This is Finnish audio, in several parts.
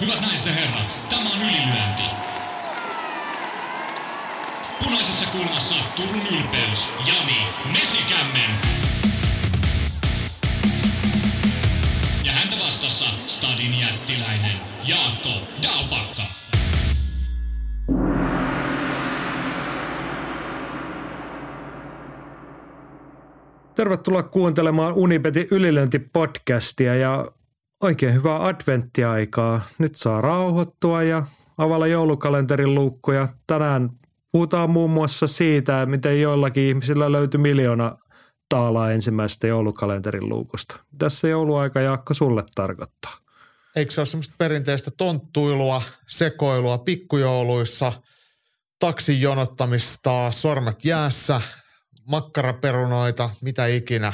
Hyvät naiset ja herrat, tämä on ylilyönti. Punaisessa kulmassa Turun ylpeys, Jani Mesikämmen. Ja häntä vastassa Stadin jättiläinen Jaakko Dalpakka. Tervetuloa kuuntelemaan Unibetin ylilöintipodcastia ja oikein hyvää adventtiaikaa. Nyt saa rauhoittua ja avalla joulukalenterin luukkuja. Tänään puhutaan muun muassa siitä, miten joillakin ihmisillä löytyi miljoona taalaa ensimmäisestä joulukalenterin luukusta. Tässä jouluaika Jaakko sulle tarkoittaa? Eikö se ole semmoista perinteistä tonttuilua, sekoilua pikkujouluissa, taksin jonottamista, sormet jäässä, makkaraperunoita, mitä ikinä.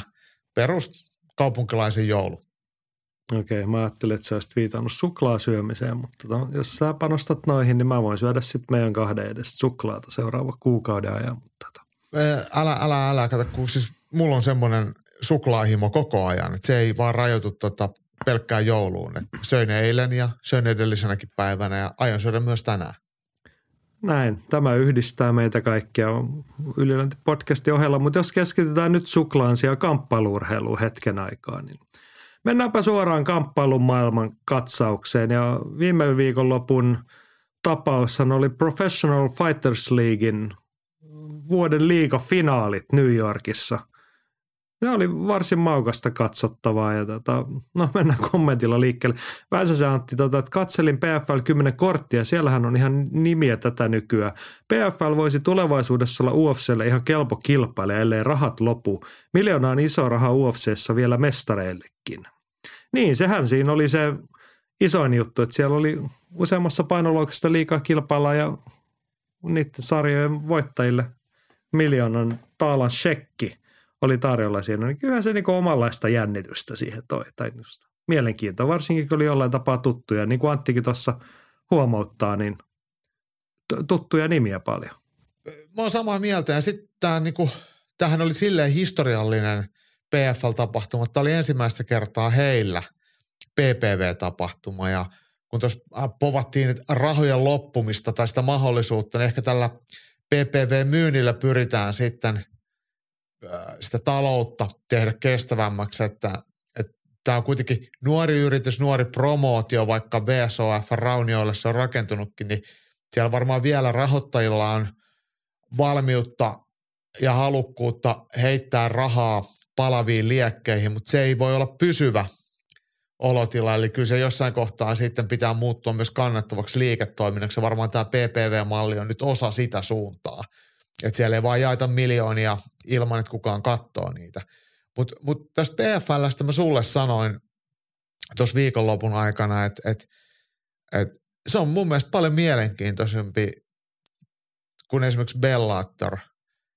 Perus kaupunkilaisen joulu. Okei, okay, mä ajattelin, että sä olisit viitannut suklaasyömiseen, mutta to, jos sä panostat noihin, niin mä voin syödä sitten meidän kahden edestä suklaata seuraava kuukauden ajan. Mutta to. Älä, älä, älä, kato, kun siis mulla on semmoinen suklaahimo koko ajan, että se ei vaan rajoitu tota pelkkään jouluun. Et söin eilen ja söin edellisenäkin päivänä ja aion syödä myös tänään. Näin, tämä yhdistää meitä kaikkia ylilöintipodcastin ohella, mutta jos keskitytään nyt suklaan sijaan kamppailuurheiluun hetken aikaa, niin mennäänpä suoraan kamppailun maailman katsaukseen. Ja viime viikonlopun tapaushan oli Professional Fighters Leaguein vuoden liigafinaalit New Yorkissa – se oli varsin maukasta katsottavaa ja tota, no mennään kommentilla liikkeelle. Väisäsen Antti, tota, että katselin PFL 10 korttia, siellähän on ihan nimiä tätä nykyään. PFL voisi tulevaisuudessa olla UFClle ihan kelpo kilpailija, ellei rahat lopu. Miljoona on iso raha UFCssä vielä mestareillekin. Niin, sehän siinä oli se isoin juttu, että siellä oli useammassa painoluokasta liikaa kilpailla ja niiden sarjojen voittajille miljoonan taalan shekki – oli tarjolla siinä, niin kyllä se niin omanlaista jännitystä siihen toi. Tai mielenkiintoa, varsinkin kun oli jollain tapaa tuttuja. Niin kuin Anttikin tuossa huomauttaa, niin tuttuja nimiä paljon. Mä oon samaa mieltä ja sitten tämä niinku, tämähän oli silleen historiallinen PFL-tapahtuma. Tämä oli ensimmäistä kertaa heillä PPV-tapahtuma ja kun tuossa povattiin rahojen loppumista tai sitä mahdollisuutta, niin ehkä tällä PPV-myynnillä pyritään sitten – sitä taloutta tehdä kestävämmäksi, että, että tämä on kuitenkin nuori yritys, nuori promootio, vaikka VSOF Raunioille se on rakentunutkin, niin siellä varmaan vielä rahoittajilla on valmiutta ja halukkuutta heittää rahaa palaviin liekkeihin, mutta se ei voi olla pysyvä olotila, eli kyllä se jossain kohtaa sitten pitää muuttua myös kannattavaksi liiketoiminnaksi. Varmaan tämä PPV-malli on nyt osa sitä suuntaa. Että siellä ei vaan jaeta miljoonia ilman, että kukaan katsoo niitä. Mutta mut tästä PFLstä mä sulle sanoin tuossa viikonlopun aikana, että et, et se on mun mielestä paljon mielenkiintoisempi kuin esimerkiksi Bellator.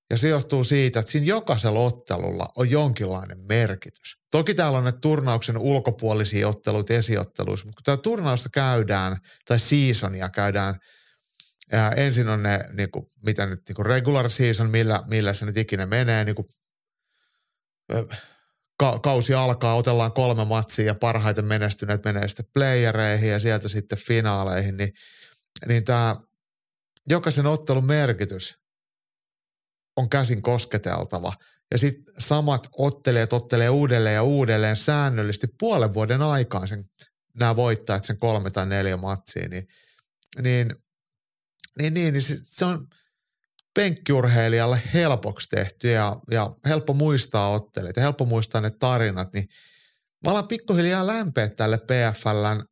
Ja se johtuu siitä, että siinä jokaisella ottelulla on jonkinlainen merkitys. Toki täällä on ne turnauksen ulkopuolisia otteluita esiotteluissa, mutta kun tämä turnausta käydään, tai seasonia käydään – ja ensin on ne, niin kuin, mitä nyt, niin kuin regular season, millä, millä se nyt ikinä menee, niin kuin, ka- kausi alkaa, otellaan kolme matsia ja parhaiten menestyneet menee sitten playereihin ja sieltä sitten finaaleihin, niin, niin tämä jokaisen ottelun merkitys on käsin kosketeltava. Ja sitten samat ottelijat ottelee uudelleen ja uudelleen säännöllisesti puolen vuoden aikaan sen, nämä voittajat sen kolme tai neljä matsia, niin, niin niin, niin, niin se, se on penkkiurheilijalle helpoksi tehty ja, ja helppo muistaa ottelet ja helppo muistaa ne tarinat, niin mä alan pikkuhiljaa lämpeä tälle PFLn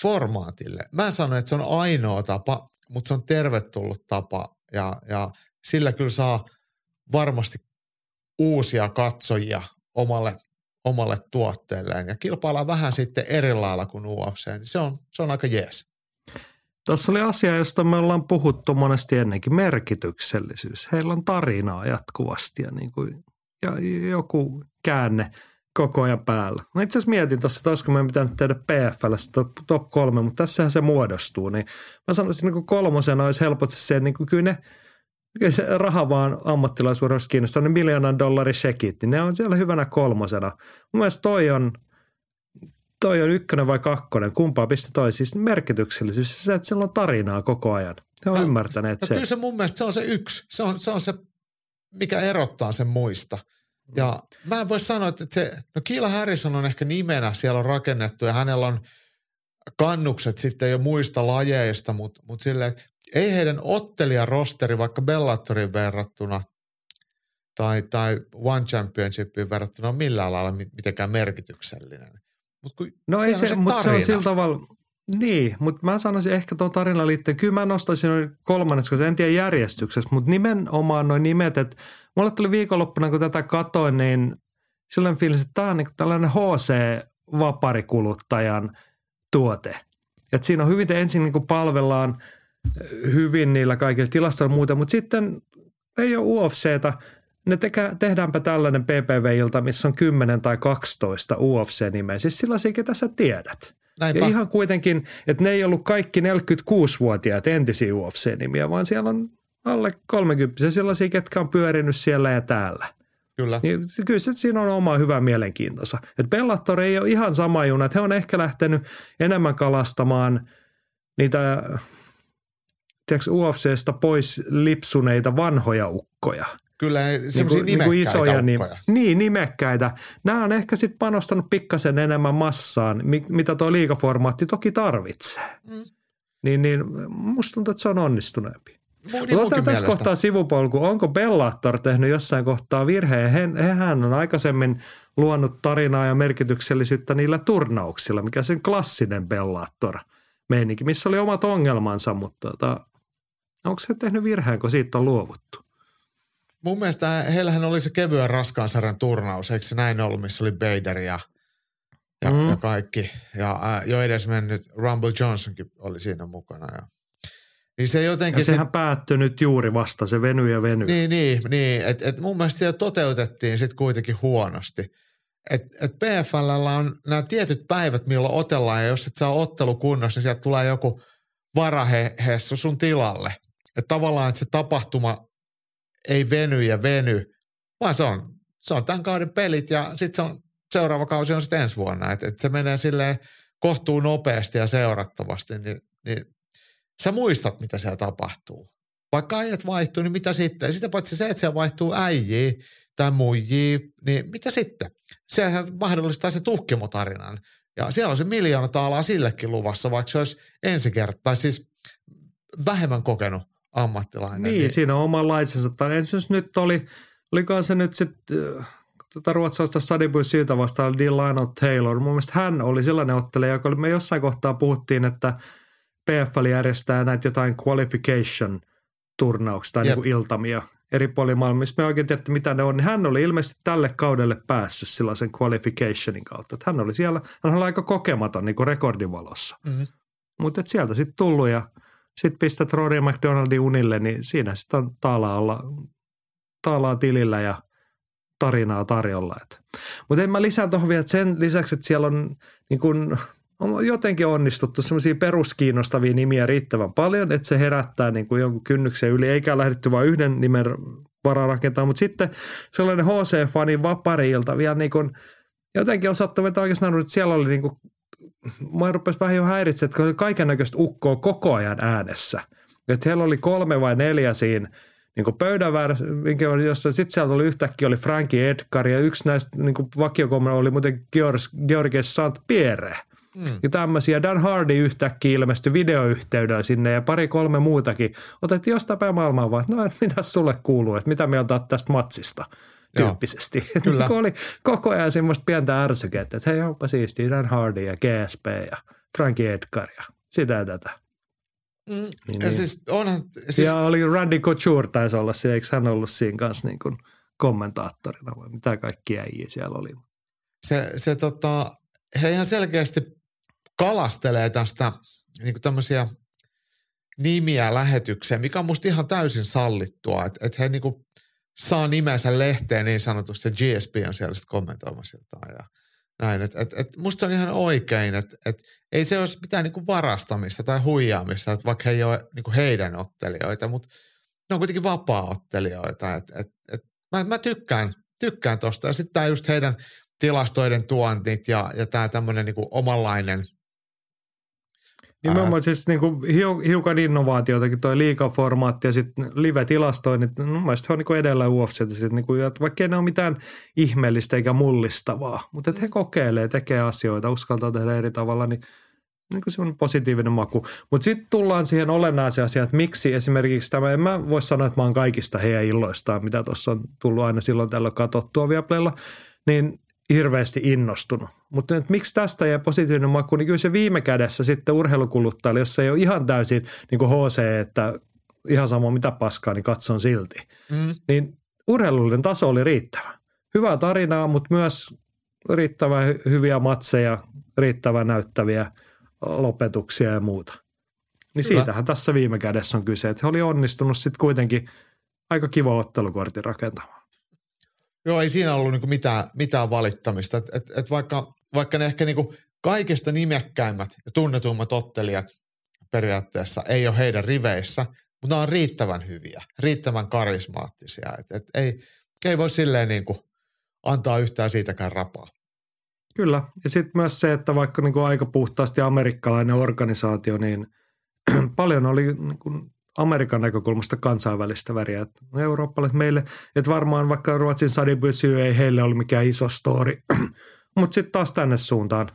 formaatille. Mä en sano, että se on ainoa tapa, mutta se on tervetullut tapa ja, ja sillä kyllä saa varmasti uusia katsojia omalle, omalle tuotteelleen ja kilpaillaan vähän sitten eri lailla kuin UFC, niin se on, se on aika jees. Tuossa oli asia, josta me ollaan puhuttu monesti ennenkin, merkityksellisyys. Heillä on tarinaa jatkuvasti ja, niin kuin, ja joku käänne koko ajan päällä. Mä itse asiassa mietin tuossa, että olisiko meidän pitänyt tehdä PFL top, top kolme, mutta tässähän se muodostuu. Niin mä sanoisin, että niin kolmosena olisi helposti se, niin kuin kyllä ne se raha vaan ammattilaisuudessa kiinnostaa, ne miljoonan dollarin shekit, niin ne on siellä hyvänä kolmosena. Mun mielestä toi on – toi on ykkönen vai kakkonen, kumpaa pistä toi. Siis merkityksellisyys, se, että sillä on tarinaa koko ajan. He on no, ymmärtäneet no, sen. Kyllä se mun mielestä se on se yksi. Se on se, on se mikä erottaa sen muista. Ja mä en voi sanoa, että se, no Kiila Harrison on ehkä nimenä siellä on rakennettu ja hänellä on kannukset sitten jo muista lajeista, mutta, mutta silleen, ei heidän ottelijarosteri vaikka Bellatorin verrattuna tai, tai One Championshipiin verrattuna on millään lailla mitenkään merkityksellinen. Mut kun no ei se, se mutta se on sillä tavalla, niin, mutta mä sanoisin ehkä tuon tarinan liittyen, kyllä mä nostaisin noin kolmanneksi, koska en tiedä järjestyksessä, mutta nimenomaan noin nimet, että mulle tuli viikonloppuna, kun tätä katoin, niin silloin fiilis, että tämä on niin tällainen HC-vaparikuluttajan tuote. Että siinä on hyvin, ensin niin palvellaan hyvin niillä kaikilla tilastoilla muuta, mutta sitten ei ole UFCtä, ne tekä, tehdäänpä tällainen PPV-ilta, missä on 10 tai 12 UFC-nimeä, siis sellaisia, ketä sä tiedät. Näinpä. Ja ihan kuitenkin, että ne ei ollut kaikki 46-vuotiaat entisiä UFC-nimiä, vaan siellä on alle 30 sellaisia, ketkä on pyörinyt siellä ja täällä. Kyllä. Niin, kyllä se, siinä on oma hyvä mielenkiintoisa. Että Bellator ei ole ihan sama juna, että he on ehkä lähtenyt enemmän kalastamaan niitä tiedätkö, UFCstä pois lipsuneita vanhoja ukkoja – Kyllä, semmoisia niin nimekkäitä niin isoja, niin, niin, nimekkäitä. Nämä on ehkä sitten panostanut pikkasen enemmän massaan, mitä tuo liikaformaatti toki tarvitsee. Mm. Niin, niin musta tuntuu, että se on onnistuneempi. Niin Otetaan tässä kohtaa sivupolku. Onko Bellator tehnyt jossain kohtaa virheen? He, hehän on aikaisemmin luonut tarinaa ja merkityksellisyyttä niillä turnauksilla, mikä sen klassinen Bellator meininki, missä oli omat ongelmansa, mutta tota, onko se tehnyt virheen, kun siitä on luovuttu? mun mielestä heillähän oli se kevyen raskaan sarjan turnaus, eikö se näin ollut, missä oli Bader ja, ja, mm. ja kaikki. Ja ää, jo edes mennyt Rumble Johnsonkin oli siinä mukana. Ja, niin se jotenkin... Ja sehän sit, päättyi nyt juuri vasta, se venyi ja venyi. Niin, niin, niin että et mun mielestä siellä toteutettiin sitten kuitenkin huonosti. Että et PFL on nämä tietyt päivät, milloin otellaan, ja jos et saa ottelu kunnossa, niin sieltä tulee joku varahessu sun tilalle. Että tavallaan, että se tapahtuma ei veny ja veny, vaan se on, se on tämän kauden pelit ja sitten se on, seuraava kausi on sitten ensi vuonna. Että et se menee silleen kohtuu nopeasti ja seurattavasti, niin, niin sä muistat, mitä siellä tapahtuu. Vaikka äijät vaihtuu, niin mitä sitten? Sitä paitsi se, että siellä vaihtuu äijiä tai muijia, niin mitä sitten? Sehän mahdollistaa se tuhkimotarinan. Ja siellä on se miljoona taalaa sillekin luvassa, vaikka se olisi ensi kertaa, siis vähemmän kokenut ammattilainen. Niin, niin. siinä on omanlaisensa. Tai esimerkiksi nyt oli, olikohan se nyt sitten tota ruotsalaista Sadibui siitä vastaan Lionel Taylor. Mun mielestä hän oli sellainen ottelija, joka oli, me jossain kohtaa puhuttiin, että PFL järjestää näitä jotain qualification turnauksia tai niin kuin iltamia eri puolilla maailmassa. Me oikein tiedätte, mitä ne on. Niin hän oli ilmeisesti tälle kaudelle päässyt sellaisen qualificationin kautta. Että hän oli siellä, hän oli aika kokematon niin kuin rekordivalossa. Mm-hmm. Mutta sieltä sitten tullut ja – sitten pistät Rory McDonaldin unille, niin siinä sitten on taalaa, taalaa tilillä ja tarinaa tarjolla. Mutta en mä lisää tuohon vielä, että sen lisäksi, että siellä on, niin kun, on jotenkin onnistuttu semmoisia peruskiinnostavia nimiä riittävän paljon, että se herättää niin kuin jonkun kynnyksen yli, eikä lähdetty vain yhden nimen varaa rakentaa, mutta sitten sellainen HC-fanin vapari-ilta vielä niin kuin, jotenkin osattu vetää oikeastaan, että siellä oli niin kuin mä rupesi vähän jo häiritsemään, että oli kaiken näköistä ukkoa koko ajan äänessä. Että siellä oli kolme vai neljä siinä niin kuin pöydän oli jossa sitten sieltä oli yhtäkkiä oli Frankie Edgar ja yksi näistä niin vakiokommentoilla oli muuten George St. Pierre. Mm. Ja tämmöisiä. Dan Hardy yhtäkkiä ilmestyi videoyhteydellä sinne ja pari kolme muutakin. Otettiin jostain päin maailmaa vaan, että no mitä sulle kuuluu, että mitä mieltä olet tästä matsista tyyppisesti. Kyllä. Niin oli koko ajan semmoista pientä ärsykettä, että hei onpa siistiä, Dan Hardy ja GSP ja Frankie Edgar ja sitä ja tätä. Mm, niin, ja niin. Siis onhan, siis... Ja oli Randy Couture taisi olla se, eikö hän ollut siinä kanssa niin kuin kommentaattorina vai mitä kaikkia äijä siellä oli? Se, se tota, he ihan selkeästi kalastelee tästä niin tämmöisiä nimiä lähetykseen, mikä on musta ihan täysin sallittua, että et he niin kuin saa nimensä lehteen niin sanotusti, että GSP on siellä sitten kommentoimassa jotain ja näin. Et, et, et musta on ihan oikein, että et, ei se olisi mitään niinku varastamista tai huijaamista, että vaikka he ei ole niinku heidän ottelijoita, mutta ne on kuitenkin vapaa-ottelijoita. Et, et, et, mä, mä tykkään, tykkään tosta ja sitten tämä just heidän tilastoiden tuontit ja, ja tämä tämmöinen niin omanlainen – Nimenomaan siis niin kuin hiukan innovaatiotakin toi liikaformaatti ja sitten live-tilastoinnit, no mielestäni he on niin edellä UFC, niin kuin, että vaikka ei ne ole mitään ihmeellistä eikä mullistavaa, mutta että he kokeilee, tekee asioita, uskaltaa tehdä eri tavalla, niin niin kuin semmoinen positiivinen maku. Mutta sitten tullaan siihen olennaiseen asiaan, että miksi esimerkiksi tämä, en mä voi sanoa, että mä oon kaikista heidän illoistaan, mitä tuossa on tullut aina silloin tällä katsottua Viaplaylla, niin hirveästi innostunut. Mutta nyt miksi tästä jää positiivinen maku, niin kyllä se viime kädessä sitten urheilukuluttajalle, jos se ei ole ihan täysin niin kuin HC, että ihan sama mitä paskaa, niin katson silti. Mm. Niin urheilullinen taso oli riittävä. Hyvää tarinaa, mutta myös riittävän hyviä matseja, riittävän näyttäviä lopetuksia ja muuta. Niin Hyvä. siitähän tässä viime kädessä on kyse, että he oli onnistunut sitten kuitenkin aika kiva ottelukortin rakentamaan. Joo, ei siinä ollut niinku mitään, mitään valittamista. Et, et, et vaikka, vaikka ne ehkä niinku kaikista nimekkäimmät ja tunnetummat ottelijat periaatteessa ei ole heidän riveissä, mutta on riittävän hyviä, riittävän karismaattisia. Et, et ei, ei voi silleen niinku antaa yhtään siitäkään rapaa. Kyllä, ja sitten myös se, että vaikka niinku aika puhtaasti amerikkalainen organisaatio, niin paljon oli niinku Amerikan näkökulmasta kansainvälistä väriä. Että eurooppalaiset meille, että varmaan vaikka Ruotsin sadipysy ei heille ole mikään iso story, mutta sitten taas tänne suuntaan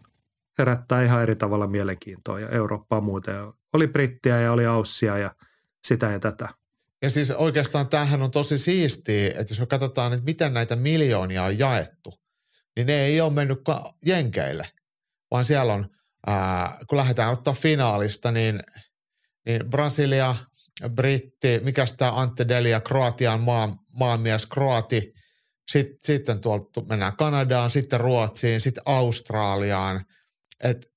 herättää ihan eri tavalla mielenkiintoa ja Eurooppaa muuten. Oli brittiä ja oli aussia ja sitä ja tätä. Ja siis oikeastaan tämähän on tosi siistiä, että jos me katsotaan, että miten näitä miljoonia on jaettu, niin ne ei ole mennyt jenkeille, vaan siellä on, ää, kun lähdetään ottaa finaalista, niin, niin Brasilia, britti, mikä tämä Ante Delia, Kroatian maa, maamies, kroati. Sitten, sitten tuolta mennään Kanadaan, sitten Ruotsiin, sitten Australiaan. Et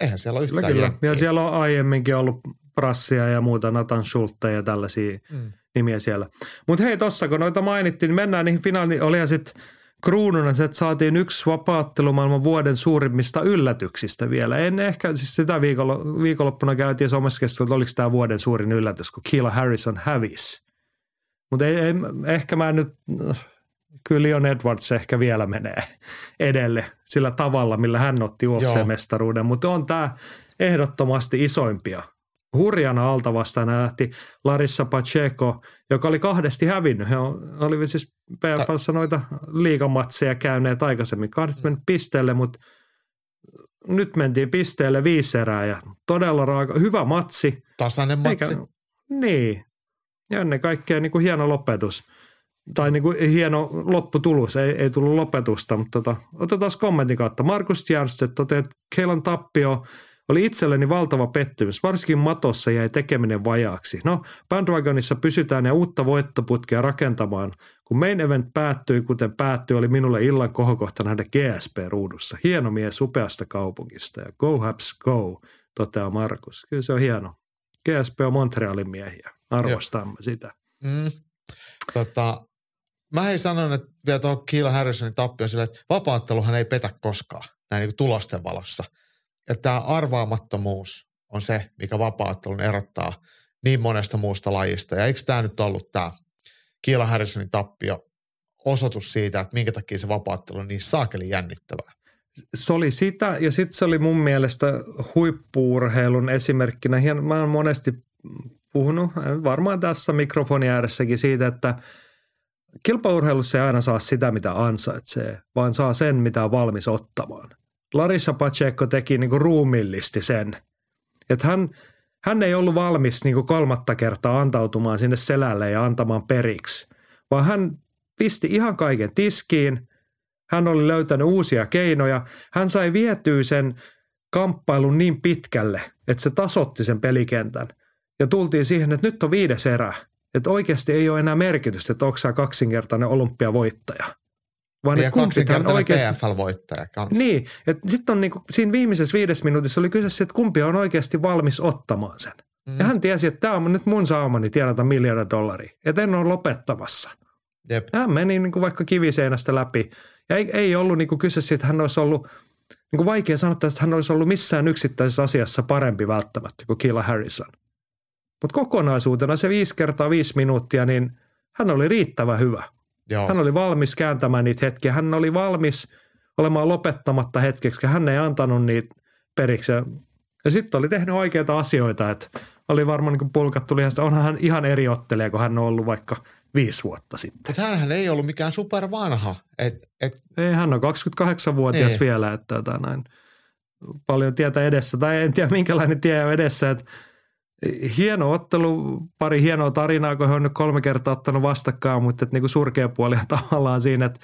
eihän siellä ole yhtään kyllä, kyllä. Ja siellä on aiemminkin ollut Prassia ja muuta, Nathan Schulte ja tällaisia mm. nimiä siellä. Mutta hei, tossa kun noita mainittiin, niin mennään niihin finaaliin. Oli sitten kruununa se, että saatiin yksi vapaattelumaailman vuoden suurimmista yllätyksistä vielä. En ehkä, siis sitä viikolla, viikonloppuna käytiin somessa keskustelua, että oliko tämä vuoden suurin yllätys, kun Keila Harrison hävisi. Mutta ei, ei, ehkä mä nyt, kyllä Leon Edwards ehkä vielä menee edelle sillä tavalla, millä hän otti UFC-mestaruuden, mutta on tämä ehdottomasti isoimpia hurjana alta vastaan lähti Larissa Pacheco, joka oli kahdesti hävinnyt. He oli siis PFLssä noita liikamatseja käyneet aikaisemmin. Kahdesti mennyt pisteelle, mutta nyt mentiin pisteelle viisi erää ja todella raaka, hyvä matsi. Tasainen matsi. Eikä, niin, ja ennen kaikkea niin kuin hieno lopetus. Tai niin kuin hieno lopputulos, ei, ei tullut lopetusta, mutta tota, otetaan kommentin kautta. Markus Järstedt toteaa, että Keilan tappio – oli itselleni valtava pettymys, varsinkin matossa jäi tekeminen vajaaksi. No, bandwagonissa pysytään ja uutta voittoputkea rakentamaan. Kun main event päättyi, kuten päättyi, oli minulle illan kohokohta nähdä GSP-ruudussa. Hieno mies upeasta kaupungista ja go Habs go, toteaa Markus. Kyllä se on hieno. GSP on Montrealin miehiä. Arvostamme sitä. Mm. Tota, mä ei sanon, että vielä tuohon Kiila Harrisonin tappio sille, että vapaatteluhan ei petä koskaan näin niin tulosten valossa – että tämä arvaamattomuus on se, mikä vapaattelun erottaa niin monesta muusta lajista. Ja eikö tämä nyt ollut tämä Kiila Harrisonin tappio osoitus siitä, että minkä takia se vapaattelu on niin saakeli jännittävää? Se oli sitä, ja sitten se oli mun mielestä huippuurheilun esimerkkinä. Mä oon monesti puhunut, varmaan tässä mikrofoni ääressäkin siitä, että kilpaurheilussa ei aina saa sitä, mitä ansaitsee, vaan saa sen, mitä on valmis ottamaan. Larissa Pacheco teki niin kuin ruumillisti sen, että hän, hän ei ollut valmis niin kuin kolmatta kertaa antautumaan sinne selälle ja antamaan periksi, vaan hän pisti ihan kaiken tiskiin. Hän oli löytänyt uusia keinoja. Hän sai vietyä sen kamppailun niin pitkälle, että se tasotti sen pelikentän. Ja tultiin siihen, että nyt on viides erä. Että oikeasti ei ole enää merkitystä, että onko kaksinkertainen olympiavoittaja. Vaan ja kaksinkertainen oikeasti... PFL-voittaja kanssa. Niin, että sitten on niinku, siinä viimeisessä viides minuutissa oli kyse siitä, että kumpi on oikeasti valmis ottamaan sen. Mm. Ja hän tiesi, että tämä on nyt mun saamani tienata miljoona dollaria. Että en ole lopettamassa. Jep. Hän meni niinku vaikka kiviseinästä läpi. Ja ei, ei ollut niinku kyse siitä, että hän olisi ollut, niinku vaikea sanoa, että hän olisi ollut missään yksittäisessä asiassa parempi välttämättä kuin Killa Harrison. Mutta kokonaisuutena se viisi kertaa viisi minuuttia, niin hän oli riittävän hyvä. Joo. Hän oli valmis kääntämään niitä hetkiä. Hän oli valmis olemaan lopettamatta hetkeksi. Hän ei antanut niitä periksi. Ja, sitten oli tehnyt oikeita asioita, että oli varmaan niin pulkattu lihasta. Onhan hän ihan eri ottelija, kun hän on ollut vaikka viisi vuotta sitten. Mutta hänhän ei ollut mikään supervanha. Et, et... Ei, hän on 28-vuotias ei. vielä, että tota, näin paljon tietä edessä. Tai en tiedä, minkälainen tie on edessä, että hieno ottelu, pari hienoa tarinaa, kun he on nyt kolme kertaa ottanut vastakkain, mutta että niin kuin surkea puoli on tavallaan siinä, että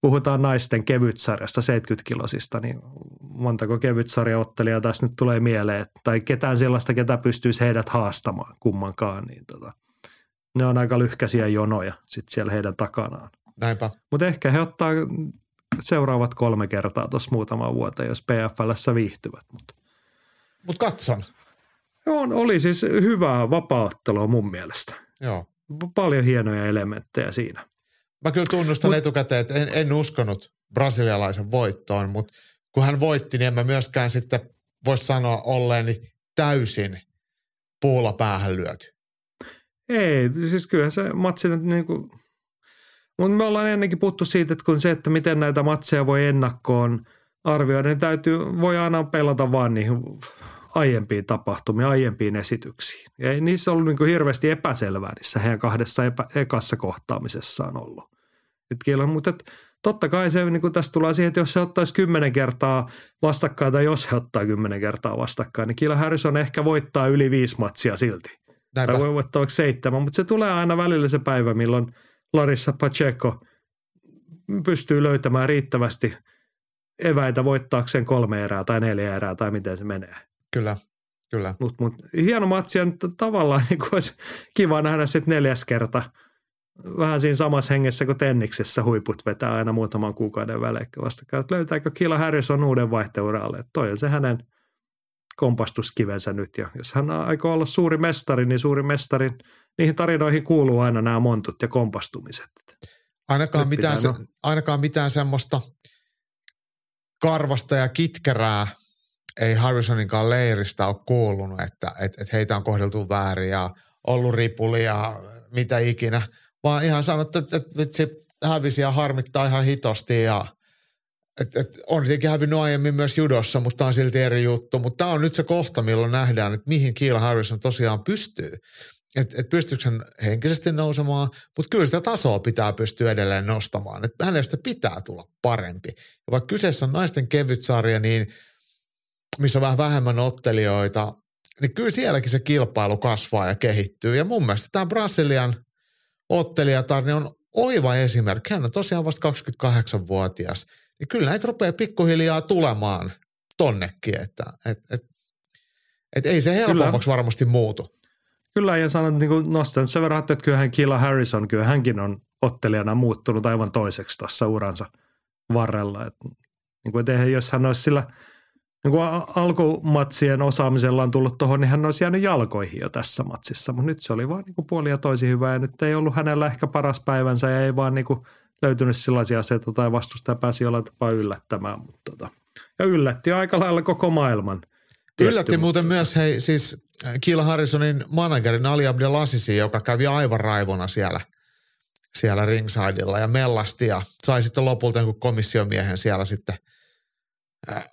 puhutaan naisten kevytsarjasta 70-kilosista, niin montako kevytsarjaottelijaa tässä nyt tulee mieleen, tai ketään sellaista, ketä pystyisi heidät haastamaan kummankaan, niin tota, ne on aika lyhkäisiä jonoja sitten siellä heidän takanaan. Näinpä. Mutta ehkä he ottaa seuraavat kolme kertaa tuossa muutama vuoteen, jos PFLssä viihtyvät. Mutta Mut katson. On, oli siis hyvää vapauttelua mun mielestä. Joo. Paljon hienoja elementtejä siinä. Mä kyllä tunnustan Mut, etukäteen, että en, en uskonut brasilialaisen voittoon, mutta kun hän voitti, niin en mä myöskään sitten voisi sanoa olleeni täysin puulla päähän lyöty. Ei, siis kyllä se matsi nyt niin kuin, mutta me ollaan ennenkin puhuttu siitä, että kun se, että miten näitä matseja voi ennakkoon arvioida, niin täytyy, voi aina pelata vaan niihin aiempiin tapahtumiin, aiempiin esityksiin. Ja ei niissä ollut niin kuin hirveästi epäselvää niissä heidän kahdessa epä, ekassa kohtaamisessaan ollut. Et kyllä, mutta et, totta kai se niin kuin tässä tulee siihen, että jos se ottaisi kymmenen kertaa vastakkain tai jos he ottaa kymmenen kertaa vastakkain, niin kyllä Harrison ehkä voittaa yli viisi matsia silti. Näinpä. Tai voi voittaa vaikka seitsemän, mutta se tulee aina välillä se päivä, milloin Larissa Pacheco pystyy löytämään riittävästi eväitä voittaakseen kolme erää tai neljä erää tai miten se menee. Kyllä, kyllä. Mutta mut, hieno matsi ja tavallaan niin olisi kiva nähdä sitten neljäs kerta vähän siinä samassa hengessä kuin tenniksessä huiput vetää aina muutaman kuukauden välein vastakkain. Löytääkö Kila Harrison uuden vaihtouralle? Toi on se hänen kompastuskivensä nyt. Ja jos hän aikoo olla suuri mestari, niin suuri mestari, niihin tarinoihin kuuluu aina nämä montut ja kompastumiset. Ainakaan, mitään, se, ainakaan mitään semmoista karvasta ja kitkerää ei Harrisoninkaan leiristä ole kuulunut, että et, et heitä on kohdeltu väärin ja ollut ripuli ja mitä ikinä, vaan ihan sanottu, että, että vitsi hävisi ja harmittaa ihan hitosti ja et, et on tietenkin hävinnyt aiemmin myös judossa, mutta on silti eri juttu. Mutta tämä on nyt se kohta, milloin nähdään, että mihin Kiila Harrison tosiaan pystyy. Että et pystyykö hän henkisesti nousemaan, mutta kyllä sitä tasoa pitää pystyä edelleen nostamaan. Että hänestä pitää tulla parempi. Ja vaikka kyseessä on naisten kevytsarja, niin missä on vähän vähemmän ottelijoita, niin kyllä sielläkin se kilpailu kasvaa ja kehittyy. Ja mun mielestä tämä Brasilian ottelijatarni on oiva esimerkki. Hän on tosiaan vasta 28-vuotias niin kyllä näitä rupeaa pikkuhiljaa tulemaan tonnekin, että et, et, et ei se helpommaksi kyllä. varmasti muutu. Kyllä, ja sanon, niin kuin nostan sen verran, että kyllähän Killa Harrison, kyllä hänkin on ottelijana muuttunut aivan toiseksi tuossa uransa varrella. Et, niin kuin, että jos hän olisi sillä niin kuin alkumatsien osaamisella on tullut tuohon, niin hän olisi jäänyt jalkoihin jo tässä matsissa. Mutta nyt se oli vaan niin puoli ja toisi hyvä ja nyt ei ollut hänellä ehkä paras päivänsä ja ei vaan niin löytynyt sellaisia asioita tai vastustaja pääsi jollain tapaa yllättämään. Mutta tota, ja yllätti aika lailla koko maailman. Yllätti mutta... muuten myös hei, siis äh, Kiel Harrisonin managerin Ali Abdelasisi, joka kävi aivan raivona siellä, siellä ringsidella ja mellasti ja sai sitten lopulta komissiomiehen siellä sitten äh,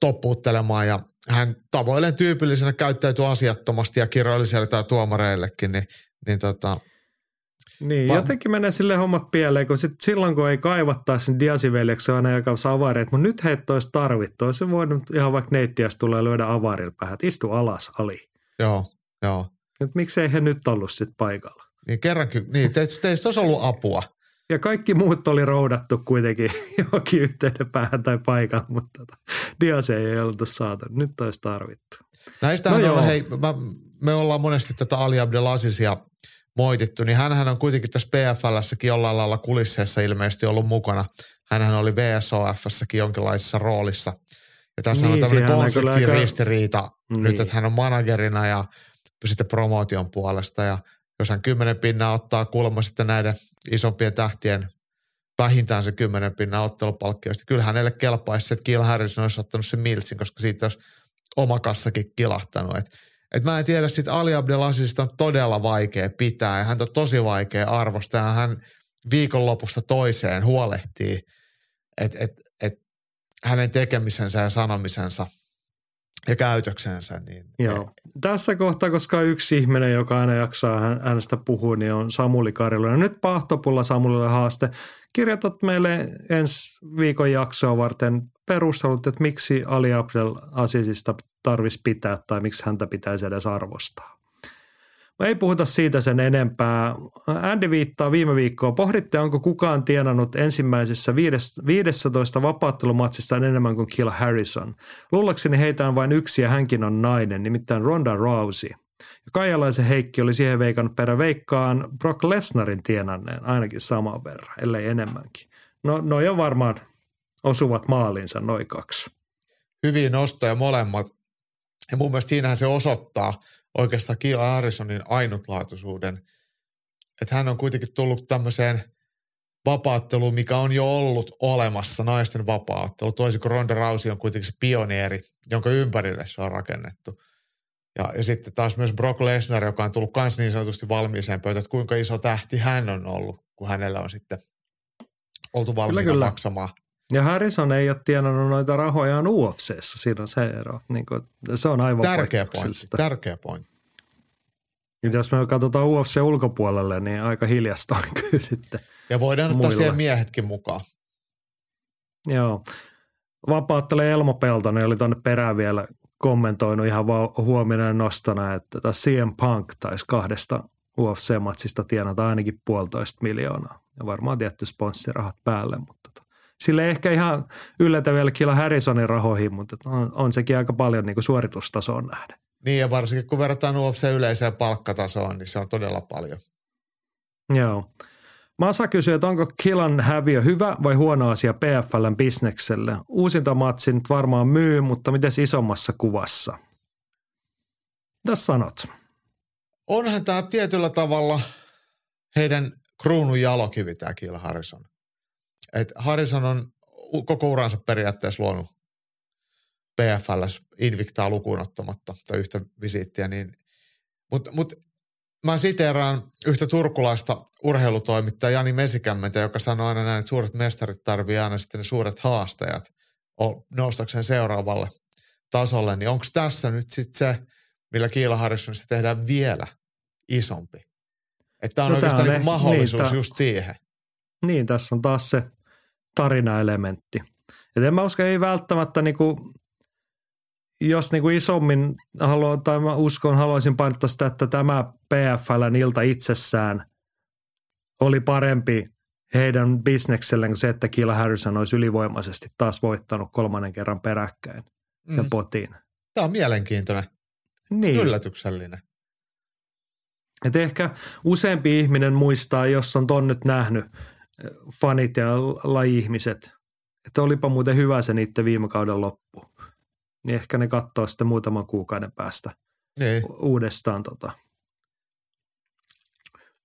toppuuttelemaan ja hän tavoilleen tyypillisenä käyttäytyi asiattomasti ja kirjoili siellä tuomareillekin, niin, niin tota, niin, Va- jotenkin menee sille hommat pieleen, kun sit silloin kun ei kaivattaisi sen Diasiveljeksi aina joka avareet, mutta nyt heitä olisi tarvittu. Olisi voinut ihan vaikka neittiäs tulee lyödä avarilla päähän, istu alas Ali. Joo, joo. Et miksei he nyt ollut sitten paikalla? Niin kerrankin, niin teistä, teistä olisi ollut apua. Ja kaikki muut oli roudattu kuitenkin johonkin yhteyden päähän tai paikalle, mutta tota, Dias ei ollut saatu. Nyt olisi tarvittu. Näistähän no on, hei, mä, me ollaan monesti tätä Ali Abdelasisia moitittu, niin hän on kuitenkin tässä PFLssäkin jollain lailla kulisseessa ilmeisesti ollut mukana. Hänhän oli VSOFssäkin jonkinlaisessa roolissa. Ja tässä niin, on tämmöinen konfliktin ristiriita niin. nyt, että hän on managerina ja sitten promotion puolesta. Ja jos hän kymmenen pinnaa ottaa kulma sitten näiden isompien tähtien vähintään se kymmenen pinnan ottelupalkkioista. Kyllä hänelle kelpaisi, että Kiel Harrison olisi ottanut sen miltsin, koska siitä olisi oma kassakin kilahtanut. Että et mä en tiedä, sitten Ali Abdelasista on todella vaikea pitää ja häntä on tosi vaikea arvostaa. Hän viikonlopusta toiseen huolehtii, että et, et hänen tekemisensä ja sanomisensa ja käytöksensä. Niin Joo. Tässä kohtaa, koska yksi ihminen, joka aina jaksaa äänestä puhua, niin on Samuli Karilainen. Nyt Pahtopulla Samulille haaste. Kirjoitat meille ensi viikon jaksoa varten perustelut, että miksi Ali Abdel Azizista tarvitsisi pitää tai miksi häntä pitäisi edes arvostaa. Ei puhuta siitä sen enempää. Andy viittaa viime viikkoon. Pohditte, onko kukaan tienannut ensimmäisessä 15 vapaattelumatsista enemmän kuin Kill Harrison. Luullakseni heitä on vain yksi ja hänkin on nainen, nimittäin Ronda Rousey. Ja Kaijalaisen Heikki oli siihen veikannut perä veikkaan Brock Lesnarin tienanneen ainakin saman verran, ellei enemmänkin. No, no jo varmaan osuvat maalinsa noin kaksi. Hyviä nostoja molemmat. Ja mun mielestä siinähän se osoittaa oikeastaan Kiel Harrisonin ainutlaatuisuuden, että hän on kuitenkin tullut tämmöiseen vapaatteluun, mikä on jo ollut olemassa, naisten vapaattelu, toisin kuin Ronda Rousey on kuitenkin se pioneeri, jonka ympärille se on rakennettu. Ja, ja sitten taas myös Brock Lesnar, joka on tullut myös niin sanotusti valmiiseen pöytään, että kuinka iso tähti hän on ollut, kun hänellä on sitten oltu valmiina kyllä, kyllä. maksamaan ja Harrison ei ole tienannut noita rahoja UFCssä, siinä on se ero. Niin kuin, se on aivan Tärkeä pointti, tärkeä pointti. Ja jos me katsotaan UFC ulkopuolelle, niin aika hiljasta on kyllä sitten Ja voidaan ottaa siihen miehetkin mukaan. Joo. Vapaattelee Elmo Peltonen oli tuonne perään vielä kommentoinut ihan huomioon nostona, että tämä CM Punk taisi kahdesta UFC-matsista tienata ainakin puolitoista miljoonaa. Ja varmaan tietty sponssirahat päälle, mutta sille ehkä ihan yllätä vielä Killa Harrisonin rahoihin, mutta on, on sekin aika paljon niin kuin suoritustasoon nähden. Niin ja varsinkin kun verrataan UFC yleiseen palkkatasoon, niin se on todella paljon. Joo. Masa kysyy, että onko Killan häviö hyvä vai huono asia PFLn bisnekselle? Uusinta matsin varmaan myy, mutta miten isommassa kuvassa? Mitä sanot? Onhan tämä tietyllä tavalla heidän kruunun jalokivi tämä Kill Harrison. Et Harrison on koko uransa periaatteessa luonut PFLS Invictaa lukuun ottamatta tai yhtä visiittiä, niin mutta mut, mä siteeraan yhtä turkulaista urheilutoimittajaa Jani Mesikämmentä, joka sanoi aina näin, että suuret mestarit tarvii aina sitten ne suuret haastajat noustakseen seuraavalle tasolle, niin onko tässä nyt sitten se, millä Kiila Harrisonista tehdään vielä isompi? Että tämä on no oikeastaan niin mahdollisuus niin, just siihen. Niin, tässä on taas se tarinaelementti. Et en mä usko, ei välttämättä niinku, jos niinku isommin haluan, tai mä uskon, haluaisin painottaa sitä, että tämä PFLn ilta itsessään oli parempi heidän bisnekselleen kuin se, että Kill Harrison olisi ylivoimaisesti taas voittanut kolmannen kerran peräkkäin mm. ja potiin. Tämä on mielenkiintoinen, niin. yllätyksellinen. Et ehkä useampi ihminen muistaa, jos on ton nyt nähnyt – fanit ja laji-ihmiset, että olipa muuten hyvä se niiden viime kauden loppu. Niin ehkä ne katsoo sitten muutaman kuukauden päästä niin. uudestaan tota.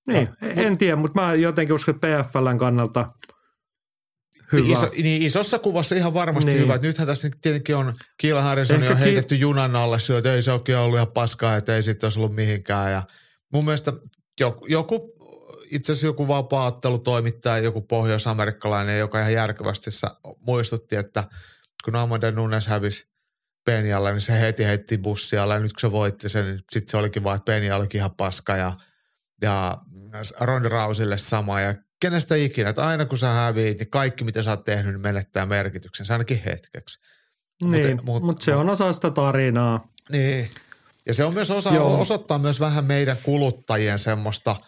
Niin, no, en tiedä, mutta mä jotenkin uskon, että PFLn kannalta hyvä. Iso, niin isossa kuvassa ihan varmasti niin. hyvä. Nythän tässä tietenkin on Kiila Harrison on heitetty ki- junan alle sillä, että ei se oikein ollut ihan paskaa, että ei sitten olisi ollut mihinkään. Ja mun mielestä joku, joku itse asiassa joku vapaattelutoimittaja, joku pohjois-amerikkalainen, joka ihan järkevästi muistutti, että kun Amanda Nunes hävisi Penjalle, niin se heti heitti bussialle ja nyt kun se voitti sen, niin sitten se olikin vaan, että Penja olikin ihan paska ja, ja Ronda Rousille sama ja kenestä ikinä, että aina kun sä häviit, niin kaikki mitä sä oot tehnyt, niin menettää merkityksen, ainakin hetkeksi. Niin, mutta mut, mut se on osa sitä tarinaa. Niin, ja se on myös osa, osoittaa myös vähän meidän kuluttajien semmoista –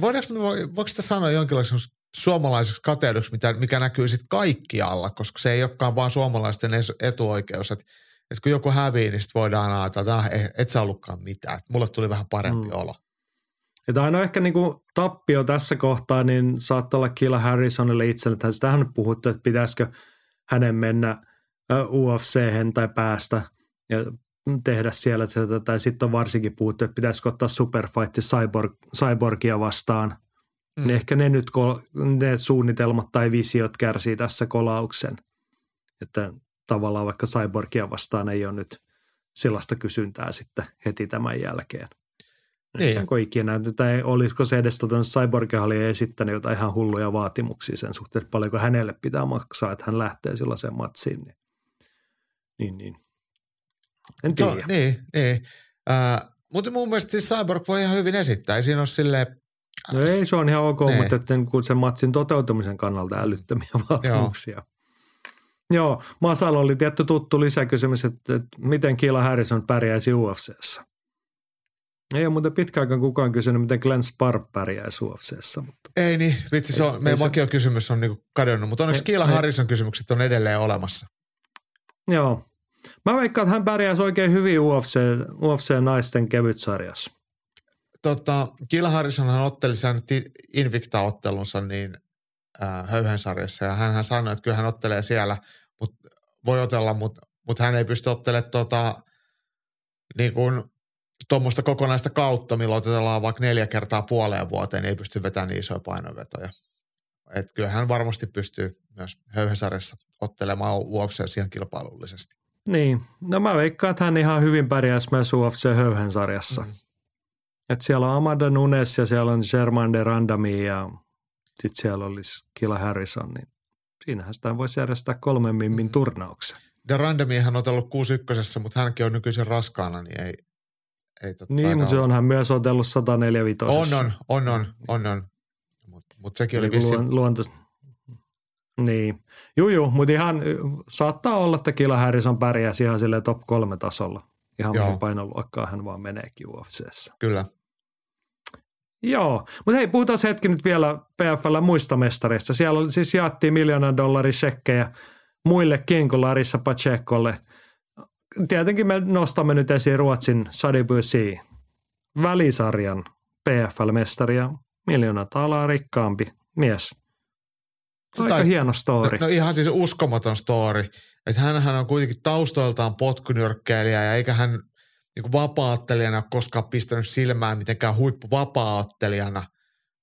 voidaanko, voiko sitä sanoa jonkinlaisen suomalaiseksi kateuduksi, mitä, mikä näkyy sitten kaikkialla, koska se ei olekaan vaan suomalaisten etuoikeus, että, että kun joku hävii, niin sitten voidaan ajatella, että et sä ollutkaan mitään, että mulle tuli vähän parempi mm. olo. Ja aina ehkä niinku tappio tässä kohtaa, niin saattaa olla Killa Harrisonille itselle, että sitähän on puhuttu, että pitäisikö hänen mennä ufc tai päästä ja tehdä siellä tai sitten on varsinkin puhuttu, että pitäisikö ottaa Superfight Cyborg, Cyborgia vastaan. Mm. Niin ehkä ne nyt ne suunnitelmat tai visiot kärsii tässä kolauksen. Että tavallaan vaikka Cyborgia vastaan ei ole nyt sellaista kysyntää sitten heti tämän jälkeen. Niin. Onko ikinä, tai olisiko se edes tuota Cyborg-halli esittänyt jotain ihan hulluja vaatimuksia sen suhteen, että paljonko hänelle pitää maksaa, että hän lähtee sellaiseen matsiin. Niin, niin, niin. En tiedä. No, niin, niin. Äh, mutta mun mielestä siis Cyborg voi ihan hyvin esittää. Ei siinä ole silleen, No ei, se on ihan ok, Nee. mutta että sen, kun sen matsin toteutumisen kannalta älyttömiä vaatimuksia. Joo. Joo, Masalla oli tietty tuttu lisäkysymys, että, että miten Kila Harrison pärjäisi UFCssä. Ei ole muuten pitkään aikaan kukaan kysynyt, miten Glenn Sparp pärjäisi UFCssä. Mutta ei niin, vitsi, se on, Ei- meidän ei se- vakio kysymys on niinku kadonnut, mutta onneksi Kiila Harrison kysymykset on edelleen olemassa. joo, mä veikkaan, että hän pärjäisi oikein hyvin UFC, UFC-naisten kevytsarjassa. Tota, Kiila Harrisonhan otteli sen Invicta-ottelunsa niin äh, höyhensarjassa ja hän sanoi, että kyllä hän ottelee siellä, mutta voi otella, mutta mut hän ei pysty ottelemaan tota, niin kuin tuommoista kokonaista kautta, milloin otetellaan vaikka neljä kertaa puoleen vuoteen, niin ei pysty vetämään niin isoja painonvetoja. Et kyllä hän varmasti pystyy myös höyhensarjassa ottelemaan UFC ihan kilpailullisesti. Niin, no mä veikkaan, että hän ihan hyvin pärjäisi myös UFC-höyhensarjassa. Mm. Et siellä on Amanda Nunes ja siellä on Germain de Randami ja sitten siellä olisi Kila Harrison, niin siinähän sitä voisi järjestää kolmen mimmin turnauksen. De Randamihan on otellut 61, mutta hänkin on nykyisin raskaana, niin ei, ei tota Niin, mutta se olla. onhan myös otellut 145. On, on, on, on, on, on. Mutta mut sekin oli Eli vissi, luon, luonto... Niin. Juu, juu, mutta ihan saattaa olla, että Kila Harrison pärjäisi ihan sille top kolme tasolla. Ihan Joo. mihin painoluokkaan hän vaan meneekin UFCssä. kyllä. Joo, mutta hei, puhutaan hetki nyt vielä PFL muista mestareista. Siellä siis jaettiin miljoonan dollarin shekkejä muillekin kuin Larissa Pachecolle. Tietenkin me nostamme nyt esiin Ruotsin Sadi Busi, välisarjan PFL-mestari ja miljoona taalaa rikkaampi mies. Se Aika tai- hieno story. No, no ihan siis uskomaton story. Että hänhän on kuitenkin taustoiltaan potkunyrkkeilijä ja eikä hän niin vapaattelijana ole koskaan pistänyt silmään mitenkään huippuvapaattelijana.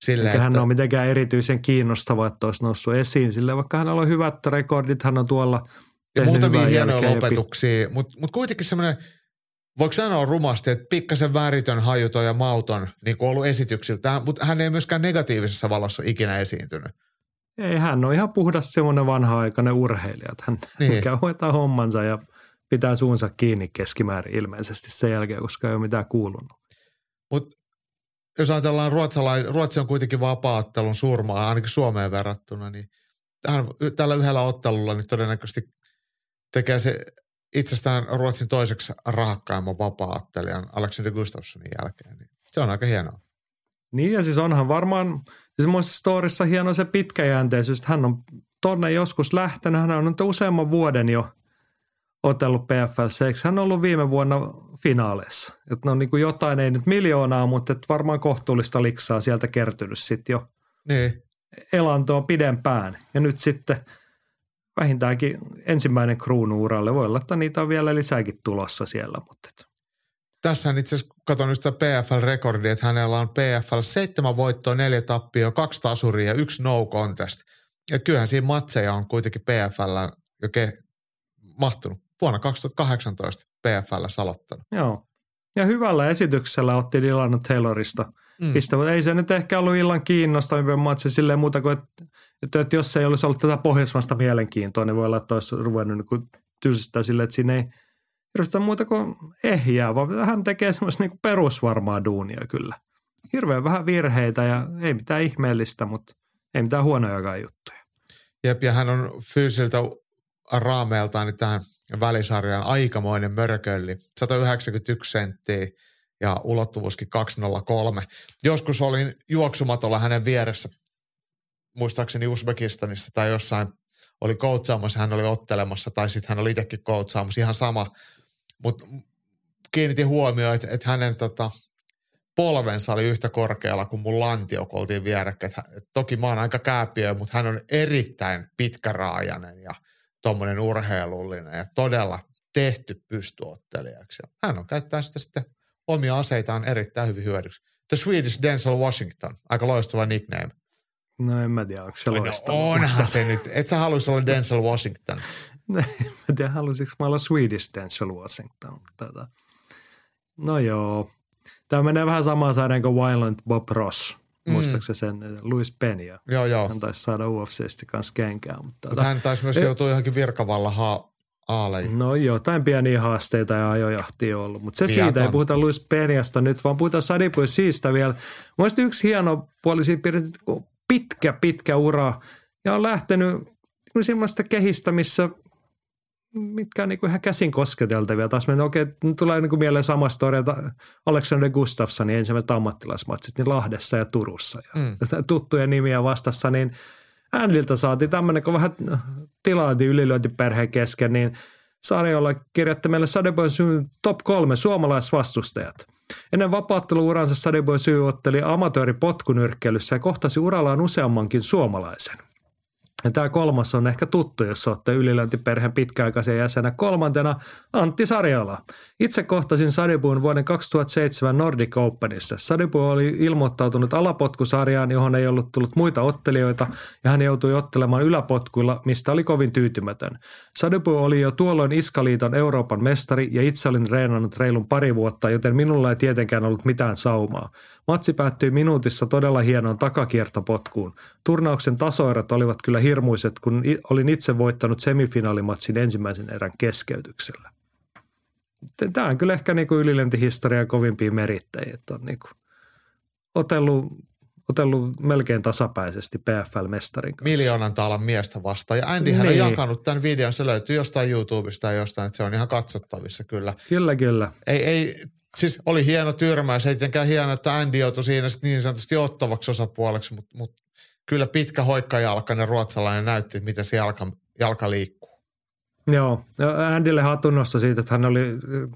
Silleen, Eikä hän että, ole mitenkään erityisen kiinnostava, että olisi noussut esiin sille, vaikka hänellä on hyvät rekordit, hän on tuolla ja muutamia hienoja pi- lopetuksia, mutta mut kuitenkin semmoinen, voiko sanoa rumasti, että pikkasen väritön, hajuton ja mauton niin kuin ollut esityksiltä, mutta hän ei myöskään negatiivisessa valossa ikinä esiintynyt. Ei, hän on ihan puhdas semmoinen vanha-aikainen urheilija, että hän Niin. käy hoitaa hommansa ja pitää suunsa kiinni keskimäärin ilmeisesti sen jälkeen, koska ei ole mitään kuulunut. Mutta jos ajatellaan ruotsalai, Ruotsi on kuitenkin vapaattelun surmaa, ainakin Suomeen verrattuna, niin hän, tällä yhdellä ottelulla niin todennäköisesti tekee se itsestään Ruotsin toiseksi rahakkaimman vapaattelijan Alexander Gustafssonin jälkeen. Niin se on aika hienoa. Niin ja siis onhan varmaan, siis muissa storissa hieno se pitkäjänteisyys, että hän on tonne joskus lähtenyt, hän on nyt useamman vuoden jo otellut PFL, eikö hän ollut viime vuonna finaaleissa? Että no niin kuin jotain, ei nyt miljoonaa, mutta että varmaan kohtuullista liksaa sieltä kertynyt sitten jo Niin, elantoa pidempään. Ja nyt sitten vähintäänkin ensimmäinen kruunuuralle. Voi olla, että niitä on vielä lisääkin tulossa siellä, mutta et, tässä itse asiassa katson nyt sitä PFL-rekordia, että hänellä on PFL seitsemän voittoa, neljä tappia, kaksi tasuria ja yksi no contest. Että kyllähän siinä matseja on kuitenkin PFL jo ke- mahtunut. Vuonna 2018 PFL aloittanut. joo. Ja hyvällä esityksellä otti Dylan Taylorista Mm. pistä, mutta ei se nyt ehkä ollut illan kiinnostavin matsi silleen muuta kuin, että, että, että jos ei olisi ollut tätä pohjoismaista mielenkiintoa, niin voi olla, että olisi ruvennut niin kuin tylsistää silleen, että siinä ei hirveästi muuta kuin ehjää, vaan hän tekee semmoista niin perusvarmaa duunia kyllä. Hirveän vähän virheitä ja ei mitään ihmeellistä, mutta ei mitään huonojakaan juttuja. Jep, ja hän on fyysiltä raameeltaan niin tähän välisarjaan aikamoinen mörkölli. 191 senttiä ja ulottuvuuskin 203. Joskus olin juoksumatolla hänen vieressä, muistaakseni Uzbekistanissa tai jossain oli coachaamassa, hän oli ottelemassa tai sitten hän oli itsekin coachaamassa, ihan sama. Mutta kiinnitin huomioon, että, että hänen tota, polvensa oli yhtä korkealla kuin mun lantio, kun oltiin vierekkäin. Toki mä oon aika kääpiö, mutta hän on erittäin pitkäraajainen ja tuommoinen urheilullinen ja todella tehty pystyottelijaksi. Ja hän on käyttää sitä sitten omia aseitaan erittäin hyvin hyödyksi. The Swedish Denzel Washington, aika loistava nickname. No en mä tiedä, onko se No loistava. onhan se nyt. Et sä haluaisi olla Denzel Washington. mä tiedä, haluaisinko mä olla Swedish Denzel Washington. Tätä. No joo. Tämä menee vähän samaan sarjaan kuin Violent Bob Ross. Mm. Muistaakseni sen Louis Penia. Joo, joo. Hän taisi saada UFCstä kanssa kenkää. Mutta, Mutta hän taisi myös Eh. joutua johonkin virkavalla ha- aaleihin. No jotain pieniä haasteita ja ajojahtia on ollut, mutta se Pian siitä ei puhuta Luis Peniasta nyt, vaan puhutaan Sadipu siitä vielä. Mielestäni yksi hieno puoli siinä pitkä, pitkä ura ja on lähtenyt semmoista kehistä, missä mitkä on niin kuin ihan käsin kosketeltavia. Taas mennä, okei, nyt tulee niin kuin mieleen sama storia, että Alexander Gustafssonin ensimmäiset ammattilaismatsit niin Lahdessa ja Turussa. Ja Mm. tuttuja nimiä vastassa, niin Andilta saatiin tämmöinen, kun vähän tilailtiin ylilyöntiperheen kesken, niin sarjalla kirjoitti meille Sadeboy Syyn top kolme suomalaisvastustajat. Ennen vapaatteluuransa Sadeboy Syy otteli amatööripotkunyrkkeilyssä ja kohtasi urallaan useammankin suomalaisen. Ja tämä kolmas on ehkä tuttu, jos olette ylilöintiperheen pitkäaikaisen jäsenä. Kolmantena Antti Sarjala. Itse kohtasin Sadibuun vuoden 2007 Nordic Openissa. Sadibu oli ilmoittautunut alapotkusarjaan, johon ei ollut tullut muita ottelijoita, ja hän joutui ottelemaan yläpotkuilla, mistä oli kovin tyytymätön. Sadibu oli jo tuolloin Iskaliiton Euroopan mestari, ja itse olin treenannut reilun pari vuotta, joten minulla ei tietenkään ollut mitään saumaa. Matsi päättyi minuutissa todella hienoon takakiertopotkuun. Turnauksen tasoerot olivat kyllä hirmuiset, kun olin itse voittanut semifinaalimatsin ensimmäisen erän keskeytyksellä. Tämä on kyllä ehkä niinku ylilentihistorian kovimpia merittäjiä, että on niinku otellut, otellut melkein tasapäisesti PFL-mestarin kanssa. Miljoonan taalan miestä vastaan. Ja Andyhän Niin. on jakanut tämän videon, se löytyy jostain YouTubesta tai jostain, että se on ihan katsottavissa kyllä. Kyllä, kyllä. Ei, ei, siis oli hieno tyrmäys, ei tietenkään hieno, että Andy joutui siinä sit niin sanotusti ottavaksi osapuoleksi, mutta mut kyllä pitkä hoikkajalkainen ruotsalainen näytti, miten se jalka, jalka liikkuu. Joo, Andylle hatunnosta siitä, että hän oli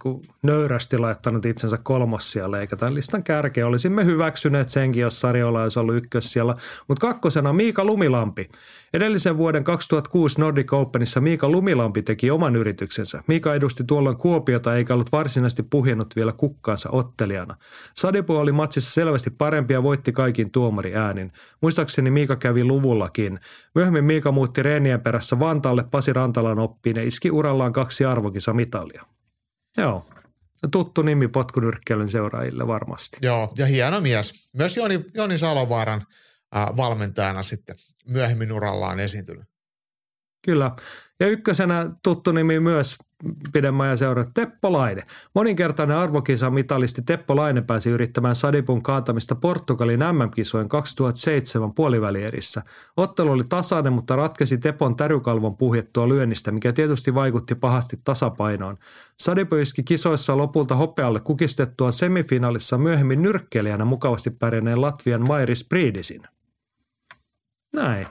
kun nöyrästi laittanut itsensä kolmossijalle, eikä tämän listan kärkeä. Olisimme hyväksyneet senkin, jos sarjoilla olisi ollut ykkössijalla. Mutta kakkosena Miika Lumilampi. Edellisen vuoden 2006 Nordic Openissa Miika Lumilampi teki oman yrityksensä. Miika edusti tuolloin Kuopiota eikä ollut varsinaisesti puhjennut vielä kukkaansa ottelijana. Sadipu oli matsissa selvästi parempi ja voitti kaikin tuomari äänin. Muistaakseni Miika kävi luvullakin. Myöhemmin Miika muutti reenien perässä Vantaalle Pasi Rantalan oppiin iski urallaan kaksi arvokisamitalia. Joo, tuttu nimi potkunyrkkeilyn seuraajille varmasti. Joo, ja hieno mies. Myös Joni, Joni Salovaaran äh, valmentajana sitten myöhemmin urallaan esiintynyt. Kyllä. Ja ykkösenä tuttu nimi myös pidemmän ja seuraa Teppo Laine. Moninkertainen arvokisamitalisti Teppo Laine pääsi yrittämään Sadipun kaatamista Portugalin MM-kisojen 2007 puolivälierissä. Ottelu oli tasainen, mutta ratkesi Tepon tärykalvon puhjettua lyönnistä, mikä tietysti vaikutti pahasti tasapainoon. Sadipu iski kisoissa lopulta hopealle kukistettuaan semifinaalissa myöhemmin nyrkkeilijänä mukavasti pärjänneen Latvian Mairis Priidisin. Näin.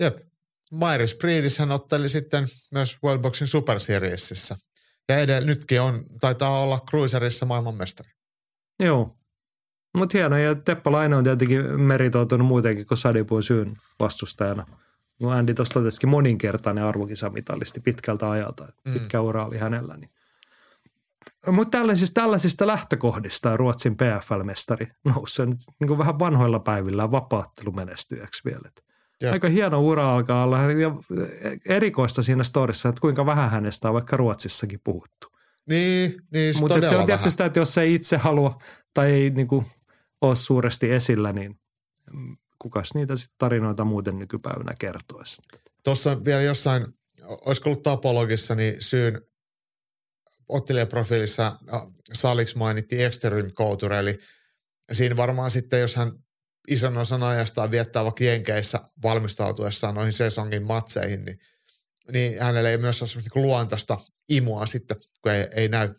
Jep. Myris Breedis hän otteli sitten myös World Boxing Super Seriesissä. Ja edellä, nytkin on, taitaa olla Cruiserissa maailmanmestari. Joo. Mutta hieno, ja Teppo Laine on tietenkin meritoitunut muutenkin kuin Sadipuun syyn vastustajana. No Andy tuossa totesikin moninkertainen arvokisamitalisti pitkältä ajalta. Mm. Pitkä ura oli hänellä. Niin. Mutta tällaisista, tällaisista lähtökohdista Ruotsin PFL-mestari noussut nyt niin kuin vähän vanhoilla päivillä vapaattelumenestyjäksi vielä. Et Jep. Aika hieno ura alkaa olla ja erikoista siinä storissa, että kuinka vähän hänestä on vaikka Ruotsissakin puhuttu. Niin, niin Mutta se on tietysti sitä, että jos ei itse halua tai ei niin kuin, ole suuresti esillä, niin kukas niitä sit tarinoita muuten nykypäivänä kertoisi. Tuossa vielä jossain, olisiko ollut Tapologissa, niin syyn ottelijaprofiilissa saliksi mainittiin Extreme Couture, eli siinä varmaan sitten, jos hän ison osan ajastaan viettää vaikka Jenkeissä valmistautuessaan noihin sesongin matseihin, niin, niin hänellä ei myös ole niinku luontaista imua sitten, kun ei, ei näy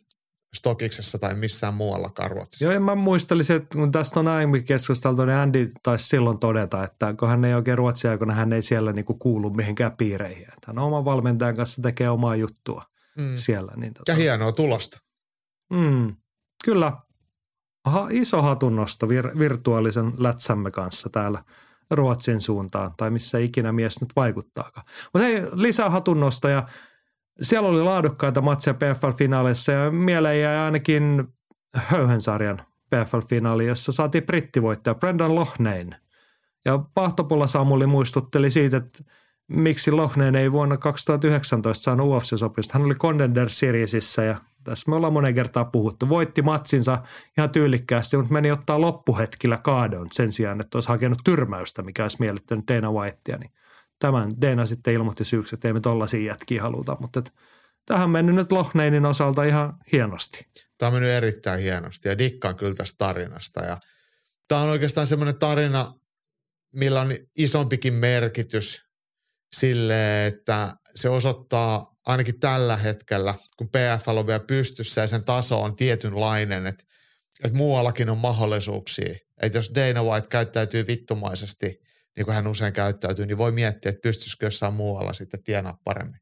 Stokiksessa tai missään muuallakaan Ruotsissa. Joo, ja mä muistelisin, että kun tästä on aiemmin keskusteltu, niin Andy taisi silloin todeta, että kun hän ei oikein ruotsia, kun hän ei siellä niinku kuulu mihinkään piireihin. Että hän oman valmentajan kanssa tekee omaa juttua Mm. siellä. Niin tota, Ja hienoa tulosta. Mm, kyllä. Ha, iso hatunnosto vir, virtuaalisen lätsämme kanssa täällä Ruotsin suuntaan, tai missä ikinä mies nyt vaikuttaakaan. Mutta hei, lisää hatunnostoja. Siellä oli laadukkaita matseja PFL-finaaleissa ja mieleen jäi ainakin Höyhensarjan PFL-finaali, jossa saatiin brittivoittaja Brendan Lohnein. Ja Pahtopulla Samuli muistutteli siitä, että miksi Lohnein ei vuonna 2019 saanut UFC-sopimusta. Hän oli Contender Seriesissä ja Tässä me ollaan monen kertaa puhuttu. Voitti matsinsa ihan tyylikkäästi, mutta meni ottaa loppuhetkillä kaadon sen sijaan, että olisi hakenut tyrmäystä, mikä olisi miellyttänyt Dana Whitea. Niin tämän Dana sitten ilmoitti syyksi, että ei me tollaisia jätkiä haluta, mutta tähän mennyt nyt Lohneinin osalta ihan hienosti. Tämä on mennyt erittäin hienosti ja dikkaan kyllä tästä tarinasta. Ja tämä on oikeastaan semmoinen tarina, millä on isompikin merkitys sille, että se osoittaa ainakin tällä hetkellä, kun PFL on vielä pystyssä ja sen taso on tietynlainen, että, että muuallakin on mahdollisuuksia. Että jos Dana White käyttäytyy vittumaisesti, niin kuin hän usein käyttäytyy, niin voi miettiä, että pystyisikö jossain muualla sitten tienaa paremmin.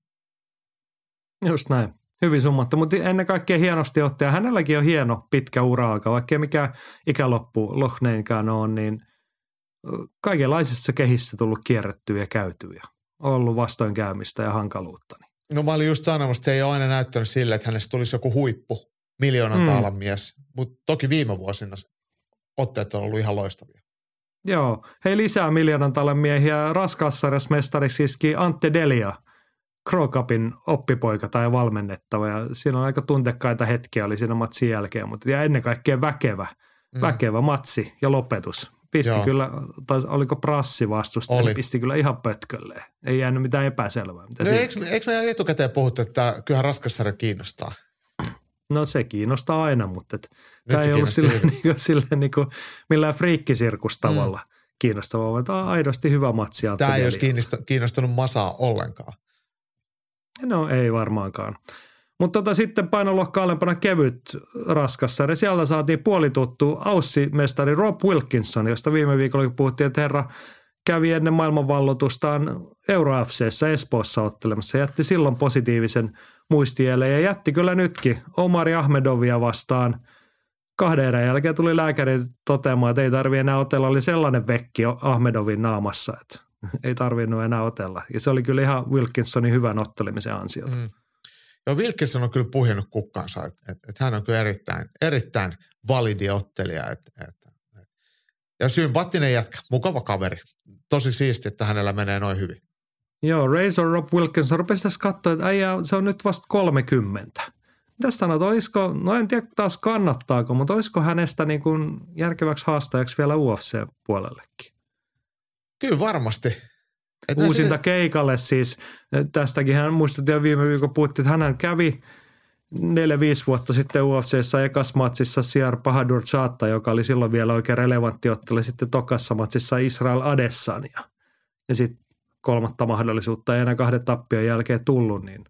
Just näin. Hyvin summattu, mutta ennen kaikkea hienosti ottaa. Hänelläkin on hieno pitkä ura aika, vaikka mikä ikäloppu Lohneinkään on, niin kaikenlaisissa kehissä tullut kierrettyä ja käytyä. Ollut vastoinkäymistä ja hankaluutta. No mä olin just sanomassa, että se ei ole aina näyttänyt sille, että hänestä tulisi joku huippu, miljoonan mm. taalan mies. Mutta toki viime vuosina otteet on ollut ihan loistavia. Joo. Hei lisää miljoonan taalan miehiä. Raskaassarjassa mestariksi iski Antti Delia – Krokapin oppipoika tai valmennettava ja siinä on aika tuntekkaita hetkiä oli siinä matsin jälkeen, mutta ja ennen kaikkea väkevä, mm. väkevä matsi ja lopetus. Pisti Joo. kyllä, tai oliko prassi vastusta, oli. pisti kyllä ihan pötkölleen. Ei jäänyt mitään epäselvää. Mitä no, eikö, eikö me etukäteen puhuttu, että kyllähän raskassarja kiinnostaa? No se kiinnostaa aina, mutta tämä ei ollut silleen, niin kuin, silleen niin kuin, millään friikkisirkustavalla mm. kiinnostavaa, vaan tämä on aidosti hyvä matsi. Tämä ei olisi kiinnostanut masaa ollenkaan. No ei varmaankaan. Mutta tota, sitten painoluokka alempana kevyt raskassa. Ja siellä saatiin puolituttu Aussi-mestari Rob Wilkinson, josta viime viikolla puhuttiin, että herra kävi ennen maailmanvallotustaan Euro FCssä Espoossa ottelemassa. Jätti silloin positiivisen muistielle ja jätti kyllä nytkin Omari Ahmedovia vastaan. Kahden erän jälkeen tuli lääkäri toteamaan, että ei tarvitse enää otella. Oli sellainen vekki Ahmedovin naamassa, että ei tarvinnut enää otella. Ja se oli kyllä ihan Wilkinsonin hyvän ottelemisen ansiota. Mm. Joo, Wilkinson on kyllä puhjennut kukkansa, että et, et hän on kyllä erittäin, erittäin validi ottelija. Et, et, et. Ja sympaattinen jätkä, mukava kaveri. Tosi siisti, että hänellä menee noin hyvin. Joo, Razor Rob Wilkinson rupesi tässä katsoa, että äijä, se on nyt vasta 30. Mitä sanot, olisiko, no en tiedä taas kannattaako, mutta olisiko hänestä niin kuin järkeväksi haastajaksi vielä UFC-puolellekin? Kyllä varmasti. Että Uusinta se... keikalle siis. Tästäkin hän muistutti jo viime viikolla puhuttiin, että hän kävi neljä 5 vuotta sitten UFCssä ekas matsissa Siar Pahadur Chaatta, joka oli silloin vielä oikein relevantti ottelu. Sitten tokassa matsissa Israel Adesanya. Ja sitten kolmatta mahdollisuutta ei enää kahden tappion jälkeen tullut, niin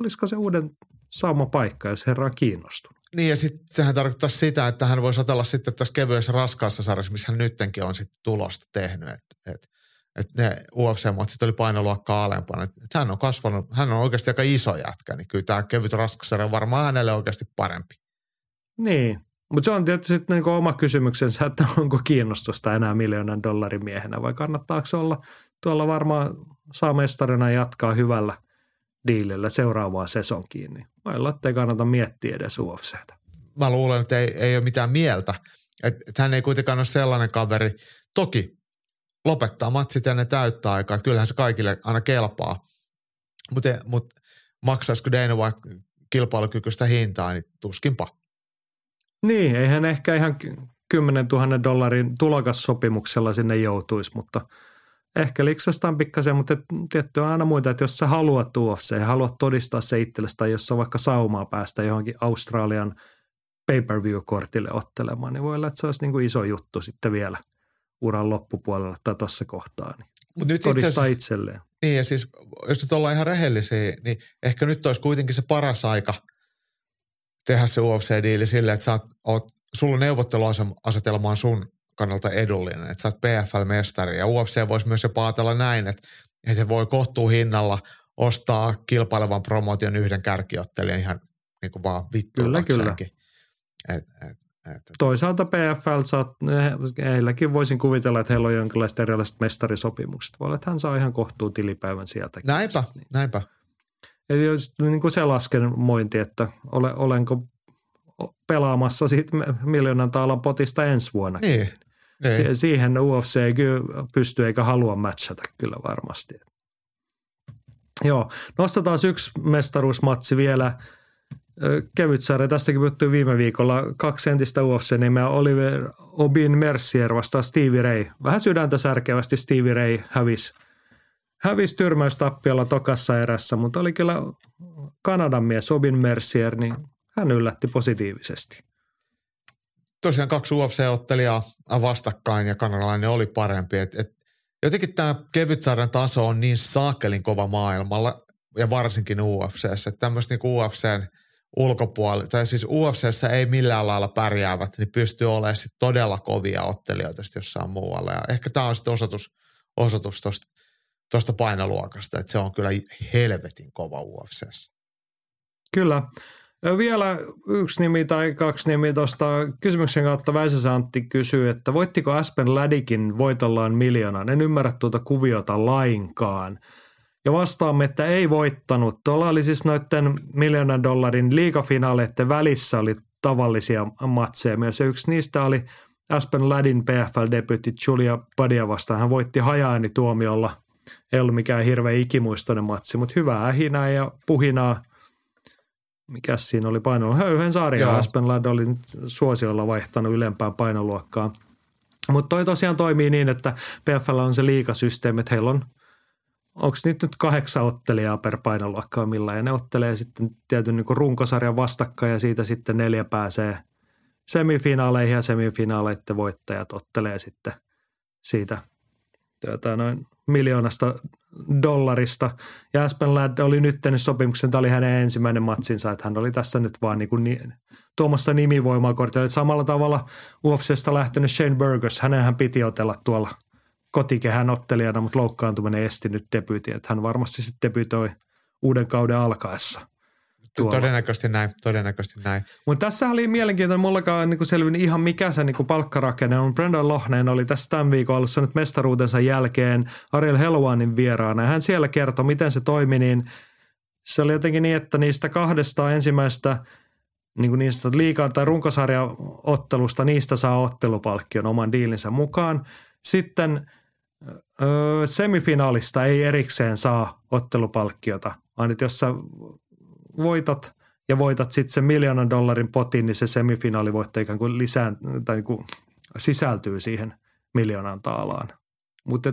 olisiko se uuden saama paikka, jos herra on kiinnostunut? Niin ja sitten sehän tarkoittaa sitä, että hän voisi otella sitten tässä kevyessä raskaassa sarjassa, missä hän nyttenkin on sitten tulosta tehnyt. Että et, et ne UFC-matsit oli painoluokkaa alempana. Et, et hän on kasvanut, hän on oikeasti aika iso jätkä, niin kyllä tämä kevyt raskassarja on varmaan hänelle oikeasti parempi. Niin, mutta se on tietysti sitten niinku oma kysymyksensä, että onko kiinnostusta enää miljoonan dollarin miehenä vai kannattaako olla tuolla varmaan saa mestarina jatkaa hyvällä – diilillä seuraavaa sesonkiin, niin vailla, ettei kannata miettiä edes UFCtä. Mä luulen, että ei, ei ole mitään mieltä. Että et hän ei kuitenkaan ole sellainen kaveri. Toki lopettaa matsit ja ne täyttää aikaa, että kyllähän se kaikille aina kelpaa. Mutta mut, maksaisiko Dana White kilpailukykyistä hintaa, niin tuskinpa. Niin, eihän ehkä ihan 10 000 dollarin tulokassopimuksella sinne joutuisi, mutta – ehkä liksastaan pikkasen, mutta tietty on aina muita, että jos sä haluat UFC ja haluat todistaa se itsellesi tai jos on vaikka saumaa päästä johonkin Australian pay-per-view-kortille ottelemaan, niin voi olla, että se olisi niin kuin iso juttu sitten vielä uran loppupuolella tai tuossa kohtaa. Niin Mut nyt todistaa itse asiassa, itselleen. Niin ja siis, jos nyt ollaan ihan rehellisiä, niin ehkä nyt olisi kuitenkin se paras aika tehdä se UFC-diili silleen, että sä oot, oot, sulla neuvotteluasetelma on sun kannalta edullinen, että sä oot PFL-mestari ja UFC voisi myös jopa ajatella näin, että, että se voi kohtuu hinnalla ostaa kilpailevan promotion yhden kärkiottelijan ihan niin kuin vaan vittu. Kyllä, kyllä. Et, et, et, Toisaalta PFL saa, heilläkin voisin kuvitella, että heillä on jonkinlaiset erilaiset mestarisopimukset. Voi olla, että hän saa ihan kohtuu tilipäivän sieltä. Näinpä, niin. näinpä. Eli niin kuin se laskelmointi, että ole, olenko pelaamassa siitä miljoonan taalan potista ensi vuonna. Niin, niin. siihen UFC ei kyllä pysty eikä halua matchata kyllä varmasti. Joo, nostetaan yksi mestaruusmatsi vielä. Kevyt sarja. Tästäkin puhuttui viime viikolla kaksi entistä UFC-nimeä Oliver Obin Mercier vastaan Stevie Ray. Vähän sydäntä särkevästi Stevie Ray hävisi hävisi tyrmäystappiolla tokassa erässä, mutta oli kyllä Kanadan mies Obin Mercier, niin hän yllätti positiivisesti. Tosiaan kaksi UFC-ottelijaa vastakkain ja kanadalainen oli parempi. Et, et, jotenkin tämä kevytsarjan taso on niin saakelin kova maailmalla ja varsinkin UFCssä. Tämmöistä niin UFCn ulkopuolella, tai siis UFCssä ei millään lailla pärjäävät, niin pystyy olemaan sit todella kovia ottelijoita jossain muualla. Ja ehkä tämä on sitten osoitus, osoitus tuosta tuosta painoluokasta, että se on kyllä helvetin kova UFCssä. Kyllä. Vielä yksi nimi tai kaksi nimi tuosta kysymyksen kautta Väisäsä Antti kysyy, että voittiko Aspen Lädikin voitollaan miljoonan? En ymmärrä tuota kuviota lainkaan. Ja vastaamme, että ei voittanut. Tuolla oli siis noiden miljoonan dollarin liigafinaaleiden välissä oli tavallisia matseja myös. Ja yksi niistä oli Aspen Ladin PFL-debutti Julia Badia vastaan. Hän voitti hajaani tuomiolla – ei ollut mikään hirveän ikimuistoinen matsi, mutta hyvää ähinää ja puhinaa. Mikäs siinä oli paino? Höyhen sarja. Aspenlad oli suosiolla vaihtanut ylempään painoluokkaan. Mutta toi tosiaan toimii niin, että PFL on se liikasysteemi, että heillä on onko niitä nyt kahdeksan ottelijaa per painoluokkaa millä ja ne ottelee sitten tietyn niin runkosarjan vastakkain ja siitä sitten neljä pääsee semifinaaleihin ja semifinaaleiden voittajat ottelee sitten siitä tuota, noin miljoonasta dollarista. Ja Aspen Ladd oli nyt tehnyt sopimuksen, tämä oli hänen ensimmäinen matsinsa, että hän oli tässä nyt vaan niin kuin tuomassa nimivoimaa kortille. Samalla tavalla UFCstä lähtenyt Shane Burgers, hänenhän piti otella tuolla kotikehän ottelijana, mutta loukkaantuminen esti nyt debyytin, että hän varmasti sitten debyytoi uuden kauden alkaessa – tuolla. Todennäköisesti näin, todennäköisesti näin. Mutta tässä oli mielenkiintoinen, mullakaan niin selvinnyt ihan mikä se niin palkkarakenne on. Brendan Lohneen oli tässä tämän viikon alussa nyt mestaruutensa jälkeen Ariel Helwanin vieraana. Hän siellä kertoi, miten se toimi, niin se oli jotenkin niin, että niistä kahdesta ensimmäistä niin kuin niistä liikaa tai runkosarjaottelusta, niistä saa ottelupalkkion oman diilinsä mukaan. Sitten öö, semifinaalista ei erikseen saa ottelupalkkiota, vaan että jos sä voitat ja voitat sitten sen miljoonan dollarin potin, niin se semifinaalivoitto ikään kuin, lisään, tai niin kuin sisältyy siihen miljoonan taalaan. Mutta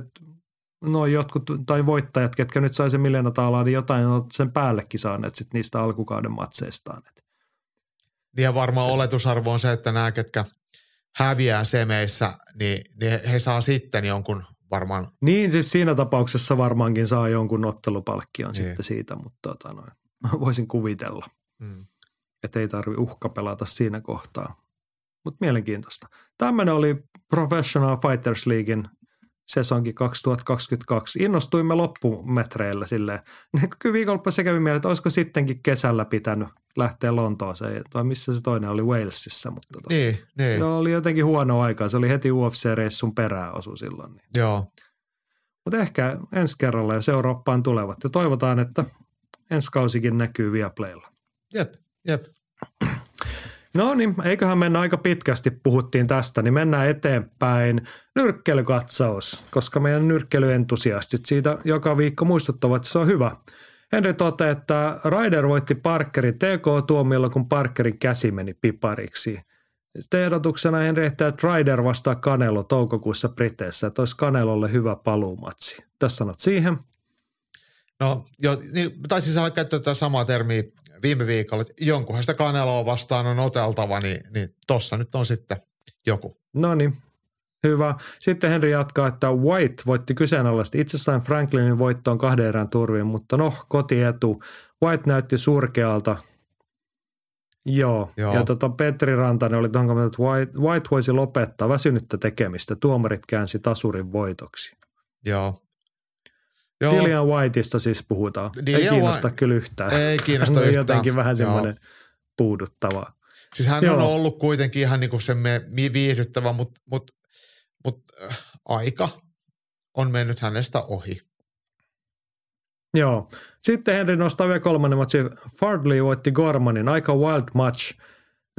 no jotkut, tai voittajat, ketkä nyt sai sen miljoona taalaa, niin jotain on sen päällekin saaneet sit niistä alkukauden matseistaan. Niin ja varmaan oletusarvo on se, että nämä, ketkä häviää semeissä, niin, niin he saa sitten jonkun varmaan. Niin, siis siinä tapauksessa varmaankin saa jonkun ottelupalkkion niin. sitten siitä, mutta tota noin voisin kuvitella. Mm. Että ei tarvi uhka pelata siinä kohtaa. Mutta mielenkiintoista. Tämmöinen oli Professional Fighters Leaguein sesonkin 2022. Innostuimme loppumetreillä silleen. Kyllä viikonloppu se kävi mieleen, että olisiko sittenkin kesällä pitänyt lähteä Lontooseen, vai missä se toinen oli Walesissa. Mutta tota, niin, niin. Se oli jotenkin huono aika. Se oli heti UFC-reissun perään osu silloin. Niin. Joo. Mutta ehkä ensi kerralla, jos Eurooppaan tulevat. Ja toivotaan, että ensi kausikin näkyy Viaplaylla. Jep, jep. No niin, eiköhän mennä aika pitkästi, puhuttiin tästä, niin mennään eteenpäin. Nyrkkelykatsaus, koska meidän nyrkkelyentusiastit siitä joka viikko muistuttavat, että se on hyvä. Henry toteaa, että Ryder voitti Parkerin TK-tuomiolla, kun Parkerin käsi meni pipariksi. Sitten ehdotuksena Henry että Ryder vastaa Kanelo toukokuussa Briteissä, että olisi Kanelolle hyvä paluumatsi. Tässä sanot siihen. No, jo, niin, taisin sanoa käyttää tätä samaa termiä viime viikolla, että jonkunhan sitä kaneloa vastaan on oteltava, niin, niin tossa nyt on sitten joku. No niin, hyvä. Sitten Henri jatkaa, että White voitti kyseenalaisesti itsessään Franklinin voittoon kahden erän turviin, mutta no, kotietu. White näytti surkealta. Joo, Joo. ja tota Petri Rantanen oli tuohon että White, White voisi lopettaa väsynyttä tekemistä. Tuomarit käänsi tasurin voitoksi. Joo, Joo. Dillian Whiteista siis puhutaan. Dillian ei kiinnosta White. kyllä yhtään. Ei kiinnosta yhtään. jotenkin vähän semmoinen puuduttava. Siis hän Joo. on ollut kuitenkin ihan niin kuin se viihdyttävä, mutta mut, mut, äh, aika on mennyt hänestä ohi. Joo. Sitten Henry nostaa vielä kolmannen matchi. Fardley voitti Gormanin. Aika wild match.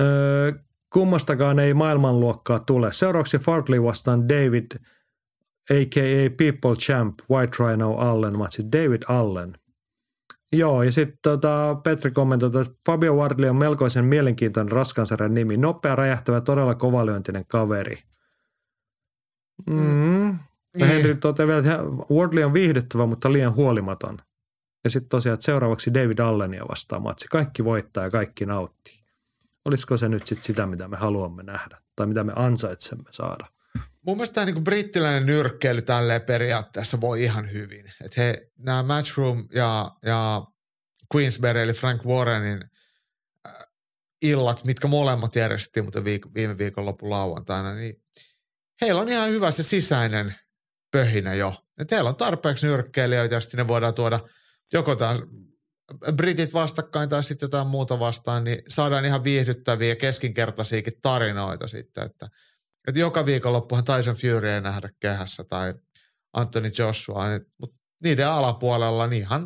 Öö, kummastakaan ei maailmanluokkaa tule. Seuraavaksi Fardley vastaan David – a.k.a. People Champ, White Rhino Allen matsi David Allen. Joo, ja sitten tota, Petri kommentoi, että Fabio Wardley on melkoisen mielenkiintoinen raskansarjan nimi. Nopea, räjähtävä, todella kovalyöntinen kaveri. Mm. Ja Niin. Henry toteaa vielä, että Wardley on viihdyttävä, mutta liian huolimaton. Ja sitten tosiaan, että seuraavaksi David Allenia vastaa matsi. Kaikki voittaa ja kaikki nauttii. Olisiko se nyt sitten sitä, mitä me haluamme nähdä? Tai mitä me ansaitsemme saada? Mun mielestä tämä niinku brittiläinen nyrkkeily tälleen periaatteessa voi ihan hyvin. Että he, nämä Matchroom ja, ja Queensberry eli Frank Warrenin äh, illat, mitkä molemmat järjestettiin muuten viik- viime viikon lopun lauantaina, niin heillä on ihan hyvä se sisäinen pöhinä jo. Että heillä on tarpeeksi nyrkkeilijöitä ja sitten ne voidaan tuoda joko taas britit vastakkain tai sitten jotain muuta vastaan, niin saadaan ihan viihdyttäviä keskinkertaisiakin tarinoita sitten, että että joka viikonloppuhan Tyson Fury ei nähdä kehässä tai Anthony Joshua, niin, mutta niiden alapuolella niin ihan,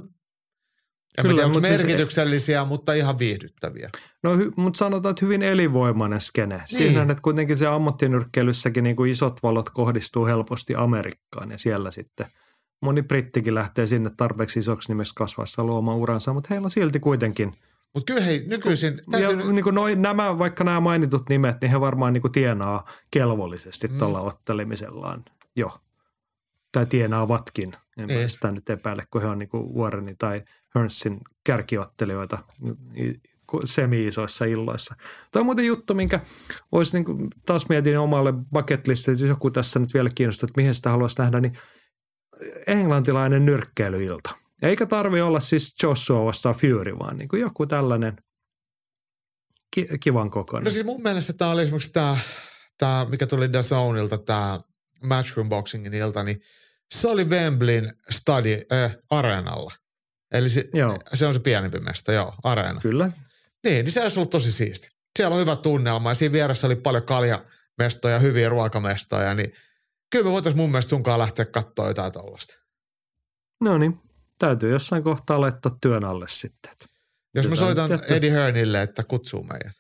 en Kyllä, tiedä, onko mutta siis- merkityksellisiä, mutta ihan viihdyttäviä. No, hy- mutta sanotaan, että hyvin elinvoimainen skene. Niin. Siinähän, että kuitenkin se ammattinyrkkeilyssäkin niin kuin isot valot kohdistuu helposti Amerikkaan ja siellä sitten moni brittikin lähtee sinne tarpeeksi isoksi nimessä kasvaessa luomaan uransa, mutta heillä on silti kuitenkin. Mutta kyllä hei, nykyisin, Ja täytyy, niin kuin noi, nämä, vaikka nämä mainitut nimet, niin he varmaan niin kuin tienaa kelvollisesti Mm. tuolla ottelemisellaan jo. Tai tienaavatkin. En Niin. sitä nyt epäile, kun he on niin kuin Warrenin tai Hearnsin kärkiottelijoita semi-isoissa illoissa. Tämä on muuten juttu, minkä olisi niin kuin, taas mietin omalle bucket listille, että jos joku tässä nyt vielä kiinnostaa, että mihin sitä haluaisi nähdä, niin englantilainen nyrkkeilyilta. Eikä tarvi olla siis Joshua vastaan Fury, vaan niin kuin joku tällainen ki- kivan kokoinen. no siis mun mielestä tämä oli esimerkiksi tämä, tämä mikä tuli DAZNilta, tämä Matchroom Boxingin ilta, niin se oli Wembleyn stadi, äh, areenalla. Eli se, Joo. se on se pienempi mesta, joo, areena. Kyllä. Niin, niin se olisi ollut tosi siisti. Siellä on hyvä tunnelma ja siinä vieressä oli paljon kaljamestoja, hyviä ruokamestoja, niin kyllä me voitaisiin mun mielestä sunkaan lähteä katsoa jotain tuollaista. No niin, täytyy jossain kohtaa laittaa työn alle sitten. Jos mä soitan tietty- Eddie Hearnille, että kutsuu meidät.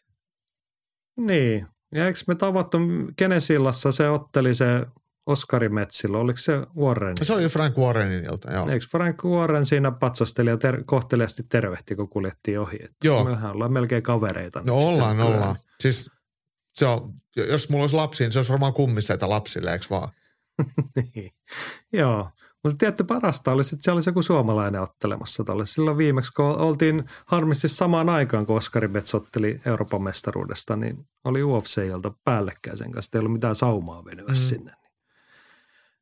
Niin, ja eikö me tavattu, kenen sillassa se otteli se Oskari Metsillä, oliko se Warren? Se oli Frank Warrenin ilta, joo. Eikö Frank Warren siinä patsasteli ja ter- kohteliasti tervehti, kun kuljettiin ohi? Että Joo. Mehän ollaan melkein kavereita. No ollaan, sitten. ollaan. Siis se on, jos mulla olisi lapsi, niin se olisi varmaan kummiseita lapsille, eikö vaan? niin. Joo, mutta tiedätte parasta olisi, että siellä olisi joku suomalainen ottelemassa tuolle. Silloin viimeksi, kun oltiin harmisesti samaan aikaan, kun Oskari Mets otteli Euroopan mestaruudesta, niin oli UFC-ilta päällekkäin sen kanssa. Ei ollut mitään saumaa venyä mm. Sinne.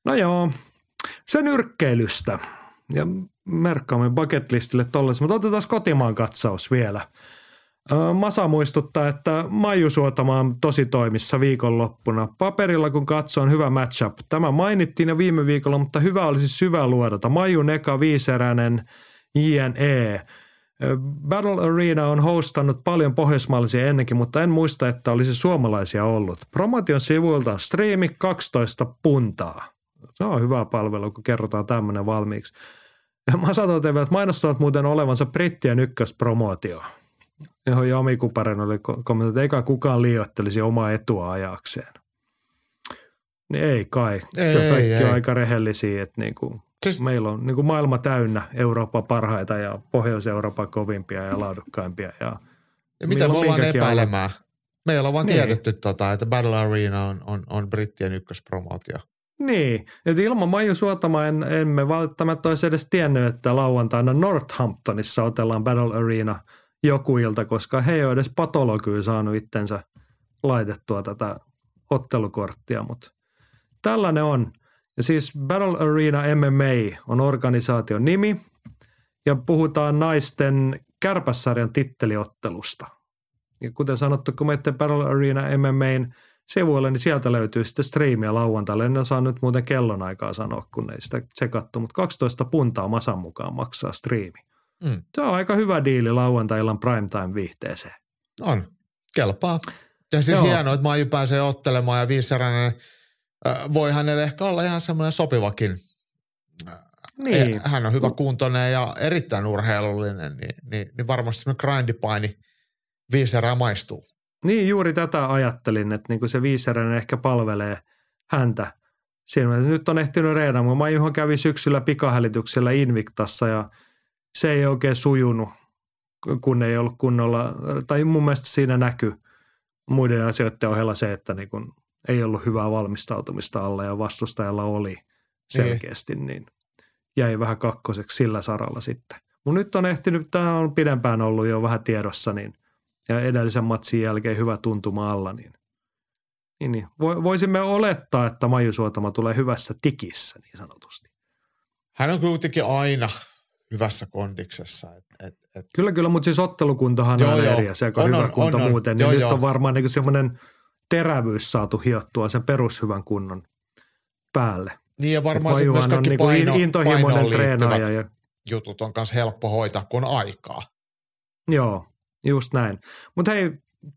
No joo, se nyrkkeilystä. Ja merkkaamme bucket listille tollaisen, mutta otetaan kotimaan katsaus vielä. Masa muistuttaa, että Maiju Suotama on tosi toimissa viikonloppuna. Paperilla kun katsoo on hyvä matchup. Tämä mainittiin jo viime viikolla, mutta hyvä olisi syvä luodata. Maiju Neka viiseräinen JNE. Battle Arena on hostannut paljon pohjoismaalaisia ennenkin, mutta en muista, että olisi suomalaisia ollut. Promotion sivuilta striimi 12 puntaa. Se on hyvä palvelu, kun kerrotaan tämmöinen valmiiksi. Masa toteaa, että mainostavat muuten olevansa brittien ykköspromootio johon Jami Kuparen oli ko- kommentoinut, että eikä kukaan liioittelisi omaa etua ajakseen. Niin ei kai. Ei, Se kaikki ei. on aika rehellisiä, että niin kuin, Siis- meillä on niin kuin maailma täynnä Euroopan parhaita ja Pohjois-Euroopan kovimpia ja laadukkaimpia. Ja Ja mitä me ollaan epäilemään? Meillä on vaan Niin. tiedetty, tota, että Battle Arena on, on, on brittien ykköspromootio. Niin, että ilman Maiju Suotama en, emme välttämättä olisi edes tiennyt, että lauantaina Northamptonissa otellaan Battle Arena joku ilta, koska he ei ole edes patologyyn saanut itsensä laitettua tätä ottelukorttia, mutta tällainen on. Ja siis Battle Arena MMA on organisaation nimi ja puhutaan naisten kärpässarjan titteliottelusta. Ja kuten sanottu, kun menette Battle Arena MMAin sivuille, niin sieltä löytyy sitten striimiä lauantaille. En osaa nyt muuten kellonaikaa sanoa, kun ei sitä tsekattu, mutta 12 puntaa Masan mukaan maksaa striimi. Mm. Se on aika hyvä diili lauantai-illan primetime viihteeseen. On. Kelpaa. Ja siis Joo. hienoa, että Maiju pääsee ottelemaan ja viiseräinen äh, voi hänelle ehkä olla ihan semmoinen sopivakin. Niin, Hän on hyvä kuntoinen ja erittäin urheilullinen, niin, niin, niin varmasti semmoinen grindipaini viiserää maistuu. niin juuri tätä ajattelin, että niin kuin se viiseräinen ehkä palvelee häntä. Siinä, nyt on ehtinyt reenaamaan. Mä johon kävi syksyllä pikahälityksellä Invictassa ja se ei oikein sujunut, kun ei ollut kunnolla, tai mun mielestä siinä näkyy muiden asioiden ohella se, että niin kun ei ollut hyvää valmistautumista alla ja vastustajalla oli selkeästi, niin, niin jäi vähän kakkoseksi sillä saralla sitten. Mutta nyt on ehtinyt, tämä on pidempään ollut jo vähän tiedossa, niin ja edellisen matsin jälkeen hyvä tuntuma alla, niin, niin, niin voisimme olettaa, että Maju Suotama tulee hyvässä tikissä niin sanotusti. Hän on kuitenkin aina hyvässä kondiksessa. Et, et, et. Kyllä, kyllä, mutta siis ottelukuntahan joo, on joo. eri asia kuin on, hyvä on, kunto on, muuten. On, niin joo, nyt joo. on varmaan niin semmoinen terävyys saatu hiottua sen perushyvän kunnon päälle. Niin ja varmaan sitten myös kaikki niin paino, intohimoinen treenaaja. Ja... jutut on myös helppo hoitaa, kun on aikaa. Joo, just näin. Mutta hei,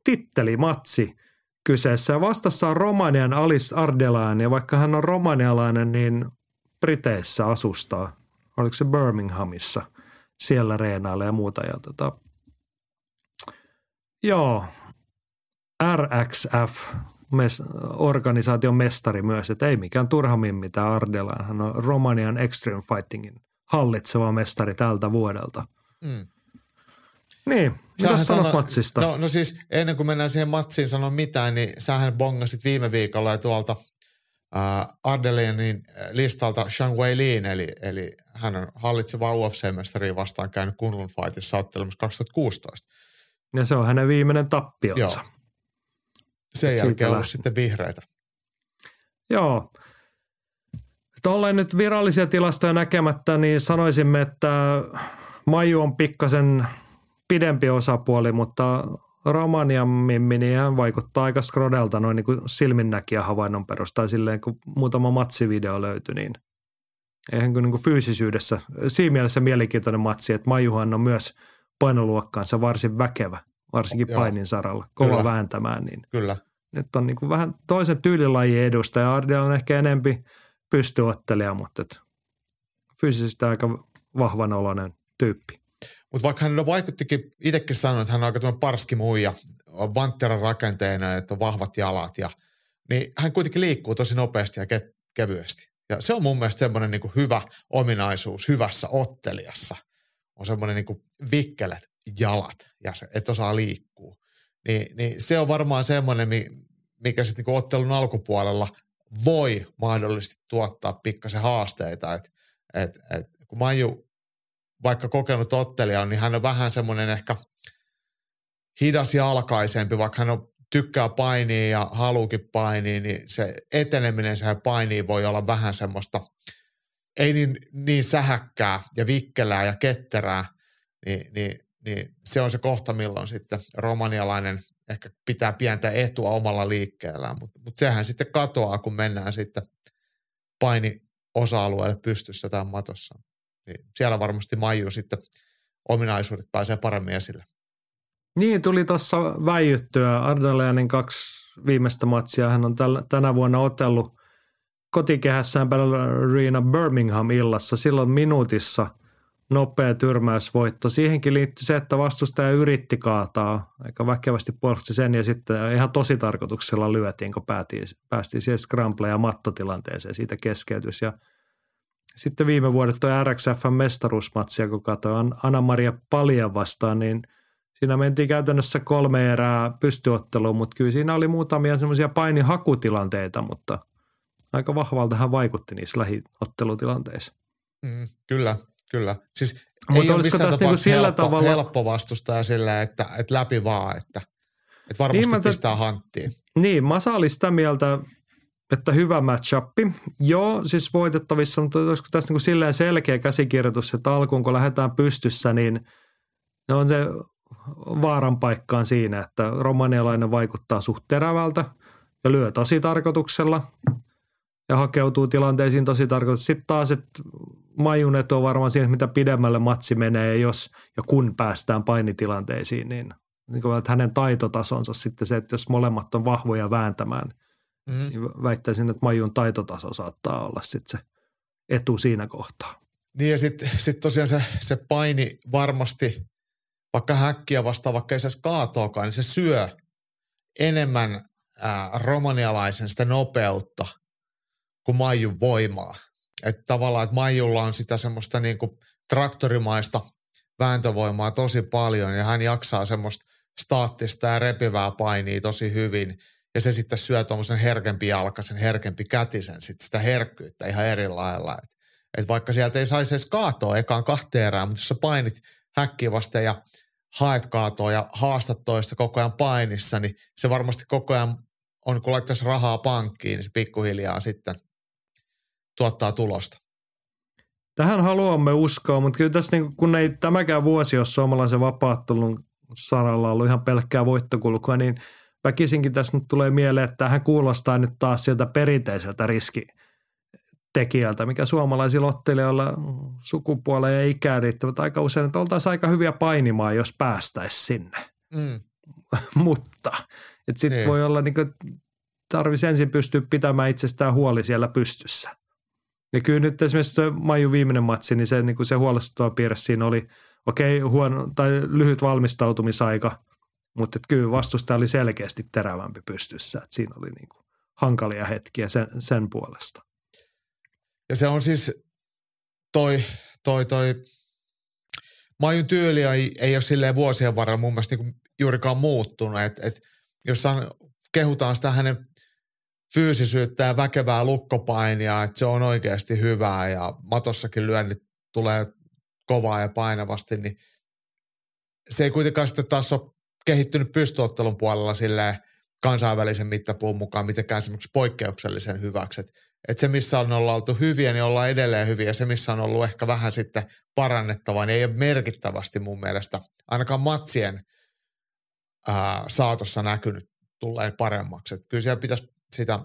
titteli, matsi kyseessä. Vastassa on Romanian Alice Ardelaan ja vaikka hän on romanialainen, niin Briteissä asustaa. Oliko se Birminghamissa? Siellä reenailla ja muuta. Ja tota, joo, RXF mes, organisaation mestari myös, että ei mikään turhammin mitä Ardelaan. Hän on Romanian Extreme Fightingin hallitseva mestari tältä vuodelta. Mm. Niin, mitä sanot matsista? No, no siis ennen kuin mennään siihen matsiin sanoa mitään, niin sähän bongasit viime viikolla tuolta äh, Ardelenin listalta Shang Wei Lin, eli, eli hän on hallitseva UFC-mestari vastaan käynyt Kunlun Fightissa ottelemassa 2016. Ja se on hänen viimeinen tappionsa. Joo. Sen jälkeen ollut sitten vihreitä. Joo. Tolleen nyt virallisia tilastoja näkemättä, niin sanoisimme, että Maju on pikkasen pidempi osapuoli, mutta Romanian Mimmi, niin hän vaikuttaa aika skrodelta noin niin kuin silminnäkijä havainnon perusteella silleen, kun muutama matsivideo löytyi, niin eihän niin kuin fyysisyydessä, siinä mielessä mielenkiintoinen matsi, että Majuhan on myös painoluokkaansa varsin väkevä varsinkin Joo. painin saralla, kova Kyllä. vääntämään. Niin Kyllä. Nyt on niin kuin vähän toisen tyylilajin edustaja. Ardel on ehkä enempi pystyottelija, mutta et fyysisesti aika vahvan oloinen tyyppi. Mutta vaikka hän vaikuttikin, itsekin sanoi, että hän on aika tämmöinen parski muija, on vantteran rakenteena, että on vahvat jalat, ja, niin hän kuitenkin liikkuu tosi nopeasti ja ke- kevyesti. Ja se on mun mielestä semmoinen niin hyvä ominaisuus hyvässä ottelijassa. On semmoinen niin vikkelet jalat ja se, että osaa liikkua. Niin, niin se on varmaan semmoinen, mikä sitten niin ottelun alkupuolella voi mahdollisesti tuottaa pikkasen haasteita. Et, et, et, kun Maju, vaikka kokenut ottelija on, niin hän on vähän semmoinen ehkä hidas ja alkaisempi, vaikka hän on tykkää painia ja haluukin painia, niin se eteneminen siihen painiin voi olla vähän semmoista, ei niin, niin sähäkkää ja vikkelää ja ketterää, niin, niin niin se on se kohta, milloin sitten romanialainen ehkä pitää pientä etua omalla liikkeellään, mutta mut sehän sitten katoaa, kun mennään sitten paini osa-alueelle pystyssä tai matossa. Niin siellä varmasti Maiju sitten ominaisuudet pääsee paremmin esille. Niin, tuli tuossa väijyttyä. Ardaleanin kaksi viimeistä matsia hän on täl, tänä vuonna otellut kotikehässään Arena Birmingham illassa silloin minuutissa – nopea tyrmäysvoitto. Siihenkin liittyy se, että vastustaja yritti kaataa aika väkevästi puolusti sen ja sitten ihan tosi tarkoituksella lyötiin, kun päätiin, päästiin siihen scramble- ja mattotilanteeseen, siitä keskeytys. Ja sitten viime vuodet tuo RXFn mestaruusmatsia, kun katsoin Anna-Maria Palja vastaan, niin siinä mentiin käytännössä kolme erää pystyotteluun, mutta kyllä siinä oli muutamia semmoisia painihakutilanteita, mutta aika vahvalta hän vaikutti niissä lähiottelutilanteissa. Mm, kyllä, Kyllä. Siis Mutta ei ole missään tässä niinku sillä helppo, tavalla... helppo vastustaa sillä, että, että läpi vaan, että, että varmasti niin pistää hanttiin. Niin, Masa oli sitä mieltä, että hyvä matchup. Joo, siis voitettavissa, mutta olisiko tässä niin kuin silleen selkeä käsikirjoitus, että alkuun kun lähdetään pystyssä, niin on se vaaran paikkaan siinä, että romanialainen vaikuttaa suht terävältä ja lyö tosi tarkoituksella ja hakeutuu tilanteisiin tosi tarkoituksella. Sitten taas, että Majun etu on varmaan siinä, mitä pidemmälle matsi menee ja jos ja kun päästään painitilanteisiin, niin, niin kuin, että hänen taitotasonsa sitten se, että jos molemmat on vahvoja vääntämään, mm. niin väittäisin, että Majun taitotaso saattaa olla sitten se etu siinä kohtaa. Niin ja sitten sit tosiaan se, se paini varmasti, vaikka häkkiä vastaan, vaikka ei saisi kaatoakaan, niin se syö enemmän ää, romanialaisen sitä nopeutta kuin Maijun voimaa. Että tavallaan, että Maijulla on sitä semmoista niin kuin traktorimaista vääntövoimaa tosi paljon ja hän jaksaa semmoista staattista ja repivää painia tosi hyvin. Ja se sitten syö tuommoisen herkempi jalkaisen, herkempi kätisen, sitten sitä herkkyyttä ihan eri lailla. Et, et vaikka sieltä ei saisi edes kaatoa ekaan kahteen erään, mutta jos sä painit häkkiä vasten ja haet kaatoa ja haastat toista koko ajan painissa, niin se varmasti koko ajan on, kun laittaisi rahaa pankkiin, niin se pikkuhiljaa sitten tuottaa tulosta. Tähän haluamme uskoa, mutta kyllä tässä niin, kun ei tämäkään vuosi ole suomalaisen vapaattelun saralla ollut ihan pelkkää voittokulkua, niin väkisinkin tässä nyt tulee mieleen, että hän kuulostaa nyt taas sieltä perinteiseltä riskitekijältä, mikä suomalaisilla ottelijoilla sukupuoleen ja ikään riittävät aika usein, että oltaisiin aika hyviä painimaan, jos päästäisiin sinne. Mm. Mutta sitten niin. voi olla, niin tarvitsisi ensin pystyä pitämään itsestään huoli siellä pystyssä. Ja kyllä nyt esimerkiksi tuo Maiju viimeinen matsi, niin se, niin kuin se huolestuttava piirre siinä oli, okei, okay, huono, tai lyhyt valmistautumisaika, mutta että kyllä vastustaja oli selkeästi terävämpi pystyssä. Että siinä oli niin kuin hankalia hetkiä sen, sen puolesta. Ja se on siis toi, toi, toi Majun tyyli ei, ei ole silleen vuosien varrella mun mielestä niin juurikaan muuttunut. Et, et jos kehutaan sitä hänen fyysisyyttä ja väkevää lukkopainia, että se on oikeasti hyvää ja matossakin lyönnit tulee kovaa ja painavasti, niin se ei kuitenkaan sitten taas ole kehittynyt pystyottelun puolella silleen kansainvälisen mittapuun mukaan mitenkään esimerkiksi poikkeuksellisen hyväksi. Että et se, missä on olla oltu hyviä, niin ollaan edelleen hyviä. Se, missä on ollut ehkä vähän sitten parannettavaa, niin ei ole merkittävästi mun mielestä ainakaan matsien ää, saatossa näkynyt tulee paremmaksi. Et kyllä siellä pitäisi sitä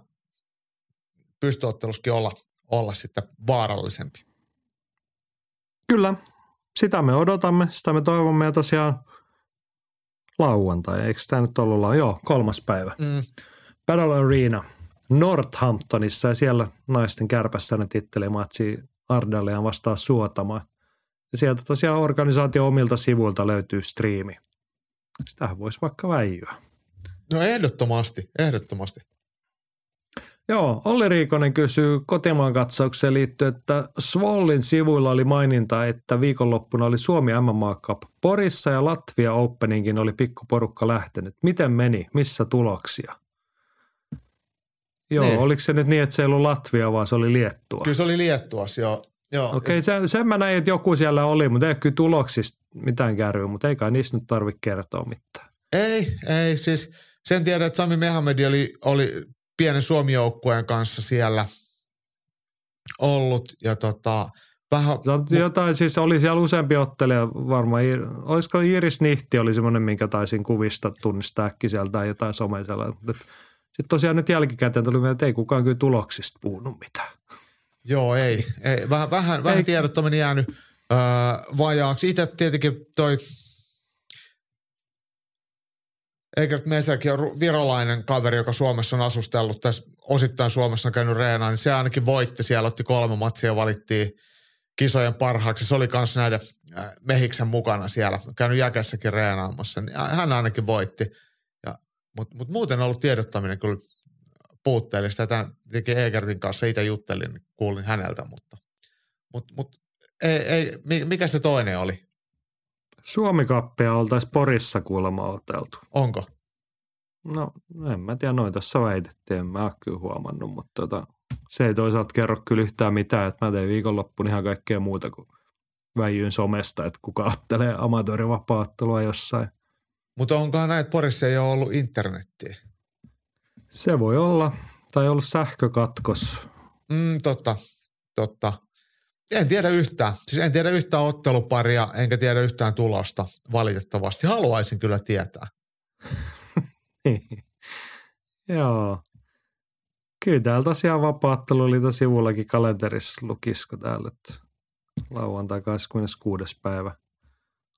pystyotteluskin olla, olla sitten vaarallisempi. Kyllä, sitä me odotamme, sitä me toivomme ja tosiaan lauantai, eikö tämä nyt ollut Joo, kolmas päivä. Mm. Battle Arena Northamptonissa ja siellä naisten kärpässä ne titteli matsi Ardalian vastaan Suotama. Ja sieltä tosiaan organisaatio omilta sivuilta löytyy striimi. Sitähän voisi vaikka väijyä. No ehdottomasti, ehdottomasti. Joo, Olli Riikonen kysyy kotimaan katsaukseen liittyen, että Svollin sivuilla oli maininta, että viikonloppuna oli Suomi MMA Cup Porissa ja Latvia Openinkin oli pikkuporukka lähtenyt. Miten meni? Missä tuloksia? Joo, niin. oliko se nyt niin, että se ei ollut Latvia, vaan se oli Liettua? Kyllä se oli Liettuas, joo. joo. Okei, okay, sen, sen mä näin, että joku siellä oli, mutta ei kyllä tuloksista mitään kärryä, mutta eikä niistä nyt tarvitse kertoa mitään. Ei, ei, siis sen tiedän, että Sami Mehamedi oli, oli pienen Suomi-joukkueen kanssa siellä ollut ja tota, vähän... Jotain, siis oli siellä useampi ottelija varmaan. Olisiko Iris Nihti oli semmoinen, minkä taisin kuvista tunnistaa äkkiseltä tai jotain someisella. Sitten tosiaan nyt jälkikäteen tuli mieleen, että ei kukaan kyllä tuloksista puhunut mitään. Joo, ei. ei. Vähän, vähän, vähän tiedottomani jäänyt öö, vajaaksi. Itse tietenkin toi Egert Mesäkin on virolainen kaveri, joka Suomessa on asustellut tässä osittain Suomessa on käynyt reenaan, niin se ainakin voitti. Siellä otti kolme matsia ja valittiin kisojen parhaaksi. Se oli myös näiden mehiksen mukana siellä, käynyt jäkässäkin reenaamassa. Niin hän ainakin voitti. Mutta mut muuten on ollut tiedottaminen kyllä puutteellista. Tätä teki Egertin kanssa itse juttelin, kuulin häneltä, mutta mut, mut, ei, ei, mikä se toinen oli? Suomikappia oltaisiin Porissa kuulemma oteltu. Onko? No en mä tiedä, noin tässä väitettiin, en mä ole kyllä huomannut, mutta tota, se ei toisaalta kerro kyllä yhtään mitään, että mä tein viikonloppuun ihan kaikkea muuta kuin väijyin somesta, että kuka ottelee amatöörivapaattelua jossain. Mutta onkohan näin, että Porissa ei ole ollut internettiä? Se voi olla, tai ollut sähkökatkos. Mm, totta, totta. En tiedä yhtään. Siis en tiedä yhtään otteluparia, enkä tiedä yhtään tulosta valitettavasti. Haluaisin kyllä tietää. Joo. Kyllä täällä tosiaan vapaattelu sivullakin kalenterissa lukisko täällä, että lauantai 26. päivä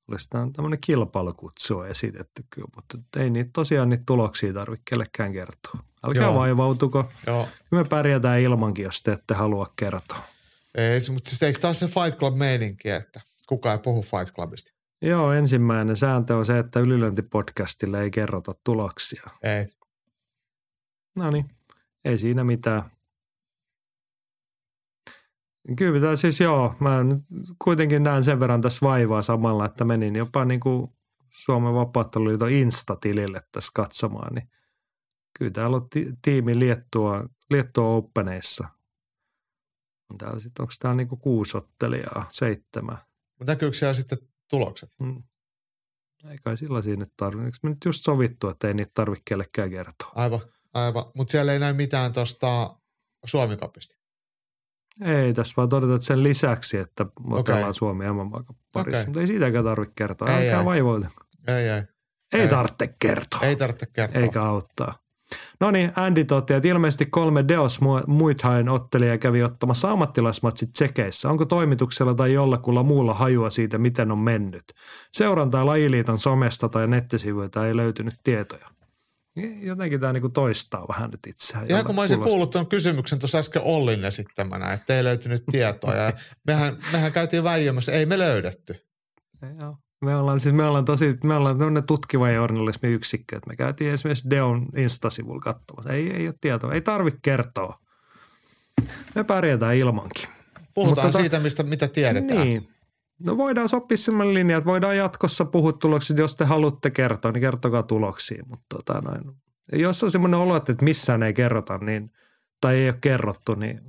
olisi tämmöinen kilpailukutsu on esitetty kyllä, mutta ei niitä tosiaan niitä tuloksia tarvitse kellekään kertoa. Älkää Joo. vaivautuko. Joo. Me pärjätään ilmankin, jos te ette halua kertoa. Ei, mutta siis eikö taas se Fight Club meininki, että kukaan ei puhu Fight Clubista? Joo, ensimmäinen sääntö on se, että ylilöintipodcastille ei kerrota tuloksia. Ei. No niin, ei siinä mitään. Kyllä siis joo, mä nyt kuitenkin näen sen verran tässä vaivaa samalla, että menin jopa niin kuin Suomen vapaatteluliiton Insta-tilille tässä katsomaan, niin kyllä täällä on ti- tiimi Liettua, Liettua Openeissa. On täällä sitten, onko täällä niin kuin kuusi ottelijaa, seitsemän? Mutta näkyykö siellä sitten tulokset? Mm. Ei kai sillä siinä nyt tarvitse. Eikö me nyt just sovittu, että ei niitä tarvitse kellekään kertoa? Aivan, aivan. Mutta siellä ei näy mitään tuosta Suomikapista. Ei, tässä vaan todeta, että sen lisäksi, että otellaan Okei. Suomi mm parissa. Okei. Mutta ei siitäkään tarvitse kertoa. Ei, Älkää ei. vaivoita. Ei, ei. Ei, Ei. tarvitse kertoa. Ei tarvitse kertoa. Eikä auttaa. No niin, Andy toteaa, että ilmeisesti kolme Deos Mu- Muithain ottelija kävi ottamassa ammattilaismatsit tsekeissä. Onko toimituksella tai jollakulla muulla hajua siitä, miten on mennyt? Seurantaa lajiliiton somesta tai nettisivuilta ei löytynyt tietoja. Jotenkin tämä niinku toistaa vähän nyt itseään. Ihan kun mä olisin kuullut tuon kysymyksen tuossa äsken Ollin esittämänä, että ei löytynyt tietoa. Ja mehän, mehän käytiin väijymässä, ei me löydetty. Joo. Me ollaan siis, me ollaan tosi, me ollaan tämmöinen tutkiva journalismin yksikkö, että me käytiin esimerkiksi Deon Insta-sivulla katsomassa. Ei, ei ole tietoa, ei tarvitse kertoa. Me pärjätään ilmankin. Puhutaan Mutta tota- siitä, mistä, mitä tiedetään. Niin. No voidaan sopia sellainen linja, että voidaan jatkossa puhua tuloksia, jos te haluatte kertoa, niin kertokaa tuloksia. Mutta tota noin, jos on semmoinen olo, että missään ei kerrota, niin, tai ei ole kerrottu, niin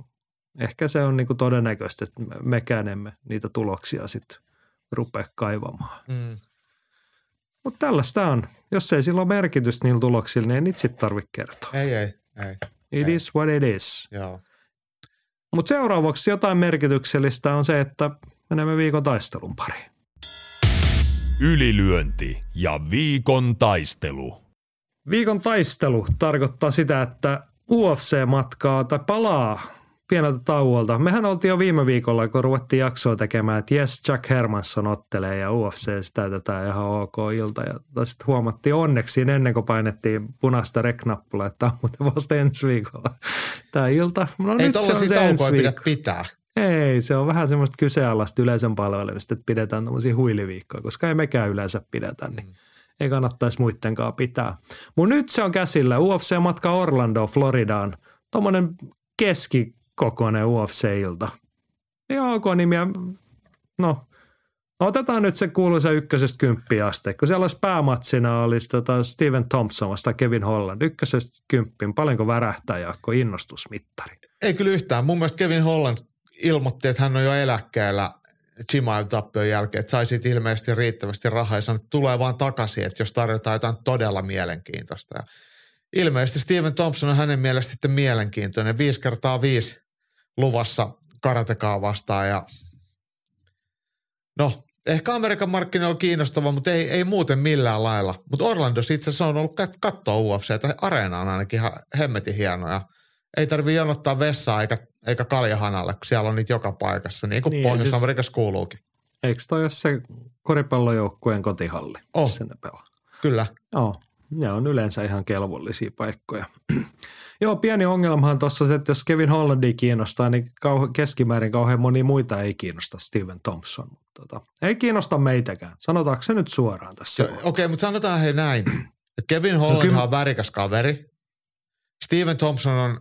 ehkä se on niinku todennäköistä, että me- mekään emme niitä tuloksia sitten rupea kaivamaan. Mm. Mutta tällaista on. Jos ei sillä ole merkitystä niillä tuloksilla, niin ei niitä sitten tarvitse kertoa. Ei, ei, ei. It ei. is what it is. Mutta seuraavaksi jotain merkityksellistä on se, että menemme viikon taistelun pariin. Ylilyönti ja viikon taistelu. Viikon taistelu tarkoittaa sitä, että UFC matkaa tai palaa pieneltä tauolta. Mehän oltiin jo viime viikolla, kun ruvettiin jaksoa tekemään, että jes, Jack Hermansson ottelee ja UFC sitä tätä ihan ok ilta. Ja sitten huomattiin onneksi ennen kuin painettiin punaista rek-nappulaa, että tämä on muuten vasta ensi viikolla tämä ilta. No ei nyt se on se ensi taukoja pidä viikko. pitää. Ei, se on vähän semmoista kyseenalaista yleisön palvelemista, että pidetään tämmöisiä huiliviikkoja, koska ei mekään yleensä pidetä, niin Mm. ei kannattaisi muittenkaan pitää. Mutta nyt se on käsillä. UFC-matka Orlando, Floridaan. Tuommoinen keskikokoinen UFC-ilta. Ihan ok nimiä. No, otetaan nyt se kuuluisa ykkösestä kymppiä aste. Kun siellä olisi päämatsina olisi tota Steven Thompson vasta Kevin Holland. Ykkösestä kymppiin. Paljonko värähtää Jaakko innostusmittari? Ei kyllä yhtään. Mun mielestä Kevin Holland ilmoitti, että hän on jo eläkkeellä Chimaev-tappion jälkeen, että sai ilmeisesti riittävästi rahaa ja sanoi, että tulee vaan takaisin, että jos tarjotaan jotain todella mielenkiintoista. Ja ilmeisesti Steven Thompson on hänen mielestä sitten mielenkiintoinen. Viisi kertaa viisi luvassa karatekaa vastaan ja no, ehkä Amerikan markkinoilla on kiinnostava, mutta ei, ei muuten millään lailla. Mutta Orlandossa itse asiassa on ollut kat- katsoa UFC, että areena on ainakin ihan hemmetin hieno ja ei tarvitse jonottaa vessaa eikä, eikä kaljahanalle, kun siellä on niitä joka paikassa, niin kuin Niin, ja siis- Pohjois-Amerikassa kuuluukin. Eikö toi ole se koripallojoukkueen kotihalli? Oh. missä ne pelaa? Kyllä. Joo, ne on yleensä ihan kelvollisia paikkoja. Joo, pieni ongelmahan tuossa se, että jos Kevin Hollandi kiinnostaa, niin kauhe, keskimäärin kauhean moni muita ei kiinnosta Steven Thompson. Mutta tota, ei kiinnosta meitäkään. Sanotaanko se nyt suoraan tässä? Okei, okay, mutta sanotaan hei näin. että Kevin Holland No kyllä- on värikäs kaveri. Steven Thompson on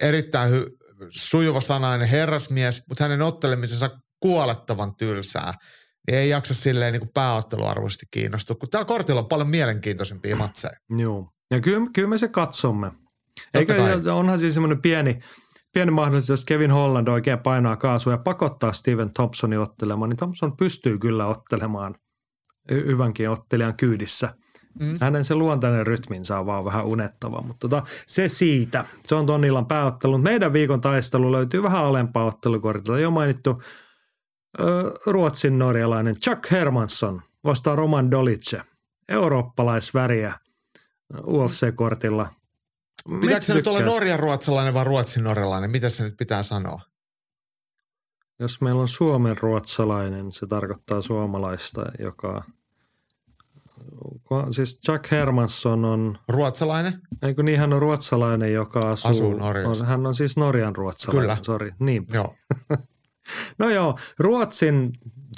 erittäin hy- sujuva sanainen herrasmies, mutta hänen ottelemisensa kuolettavan tylsää. Niin ei jaksa silleen niin kuin pääotteluarvoisesti kiinnostua, kun täällä kortilla on paljon mielenkiintoisempia matseja. Joo. Ja kyllä, kyllä me se katsomme. Eikä, onhan siis semmoinen pieni, pieni mahdollisuus, jos Kevin Holland oikein painaa kaasua ja pakottaa Steven Thompsonin ottelemaan, niin Thompson pystyy kyllä ottelemaan hy- hyvänkin ottelijan kyydissä. Mm. Hänen se luontainen rytminsä on vaan vähän unettava, mutta tota, se siitä. Se on ton illan pääottelu. Meidän viikon taistelu löytyy vähän alempaa ottelukortilta. Jo mainittu ö, ruotsin norjalainen Chuck Hermansson vastaa Roman Dolice. Eurooppalaisväriä UFC-kortilla. Pitääkö se nyt olla. Norjan ruotsalainen vai Ruotsin norjalainen? Mitä se nyt pitää sanoa? Jos meillä on Suomen ruotsalainen, se tarkoittaa suomalaista, joka... Siis Chuck Hermansson on, Ruotsalainen? eikö niin hän on ruotsalainen, joka asuu, Asuu Norjassa. On, hän on siis Norjan ruotsalainen, Kyllä. sori. Niin. Joo. No joo, Ruotsin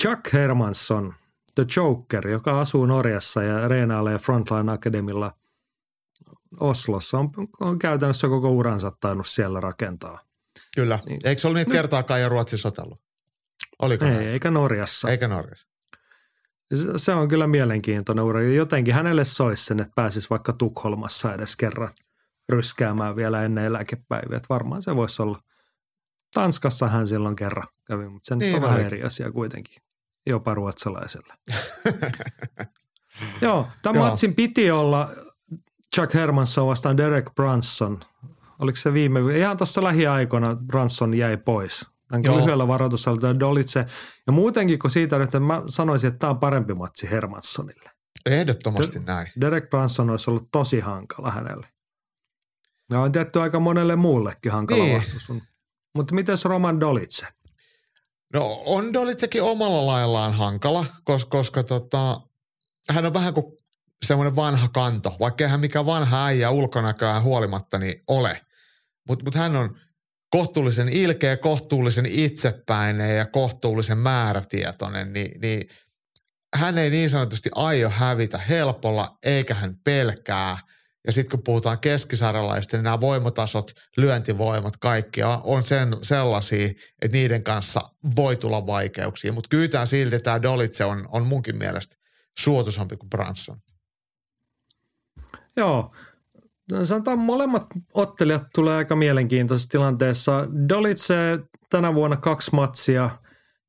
Chuck Hermansson, The Joker, joka asuu Norjassa ja reenailee Frontline Academilla Oslossa, on, on käytännössä koko uransa tainnut siellä rakentaa. Kyllä. Niin. Eikö se ollut niitä kertaakaan jo Ruotsissa otellut? Oliko Ei, näin? eikä Norjassa. Eikä Norjassa. Se- on kyllä mielenkiintoinen ura. Jotenkin hänelle soisi sen, että pääsisi vaikka Tukholmassa edes kerran ryskäämään vielä ennen eläkepäiviä. Että varmaan se voisi olla. Tanskassa hän silloin kerran kävi, mutta se nyt Niin on vähän oli. eri asia kuitenkin. Jopa ruotsalaisella. Joo, tämän Joo. matsin piti olla Chuck Hermansson vastaan Derek Brunson. Oliko se viime, ihan tuossa lähiaikoina Brunson jäi pois. Tämän Joo. lyhyellä varoitusalla Dolitse. Ja muutenkin kuin siitä, että mä sanoisin, että tämä on parempi matsi Hermanssonille. Ehdottomasti näin. Derek Brunson olisi ollut tosi hankala hänelle. Ja on tehty aika monelle muullekin hankala niin. vastus. Mutta miten Roman Dolitse? No on Dolitsekin omalla laillaan hankala, koska, koska tota, hän on vähän kuin semmoinen vanha kanto, vaikka hän mikä vanha äijä ulkonäköään huolimatta niin ole. Mutta mut hän on kohtuullisen ilkeä, kohtuullisen itsepäinen ja kohtuullisen määrätietoinen, niin, niin hän ei niin sanotusti aio hävitä helpolla, eikä hän pelkää. Ja sitten kun puhutaan keskisarjalaista, niin nämä voimatasot, lyöntivoimat, kaikki on- on sen, sellaisia, että niiden kanssa voi tulla vaikeuksia. Mutta kyllä silti tämä Dolitse on, on munkin mielestä suotuisampi kuin Branson. Joo, sanotaan molemmat ottelijat tulee aika mielenkiintoisessa tilanteessa. Dolitse tänä vuonna kaksi matsia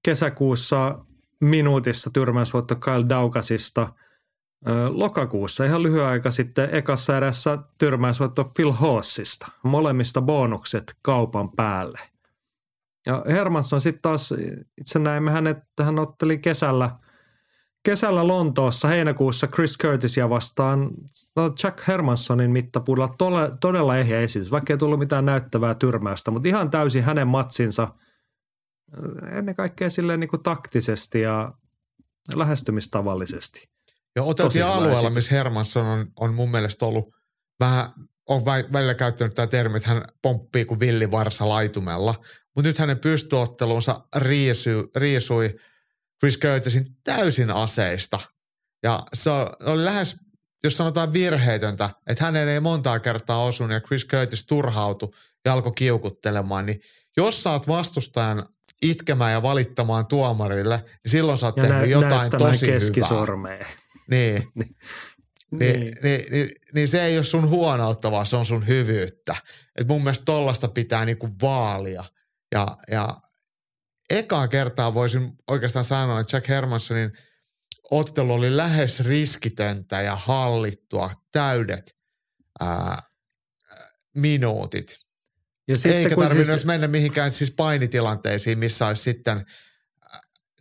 kesäkuussa minuutissa tyrmäysvoitto Kyle Daukasista. Lokakuussa ihan lyhyen aika sitten ekassa erässä tyrmäysvoitto Phil Hossista. Molemmista bonukset kaupan päälle. Ja Hermansson sitten taas, itse näimme hänet, hän otteli kesällä – kesällä Lontoossa heinäkuussa Chris Curtisia vastaan Jack Hermanssonin mittapuulla tole, todella ehjä esitys, vaikka ei tullut mitään näyttävää tyrmäystä, mutta ihan täysin hänen matsinsa äh, ennen kaikkea silleen niin kuin taktisesti ja lähestymistavallisesti. Ja oteltiin alueella, missä Hermansson on, on mun mielestä ollut vähän, on vä- välillä käyttänyt tämä termi, että hän pomppii kuin villivarsa laitumella. Mutta nyt hänen pystyottelunsa riisui, riisui Chris Curtisin täysin aseista. Ja se oli lähes, jos sanotaan virheetöntä, että hänen ei montaa kertaa osunut ja Chris Curtis turhautui ja alkoi kiukuttelemaan, niin jos saat vastustajan itkemään ja valittamaan tuomarille, niin silloin sä oot Ja tehnyt nä- jotain tosi hyvää. Niin. Niin, niin. Niin, niin, niin se ei ole sun huonoutta, vaan se on sun hyvyyttä. Et mun mielestä tollasta pitää niinku vaalia. Ja, ja ekaa kertaa voisin oikeastaan sanoa, että Jack Hermanssonin ottelu oli lähes riskitöntä ja hallittua, täydet ää, minuutit. Ja Eikä kun tarvinnut siis- mennä mihinkään siis painitilanteisiin, missä olisi sitten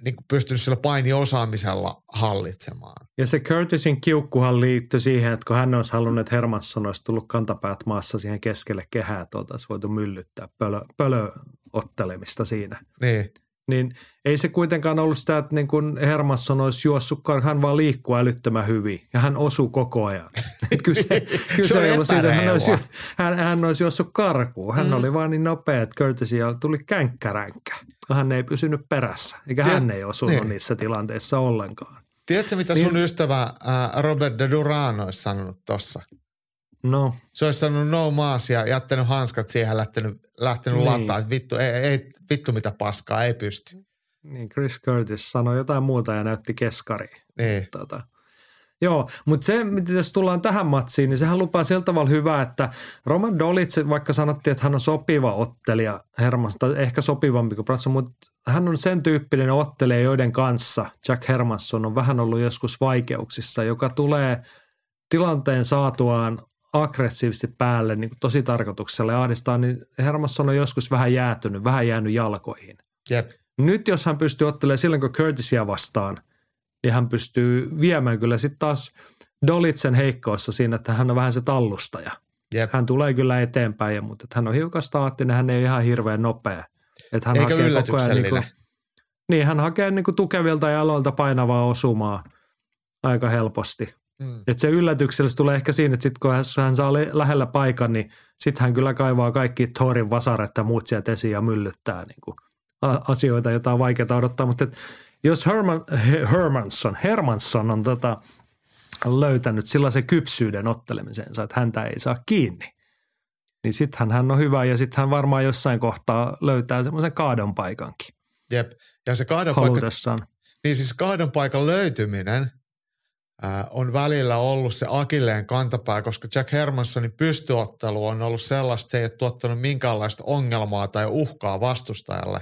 niin kuin pystynyt sillä painiosaamisella hallitsemaan. Ja se Curtisin kiukkuhan liittyi siihen, että kun hän olisi halunnut, että Hermansson olisi tullut kantapäät maassa siihen keskelle kehää, että oltaisiin voitu myllyttää pölö, pölöottelemista siinä. Niin. Niin ei se kuitenkaan ollut sitä, että niin kun Hermansson olisi juossut, kar- hän vaan liikkuu älyttömän hyvin ja hän osuu koko ajan. Et kyllä se, kyllä Se se oli ei ollut siitä, että hän olisi, hän, hän olisi juossut karkuun. Hän mm. oli vaan niin nopea, että Curtisia tuli känkkäränkkä. Hän ei pysynyt perässä, eikä Tiedät- hän ei osunut niin. niissä tilanteissa ollenkaan. Tiedätkö, mitä Niin- sun ystävä ää, Robert de Duran olisi sanonut tossa? No, Se olisi sanonut no maas ja jättänyt hanskat siihen, lähtenyt, lähtenyt Niin. lataan. että Vittu, ei, ei, vittu mitä paskaa, ei pysty. niin Chris Curtis sanoi jotain muuta ja näytti keskariin. Niin. Tota. Joo, mutta se, mitä jos tullaan tähän matsiin, niin sehän lupaa sillä tavalla hyvää, että Roman Dolitz, vaikka sanottiin, että hän on sopiva ottelija, Hermans, tai ehkä sopivampi kuin Branson, mutta hän on sen tyyppinen ottelija, joiden kanssa Jack Hermansson on vähän ollut joskus vaikeuksissa, joka tulee tilanteen saatuaan aggressiivisesti päälle niin kuin tosi tarkoituksella ja ahdistaa, niin Hermansson on joskus vähän jäätynyt, vähän jäänyt jalkoihin. Jep. Nyt jos hän pystyy ottelemaan silloin, kun Curtisia vastaan, niin hän pystyy viemään kyllä sitten taas Dolitsen heikkoossa siinä, että hän on vähän se tallustaja. Jep. Hän tulee kyllä eteenpäin, ja, mutta että hän on hiukan staattinen, hän ei ole ihan hirveän nopea. Että hän Eikä hakee koko ajan. Niin, kuin, niin hän hakee niin kuin tukevilta jaloilta painavaa osumaa aika helposti. Mm. Et se yllätyksellä tulee ehkä siinä, että sit kun hän- saa lähellä paikan, niin sitten hän kyllä kaivaa kaikki Thorin vasaret ja muut sieltä esiin ja myllyttää niin kuin asioita, joita on vaikeaa odottaa. Mutta jos Herman, He- Hermansson, Hermansson on tota, löytänyt sellaisen kypsyyden ottelemiseensa, että häntä ei saa kiinni, niin sittenhän hän on hyvä ja sitten hän varmaan jossain kohtaa löytää semmoisen kaadon paikankin Jep. Ja se kahdon paikka, niin siis kahdon paikan löytyminen ää, on välillä ollut se akilleen kantapää, koska Jack Hermanssonin pystyottelu on ollut sellaista, että se ei ole tuottanut minkäänlaista ongelmaa tai uhkaa vastustajalle,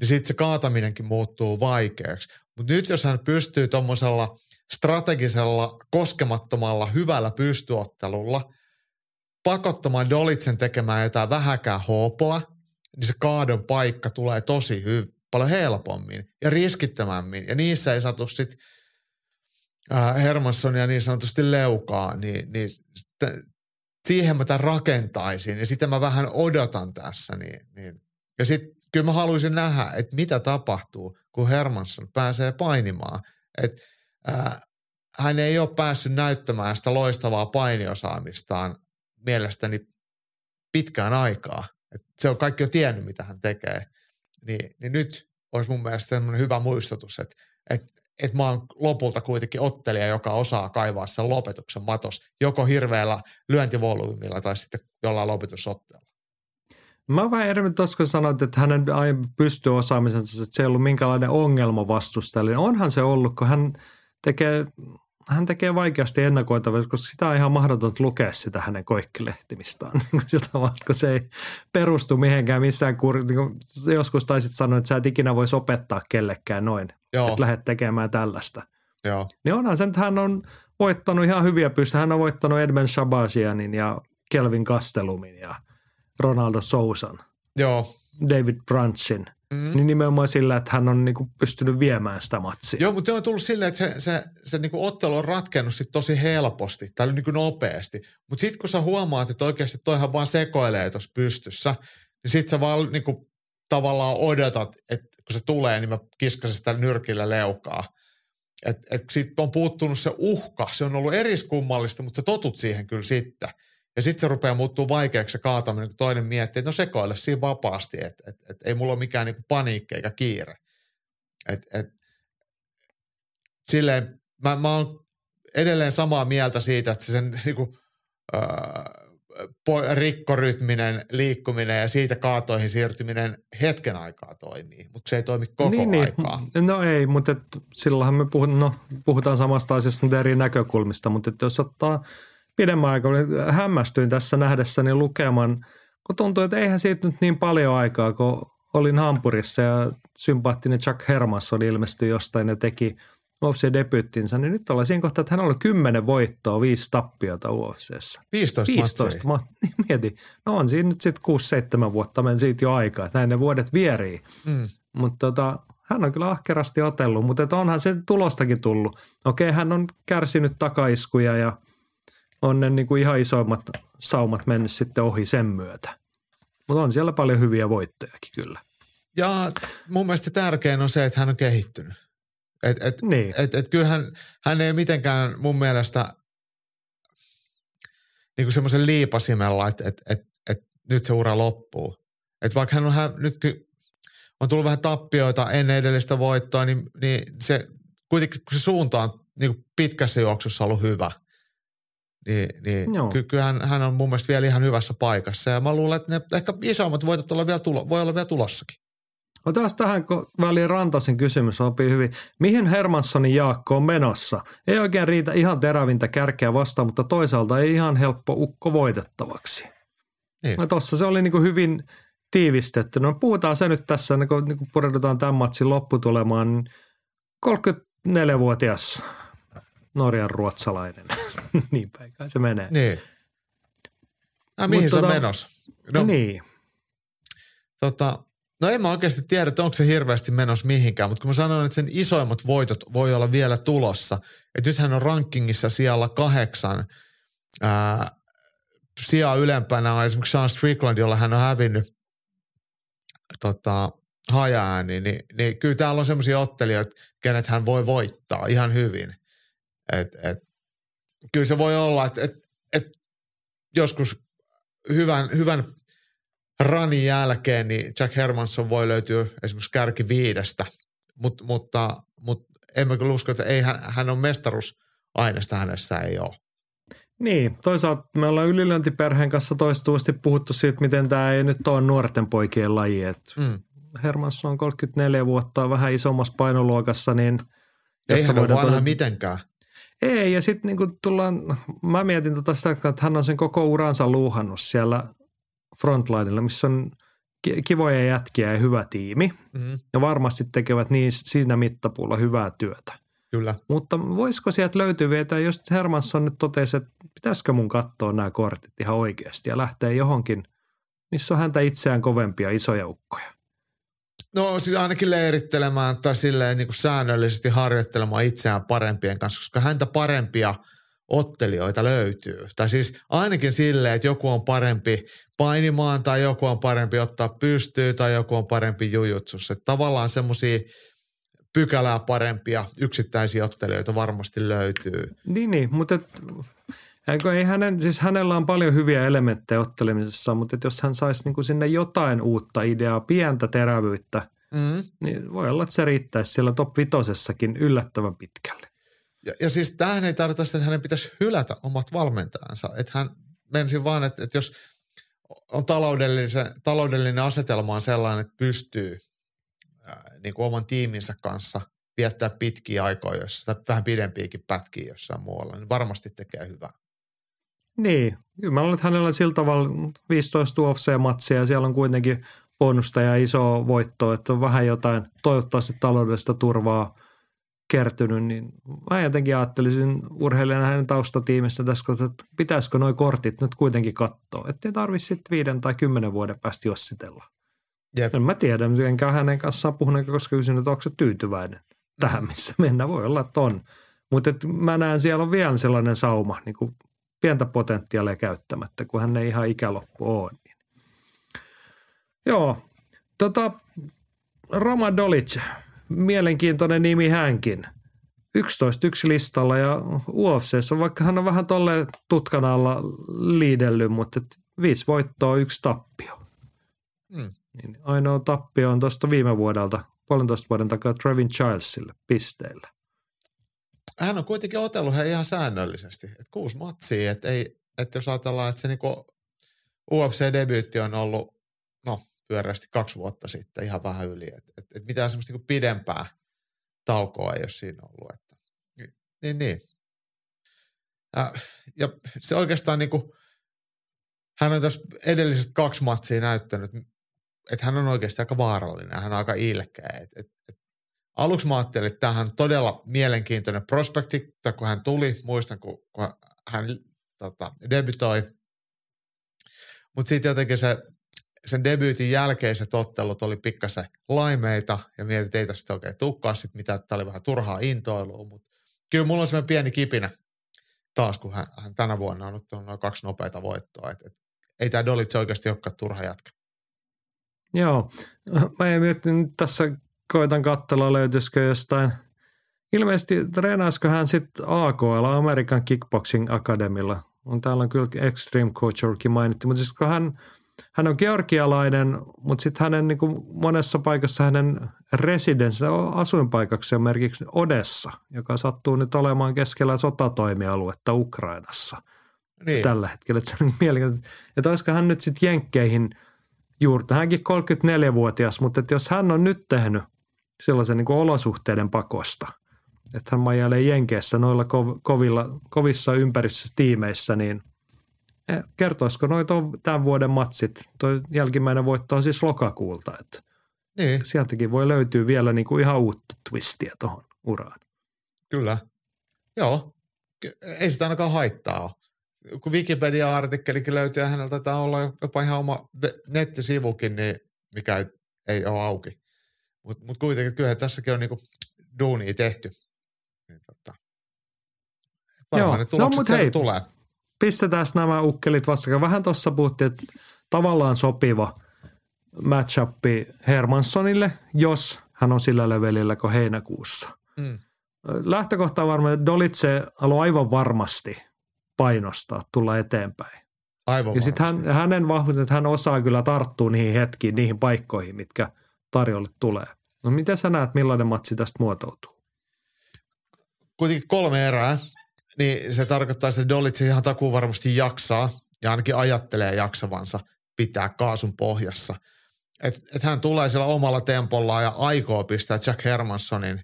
niin sitten se kaataminenkin muuttuu vaikeaksi. Mutta nyt jos hän pystyy tuommoisella strategisella, koskemattomalla, hyvällä pystyottelulla pakottamaan Dolitsen tekemään jotain vähäkään hoopoa, niin se kaadon paikka tulee tosi hy- paljon helpommin ja riskittömämmin. Ja niissä ei satu sit äh, Hermanssonia niin sanotusti leukaa, niin, niin st- siihen mä tämän rakentaisin ja sitä mä vähän odotan tässä. Niin, niin. Ja sitten kyllä mä haluaisin nähdä, että mitä tapahtuu, kun Hermansson pääsee painimaan. Että äh, hän ei ole päässyt näyttämään sitä loistavaa painiosaamistaan mielestäni pitkään aikaa. Et se on kaikki jo tiennyt, mitä hän tekee. Niin, niin nyt olisi mun mielestä sellainen hyvä muistutus, että, että, että mä oon lopulta kuitenkin ottelija, joka osaa kaivaa sen lopetuksen matos, joko hirveällä lyöntivolyymilla tai sitten jollain lopetusotteella. Mä vähän eri tuossa, kun sanoit, että hänen pystyy osaamisensa, että se ei ollut minkälainen ongelma vastustajalle. Onhan se ollut, kun hän tekee, hän tekee vaikeasti ennakoitavasti, koska sitä on ihan mahdotonta lukea sitä hänen vaan, kun se ei perustu mihinkään missään kur... niin joskus taisit sanoa, että sä et ikinä voisi opettaa kellekään noin, Joo. että lähdet tekemään tällaista. Joo, Niin onhan se, että hän on voittanut ihan hyviä pystyjä. Hän on voittanut Edmund Shabazianin ja Kelvin Castelumin ja Ronaldo Sousan, joo. David Brunchin. Mm. Niin nimenomaan sillä, että hän on niinku pystynyt viemään sitä matsia. Joo, mutta se on tullut silleen, että se, se, se niinku ottelu on ratkennut sit tosi helposti tai niinku nopeasti. Mutta sitten kun sä huomaat, että oikeasti toihan vaan sekoilee tuossa pystyssä, niin sitten sä vaan niinku tavallaan odotat, että kun se tulee, niin mä kiskasen sitä nyrkillä leukaa. Että et sitten on puuttunut se uhka, se on ollut eriskummallista, mutta sä totut siihen kyllä sitten. Ja sitten se rupeaa muuttuu vaikeaksi se kaataminen, kun toinen miettii, että no sekoile siinä vapaasti, että et, et ei mulla ole mikään niinku paniikki eikä kiire. Et, et, silleen, mä, mä oon edelleen samaa mieltä siitä, että se sen niinku, po- rikkorytminen liikkuminen ja siitä kaatoihin siirtyminen hetken aikaa toimii, mutta se ei toimi koko niin, aikaa. Niin. No ei, mutta et, silloinhan me puhutaan, no, puhutaan samasta asiasta, mutta eri näkökulmista. Mutta jos ottaa pidemmän aikaa, niin hämmästyin tässä nähdessäni lukeman, kun tuntuu, että eihän siitä nyt niin paljon aikaa, kun olin Hampurissa ja sympaattinen Chuck Hermansson ilmestyi jostain ja teki UFC-debyyttinsä, niin nyt ollaan siinä kohtaa, että hän oli kymmenen voittoa, viisi tappiota UFCssä. 15, 15. matsia. Mä, niin mieti, no on siinä nyt sitten 6-7 vuotta men siitä jo aikaa, että näin ne vuodet vierii. Mm. Mutta tota, hän on kyllä ahkerasti otellut, mutta onhan se tulostakin tullut. Okei, hän on kärsinyt takaiskuja ja on ne niinku ihan isoimmat saumat mennyt sitten ohi sen myötä. Mutta on siellä paljon hyviä voittojakin kyllä. Ja mun mielestä tärkein on se, että hän on kehittynyt. Et, et, Niin. et, et kyllähän hän ei mitenkään mun mielestä niin kuin semmoisen liipasimella, että et, et, et nyt se ura loppuu. Et vaikka hän on hän, nyt on tullut vähän tappioita ennen edellistä voittoa, niin, niin se kuitenkin kun se suunta on niin kuin pitkässä juoksussa ollut hyvä, niin, niin Joo. ky- kyllähän hän on mun mielestä vielä ihan hyvässä paikassa. Ja mä luulen, että ne ehkä isommat voitot olla vielä tulo, voi olla vielä tulossakin. Otas tähän kun väliin Rantasen kysymys sopii hyvin. Mihin Hermanssonin Jaakko on menossa? Ei oikein riitä ihan terävintä kärkeä vastaan, mutta toisaalta ei ihan helppo ukko voitettavaksi. Niin. No tossa se oli niinku hyvin tiivistetty. No puhutaan se nyt tässä, niin kun, niin kun pureudutaan tämän matsin lopputulemaan. Niin 34-vuotias Norjan ruotsalainen. niin päin kai se menee. Niin. Ah, mihin Mut se on tota- menossa? No, No, niin. tota, no en mä oikeasti tiedä, että onko se hirveästi menossa mihinkään, mutta kun mä sanoin, että sen isoimmat voitot voi olla vielä tulossa, että nyt hän on rankingissa siellä kahdeksan, ää, sijaa ylempänä on esimerkiksi Sean Strickland, jolla hän on hävinnyt tota, hajaääni, niin, niin kyllä täällä on semmoisia ottelijoita, kenet hän voi voittaa ihan hyvin. Et, et, kyllä se voi olla, että et, et joskus hyvän, hyvän ranin jälkeen niin Jack Hermansson voi löytyä esimerkiksi kärki viidestä, Mut, mutta, mutta en mä kyllä usko, että ei hän, hän on mestaruusaineesta hänessä ei ole. Niin, toisaalta me ollaan ylilöintiperheen kanssa toistuvasti puhuttu siitä, miten tämä ei nyt ole nuorten poikien laji. Et Mm. Hermansson on 34 vuotta, vähän isommassa painoluokassa, niin Eihän jossa ole vanha todeta- mitenkään. Ei, ja sitten niinku tullaan, mä mietin tota sitä, että hän on sen koko uransa luuhannut siellä frontlinella, missä on ki- kivoja jätkiä ja hyvä tiimi. Mm. Ja varmasti tekevät niin siinä mittapuulla hyvää työtä. Kyllä. Mutta voisiko sieltä löytyä vielä, jos Hermansson nyt totesi, että pitäisikö mun katsoa nämä kortit ihan oikeasti ja lähteä johonkin, missä on häntä itseään kovempia isoja ukkoja. No siis ainakin leirittelemään tai silleen niin kuin säännöllisesti harjoittelemaan itseään parempien kanssa, koska häntä parempia ottelijoita löytyy. Tai siis ainakin silleen, että joku on parempi painimaan tai joku on parempi ottaa pystyyn tai joku on parempi jujutsus. Että tavallaan semmoisia pykälää parempia yksittäisiä ottelijoita varmasti löytyy. Niin, niin mutta ei hänen, siis hänellä on paljon hyviä elementtejä ottelemisessa, mutta et jos hän saisi niinku sinne jotain uutta ideaa, pientä terävyyttä, Mm. niin voi olla, että se riittäisi siellä top vitosessakin yllättävän pitkälle. Ja, ja siis tämähän ei tarkoita sitä, että hänen pitäisi hylätä omat valmentajansa. Että hän menisi vaan, että, että jos on taloudellinen, taloudellinen asetelma on sellainen, että pystyy ää, niin kuin oman tiiminsä kanssa viettää pitkiä aikoja, jossa, tai vähän pidempiäkin pätkiä jossain muualla, niin varmasti tekee hyvää. Niin, kyllä mä luulen, että hänellä on sillä tavalla 15 UFC-matsia ja siellä on kuitenkin bonusta ja iso voitto, että on vähän jotain toivottavasti taloudellista turvaa kertynyt, niin mä jotenkin ajattelisin urheilijana hänen taustatiimistä tässä, että pitäisikö nuo kortit nyt kuitenkin katsoa, ettei tarvitse sitten viiden tai kymmenen vuoden päästä jossitella. Jep. En mä tiedä, enkä hänen kanssaan puhunut, koska kysyn, että onko se tyytyväinen tähän, missä mennään. Voi olla, että on. Mutta mä näen, siellä on vielä sellainen sauma, niin kuin pientä potentiaalia käyttämättä, kun hän ei ihan ikäloppu ole. Niin. Joo, tota, Roma Dolic, mielenkiintoinen nimi hänkin. 11 yksi listalla ja UFCssä, vaikka hän on vähän tolle tutkan alla liidellyt, mutta viisi voittoa, yksi tappio. Mm. Niin ainoa tappio on tuosta viime vuodelta, puolentoista vuoden takaa Trevin Childsille pisteillä. Hän on kuitenkin otellut he ihan säännöllisesti. Et kuusi matsia, että että jos ajatellaan, että se niinku UFC-debyytti on ollut, no pyöreästi kaksi vuotta sitten, ihan vähän yli. Että et, et mitään semmoista niinku pidempää taukoa ei ole siinä ollut. Että, niin. niin. Ja, ja se oikeastaan niinku, hän on tässä edelliset kaksi matsia näyttänyt, että hän on oikeasti aika vaarallinen, hän on aika ilkeä. Et, et, et aluksi mä ajattelin, että tämähän on todella mielenkiintoinen prospekti, kun hän tuli, muistan kun, kun hän tota, debytoi, mutta sitten jotenkin se, sen debyytin jälkeiset ottelut oli pikkasen laimeita, ja mietin, että ei tästä oikein tukkaa sit mitä, tämä oli vähän turhaa intoilua, mutta kyllä mulla on semmoinen pieni kipinä taas, kun hän, hän tänä vuonna on ottanut noin kaksi nopeita voittoa, että et, ei tämä Dolitse oikeasti olekaan turha jatka. Joo, mä en miettinyt nyt tässä koitan katsella löytyisikö jostain. Ilmeisesti treenaisiko hän sitten AKL, American Kickboxing Academilla. On täällä on kyllä Extreme Coachorkin mainittu, mutta siis kun hän, hän on georgialainen, mutta sitten hänen niin kuin monessa paikassa hänen residenssi, asuinpaikaksi on merkiksi Odessa, joka sattuu nyt olemaan keskellä sotatoimialuetta Ukrainassa Niin, tällä hetkellä. Että se on mielenkiintoista. Että olisiko hän nyt sitten Jenkkeihin juurta. Hänkin 34-vuotias, mutta että jos hän on nyt tehnyt sellaisen niin kuin olosuhteiden pakosta, että hän majailee Jenkeissä noilla kov- kovilla, kovissa ympärissä tiimeissä, niin eh, kertoisiko noita tämän vuoden matsit? Tuo jälkimmäinen voitto on siis lokakuulta, että niin, sieltäkin voi löytyä vielä niin kuin ihan uutta twistiä tuohon uraan. kyllä. Joo, ei sitä ainakaan haittaa ole. Kun Wikipedia-artikkelikin löytyy ja hänellä taitaa olla jopa ihan oma nettisivukin, niin mikä ei, ei ole auki. Mutta mut kuitenkin kyllä tässäkin on niinku duunia tehty. Niin tota, varmaan Joo. ne No, mut hei. tulee. pistetään nämä ukkelit vastakkain. Vähän tuossa puhuttiin, että tavallaan sopiva matchappi Hermanssonille, jos hän on sillä levelillä kuin heinäkuussa. Mm. Lähtökohta on varmaan, että Dolitse haluaa aivan varmasti painostaa, tulla eteenpäin. Aivan Ja sitten hän, hänen vahvuudet, että hän osaa kyllä tarttua niihin hetkiin, niihin paikkoihin, mitkä tarjolle tulee. No miten sä näet, millainen matsi tästä muotoutuu? Kuitenkin kolme erää, niin se tarkoittaa että Dolitse ihan takuu varmasti jaksaa ja ainakin ajattelee jaksavansa pitää kaasun pohjassa. Että et hän tulee siellä omalla tempollaan ja aikoo pistää Jack Hermanssonin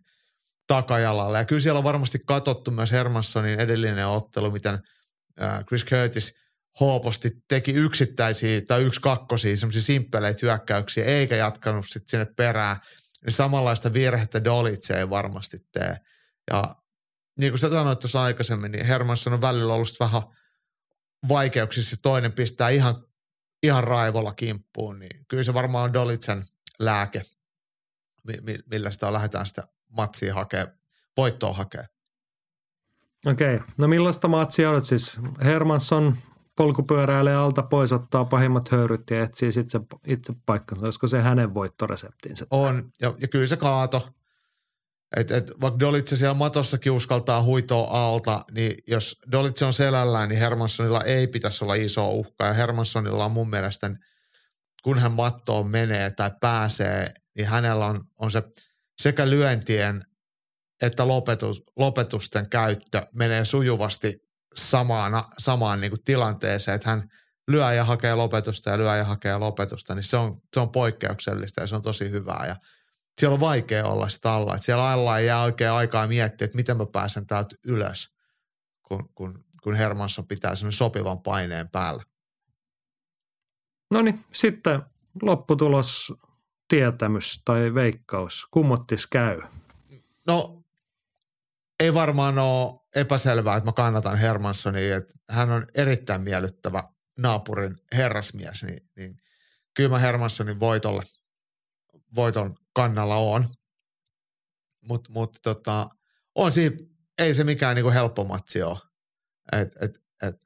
takajalalle. Ja kyllä siellä on varmasti katsottu myös Hermanssonin edellinen ottelu, miten Chris Curtis hooposti teki yksittäisiä tai yksi kakkosia, semmoisia simppeleitä hyökkäyksiä, eikä jatkanut sitten sinne perään. Niin samanlaista virhettä Dolitse ei varmasti tee. Ja niin kuin sä sanoit tuossa aikaisemmin, niin Hermansson on välillä ollut vähän vaikeuksissa, toinen pistää ihan, ihan raivolla kimppuun, niin kyllä se varmaan on Dolitsen lääke, millä sitä lähdetään sitä matsia hakea, voittoa hakea. Okei, no millaista matsia olet siis? Hermansson polkupyöräilee alta pois, ottaa pahimmat höyryt ja etsii itse, itse paikkansa. Olisiko se hänen voittoreseptinsä? On, ja, ja kyllä se kaato. Et, et, vaikka Dolitse siellä matossakin uskaltaa huitoa alta, niin jos Dolitse on selällään, niin Hermanssonilla ei pitäisi olla iso uhka. Ja Hermanssonilla on mun mielestä, kun hän mattoon menee tai pääsee, niin hänellä on, on se sekä lyöntien että lopetus, lopetusten käyttö menee sujuvasti samaan, samaan niin kuin tilanteeseen, että hän lyö ja hakee lopetusta ja lyö ja hakee lopetusta, niin se on, se on poikkeuksellista ja se on tosi hyvää. Ja siellä on vaikea olla sitä alla. Että siellä alla ei jää oikein aikaa miettiä, että miten mä pääsen täältä ylös, kun, kun, kun Hermansson pitää sen sopivan paineen päällä. No niin, sitten lopputulos, tietämys tai veikkaus. Kummottis käy? No, ei varmaan ole epäselvää, että mä kannatan Hermanssonia. Että hän on erittäin miellyttävä naapurin herrasmies, niin, niin kyllä mä Hermanssonin voitolle, voiton kannalla on. Mutta mut, tota, on siinä, ei se mikään niinku helppo matsi ole. Et, et, et,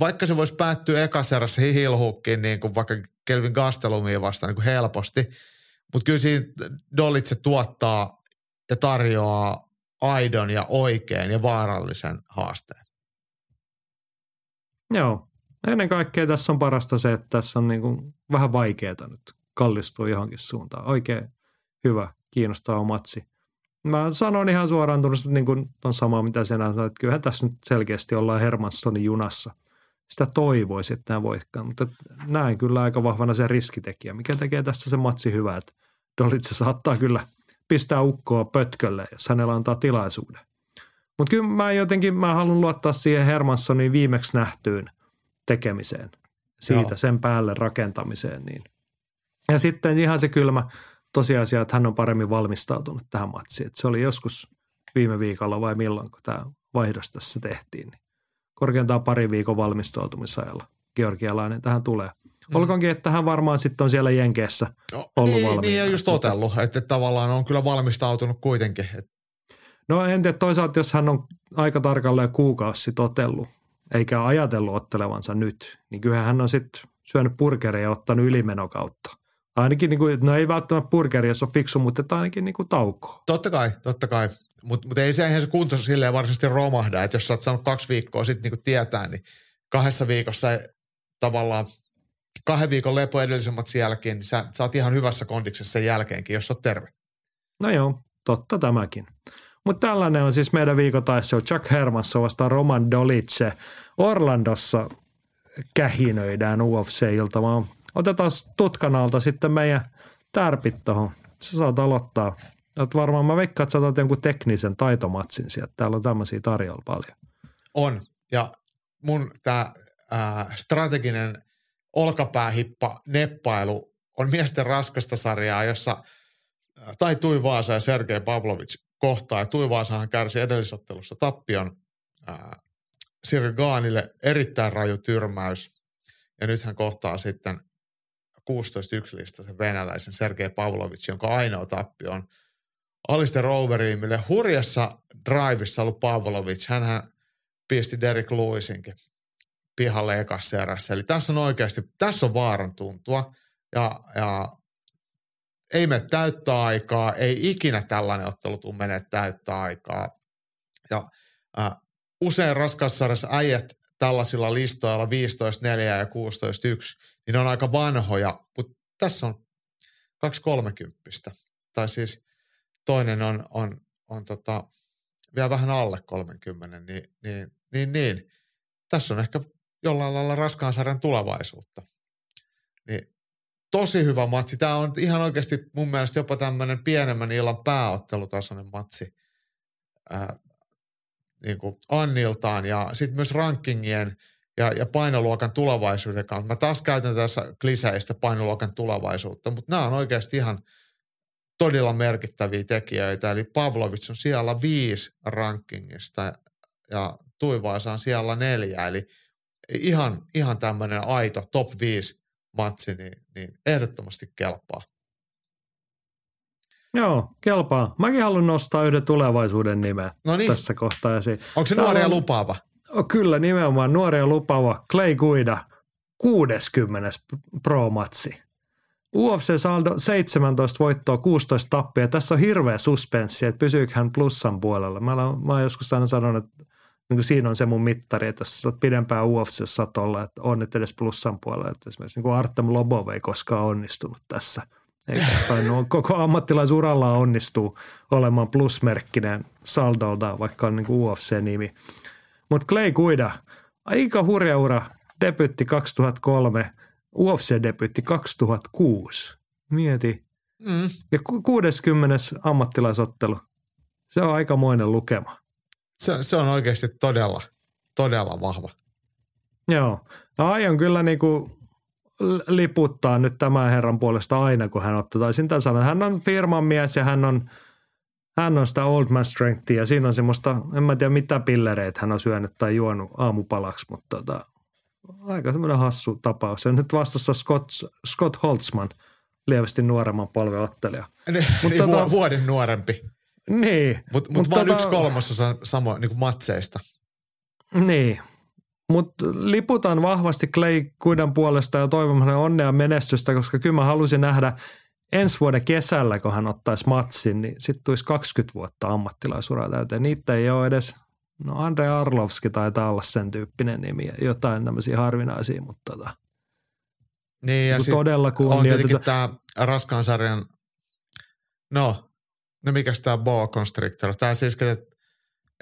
vaikka se voisi päättyä ekaserassa hihilhukkiin niin kuin vaikka Kelvin Gastelumiin vastaan niin kuin helposti, mutta kyllä siinä Dolitse tuottaa ja tarjoaa aidon ja oikein ja vaarallisen haasteen. Joo. Ennen kaikkea tässä on parasta se, että tässä on niin kuin vähän vaikeaa nyt kallistua johonkin suuntaan. Oikein hyvä, kiinnostava matsi. Mä sanon ihan suoraan tunnustus, että niin kuin on sama mitä sinä sanoit, että kyllähän tässä nyt selkeästi ollaan Hermanssonin junassa. Sitä toivoisi, että nämä voikaan, mutta näin kyllä aika vahvana se riskitekijä, mikä tekee tässä se matsi hyvä, että Dolitse saattaa kyllä pistää ukkoa pötkölle, jos hänellä antaa tilaisuuden. Mutta kyllä mä jotenkin, mä haluan luottaa siihen Hermanssonin viimeksi nähtyyn tekemiseen, siitä Joo. sen päälle rakentamiseen. Niin. Ja sitten ihan se kylmä tosiasia, että hän on paremmin valmistautunut tähän matsiin. Et se oli joskus viime viikolla vai milloin, kun tämä vaihdos tässä tehtiin. Niin korkeintaan pari viikon valmistautumisajalla georgialainen tähän tulee. Mm. Olkoonkin, että hän varmaan sitten on siellä Jenkeessä no, ollut niin, valmiina. Niin, ja just otellut, että, että tavallaan on kyllä valmistautunut kuitenkin. No en tiedä, toisaalta jos hän on aika tarkalleen kuukausi sitten otellut, eikä ajatellut ottelevansa nyt, niin kyllähän hän on sitten syönyt purkeria ja ottanut ylimenokautta. Ainakin, niin kuin, no ei välttämättä burgeri, jos on fiksu, mutta että ainakin niin kuin tauko. Totta kai, totta kai. Mutta mut ei se, eihän se kunto silleen varsinaisesti romahda, että jos sä oot saanut kaksi viikkoa sitten niin tietää, niin kahdessa viikossa tavallaan kahden viikon lepo edellisemmat jälkeen, niin sä, sä oot ihan hyvässä kondiksessa sen jälkeenkin, jos oot terve. No joo, totta tämäkin. Mutta tällainen on siis meidän viikotaisselu Chuck Hermansson vastaan Roman Dolice. Orlandossa kähinöidään UFC-iltamaan Otetaan tutkan alta sitten meidän tärpit tuohon. Sä saat aloittaa. Olet varmaan, mä veikkaan, että sä otat jonkun teknisen taitomatsin sieltä. Täällä on tämmöisiä tarjolla paljon. On. Ja mun tämä strateginen olkapäähippa neppailu on miesten raskasta sarjaa, jossa tai Tui Vaasa ja Sergei Pavlovic kohtaa. Ja Tui Vaasahan kärsi edellisottelussa tappion ää, Sirgaanille erittäin raju tyrmäys. Ja nyt hän kohtaa sitten 16-1 listasen venäläisen Sergei Pavlovic, jonka ainoa tappio on Alistair Overeemille. Hurjassa drivissa ollut Pavlovic, hän pisti Derek Lewisinkin pihalle ekassa erässä. Eli tässä on oikeasti, tässä on vaaran tuntua ja, ja ei mene täyttää aikaa, ei ikinä tällainen ottelu tule mene täyttää aikaa. Ja äh, usein raskassarjassa äijät tällaisilla listoilla 15-4 ja 16-1, niin ne on aika vanhoja, mutta tässä on 230 Tai siis toinen on, on, on tota vielä vähän alle 30, niin, niin, niin, niin. tässä on ehkä jollain lailla raskaan sarjan tulevaisuutta. Niin tosi hyvä matsi. Tämä on ihan oikeasti mun mielestä jopa tämmöinen pienemmän illan pääottelutasoinen matsi ää, niin kuin Anniltaan ja sitten myös rankingien ja, ja painoluokan tulevaisuuden kanssa. Mä taas käytän tässä kliseistä painoluokan tulevaisuutta, mutta nämä on oikeasti ihan todella merkittäviä tekijöitä. Eli Pavlovic on siellä viisi rankingista ja Tuivaasa on siellä neljä. Eli ihan, ihan tämmöinen aito top 5 matsi, niin, niin ehdottomasti kelpaa. Joo, kelpaa. Mäkin haluan nostaa yhden tulevaisuuden nimen no niin. tässä kohtaa. Onko se nuoria on, lupaava? Oh, kyllä, nimenomaan nuoria lupaava Clay Guida, 60. pro-matsi. UFC saldo 17 voittoa, 16 tappia. Tässä on hirveä suspenssi, että pysyykö hän plussan puolella. Mä olen, mä olen joskus aina sanonut, että niin kuin siinä on se mun mittari, että jos olet pidempään UFC olla, että on nyt edes plussan puolella. Että esimerkiksi niin kuin Artem Lobov ei koskaan onnistunut tässä. Eikä no, koko ammattilaisuralla onnistuu olemaan plusmerkkinen saldolta, vaikka on niin kuin UFC-nimi. Mutta Clay Guida, aika hurja ura, debytti 2003, UFC-debytti 2006. Mieti. Mm. Ja 60. ammattilaisottelu. Se on aikamoinen lukema se, se on oikeasti todella, todella vahva. Joo. No aion kyllä niin kuin liputtaa nyt tämän herran puolesta aina, kun hän ottaa. Taisin tämän sanoa. Hän on firman mies ja hän on, hän on sitä old man strengthia ja siinä on semmoista, en mä tiedä mitä pillereitä hän on syönyt tai juonut aamupalaksi, mutta tota, aika semmoinen hassu tapaus. On nyt vastassa Scott, Scott Holtzman, lievästi nuoremman polveottelija. Niin, mutta niin tota, vuoden nuorempi. Niin. Mutta mut, mut vaan tota, yksi kolmasosa samo, niin kuin matseista. Niin. Mutta liputan vahvasti Clay Kuidan puolesta ja toivon hänen onnea menestystä, koska kyllä mä halusin nähdä ensi vuoden kesällä, kun hän ottaisi matsin, niin sitten tulisi 20 vuotta ammattilaisuraa täyteen. Niitä ei ole edes, no Andre Arlovski taitaa olla sen tyyppinen nimi, jotain tämmöisiä harvinaisia, mutta tota, niin, ja niin todella on tietenkin tämä raskaan sarjan, no No mikäs tämä Boa Constrictor? Tämä siis, ketä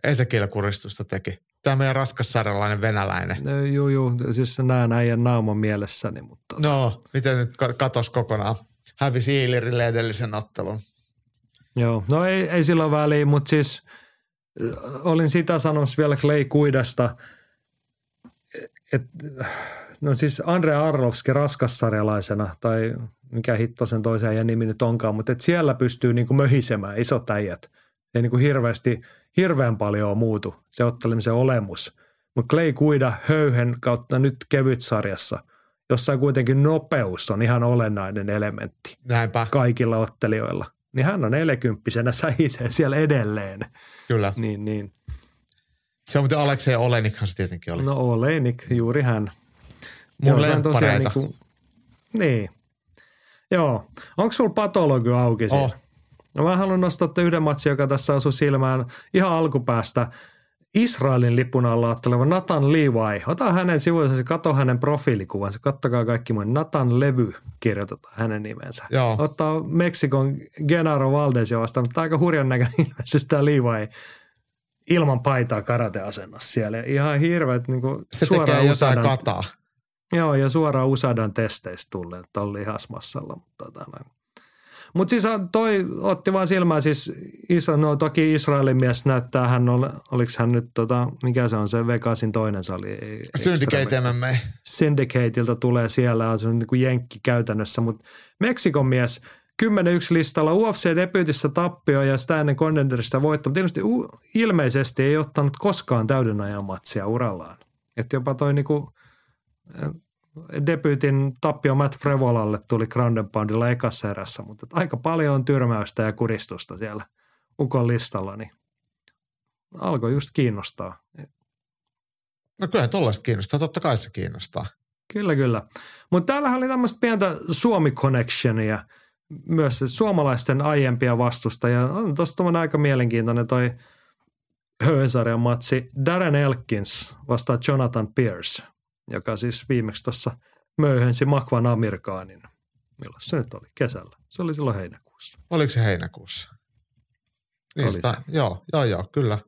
Ezekiel kuristusta teki. Tämä meidän raskassarjalainen venäläinen. No, joo, joo. Siis näen äijän naaman mielessäni. Mutta... No, miten nyt katos kokonaan? Hävisi Iilirille edellisen ottelun. Joo, no ei, ei sillä väliä, mutta siis olin sitä sanomassa vielä Clay Kuidasta, että no siis Andre Arlovski raskassarjalaisena tai mikä hitto sen toisen ja nimi nyt onkaan, mutta että siellä pystyy niin kuin möhisemään isot äijät. Ei niin kuin hirveästi, hirveän paljon muutu se ottelemisen olemus. Mutta Clay Kuida höyhen kautta nyt kevyt sarjassa, jossa kuitenkin nopeus on ihan olennainen elementti. Näinpä. Kaikilla ottelijoilla. Niin hän on 40 sähisee siellä edelleen. Kyllä. Niin, niin. Se on muuten Aleksei Olenikhan se tietenkin oli. No Olenik, juuri hän. Mun lemppareita. Niin, kuin, niin. Joo. Onko sulla patologi auki? Oh. No mä haluan nostaa yhden matsin, joka tässä osui silmään ihan alkupäästä. Israelin lipun alla otteleva Nathan Levi. Ota hänen sivuillensa, kato hänen profiilikuvansa. Kattokaa kaikki mun. Nathan Levy kirjoitetaan hänen nimensä. Joo. Ottaa Meksikon Genaro Valdezia vastaan, mutta aika hurjan näköinen ilmeisesti tämä Levi ilman paitaa karateasennossa siellä. Ihan hirveät niin Se tekee jotain kataa. Joo, ja suoraan USADan testeistä tulleen tuolla lihasmassalla. Mutta tota Mut siis toi otti vaan silmään siis, iso, no toki Israelin mies näyttää, hän oli, oliko hän nyt tota, mikä se on se Vegasin toinen sali? Syndicate MMA. Syndicateilta tulee siellä, se on niin kuin jenkki käytännössä, mutta Meksikon mies 10-1 listalla UFC-debyytissä tappio ja sitä ennen Contenderista voitto, mutta ilmeisesti, ilmeisesti ei ottanut koskaan täyden ajan matsia urallaan. Että jopa toi niinku debyytin tappio Matt Frevolalle tuli Ground Poundilla ekassa erässä, mutta aika paljon on tyrmäystä ja kuristusta siellä Ukon listalla, niin alkoi just kiinnostaa. No kyllä tollaista kiinnostaa, totta kai se kiinnostaa. Kyllä, kyllä. Mutta täällä oli tämmöistä pientä Suomi-connectionia, myös suomalaisten aiempia vastusta, ja on tosta aika mielenkiintoinen toi Höysarjan matsi. Darren Elkins vastaa Jonathan Pierce joka siis viimeksi tuossa möyhensi Makvan Amerikaanin. Milloin se nyt oli? Kesällä. Se oli silloin heinäkuussa. Oliko se heinäkuussa? Niistä, oli se. Joo, joo, joo, kyllä.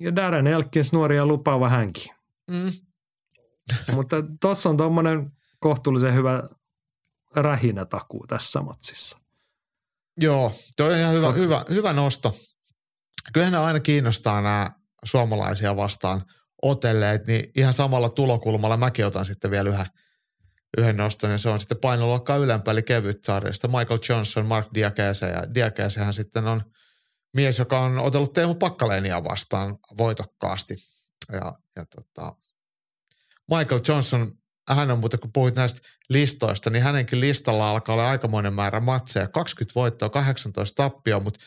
Ja Darren Elkins nuori ja lupaava hänkin. Mm. Mutta tuossa on tuommoinen kohtuullisen hyvä rähinätakuu tässä matsissa. Joo, toi on ihan hyvä, hyvä, hyvä nosto. Kyllähän ne aina kiinnostaa nämä suomalaisia vastaan otelleet, niin ihan samalla tulokulmalla mäkin otan sitten vielä yhden, yhden noston, ja se on sitten painoluokkaa ylempää, eli kevyt sarjasta. Michael Johnson, Mark Diakese, ja Diakesehän sitten on mies, joka on otellut Teemu Pakkaleenia vastaan voitokkaasti. Ja, ja tota, Michael Johnson, hän on muuten, kun puhuit näistä listoista, niin hänenkin listalla alkaa olla aikamoinen määrä matseja. 20 voittoa, 18 tappia, mutta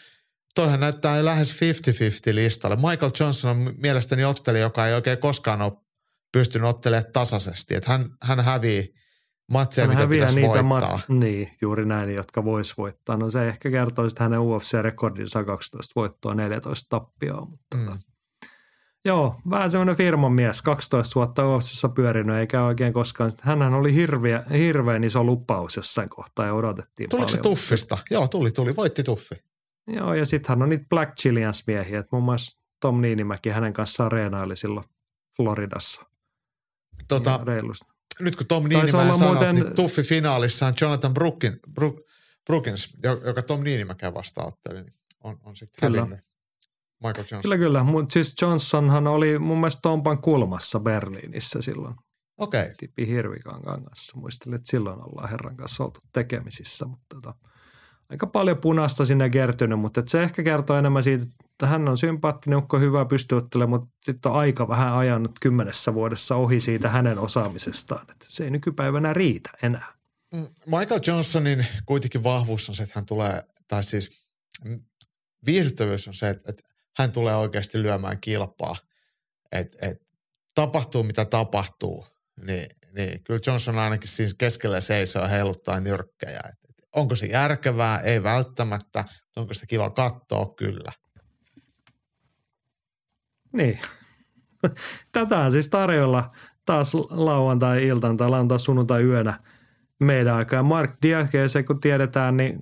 toihan näyttää lähes 50-50 listalle. Michael Johnson on mielestäni otteli, joka ei oikein koskaan ole pystynyt ottelemaan tasaisesti. Että hän, hän hävii matseja, Hän mitä pitäisi niitä voittaa. mat- niin, juuri näin, jotka vois voittaa. No se ehkä kertoo sitten hänen UFC-rekordinsa 12 voittoa, 14 tappioa. Mutta Mm. tota, Joo, vähän semmoinen firman mies, 12 vuotta UFCssä pyörinyt, eikä oikein koskaan. Hänhän oli hirveä, hirveän iso lupaus jossain kohtaa ja odotettiin Tuliko se paljon. tuffista? Joo, tuli, tuli. Voitti tuffi. Joo, ja sitten hän on niitä Black Chilians miehiä, että muun muassa Tom Niinimäki hänen kanssaan reenaili silloin Floridassa. Tota, nyt kun Tom Niinimäen olla sanoi, muuten- niin tuffi finaalissa on Jonathan Brookin, Brook, Brookins, jo- joka Tom Niinimäkeä vastaan otteli, niin on, on sitten hävinnyt. Michael Johnson. Kyllä, kyllä. Mutta siis Johnsonhan oli mun mielestä Tompan kulmassa Berliinissä silloin. Okei. Okay. Tipi Hirvikankaan kanssa. Muistelin, että silloin ollaan herran kanssa oltu tekemisissä, mutta tota, aika paljon punaista sinne kertynyt, mutta se ehkä kertoo enemmän siitä, että hän on sympaattinen, ukko hyvä, pystyy ottelemaan, mutta sitten on aika vähän ajanut kymmenessä vuodessa ohi siitä hänen osaamisestaan. Et se ei nykypäivänä riitä enää. Mm, Michael Johnsonin kuitenkin vahvuus on se, että hän tulee, tai siis viihdyttävyys on se, että, että hän tulee oikeasti lyömään kilpaa. Että et, tapahtuu mitä tapahtuu, niin, niin kyllä Johnson ainakin siinä keskellä seisoo ja heiluttaa nyrkkejä. Et, onko se järkevää? Ei välttämättä. Onko sitä kiva katsoa? Kyllä. Niin. Tätä on siis tarjolla taas lauantai-iltan tai lauantai-sunnuntai-yönä meidän aikaa. Ja Mark Diakese, kun tiedetään, niin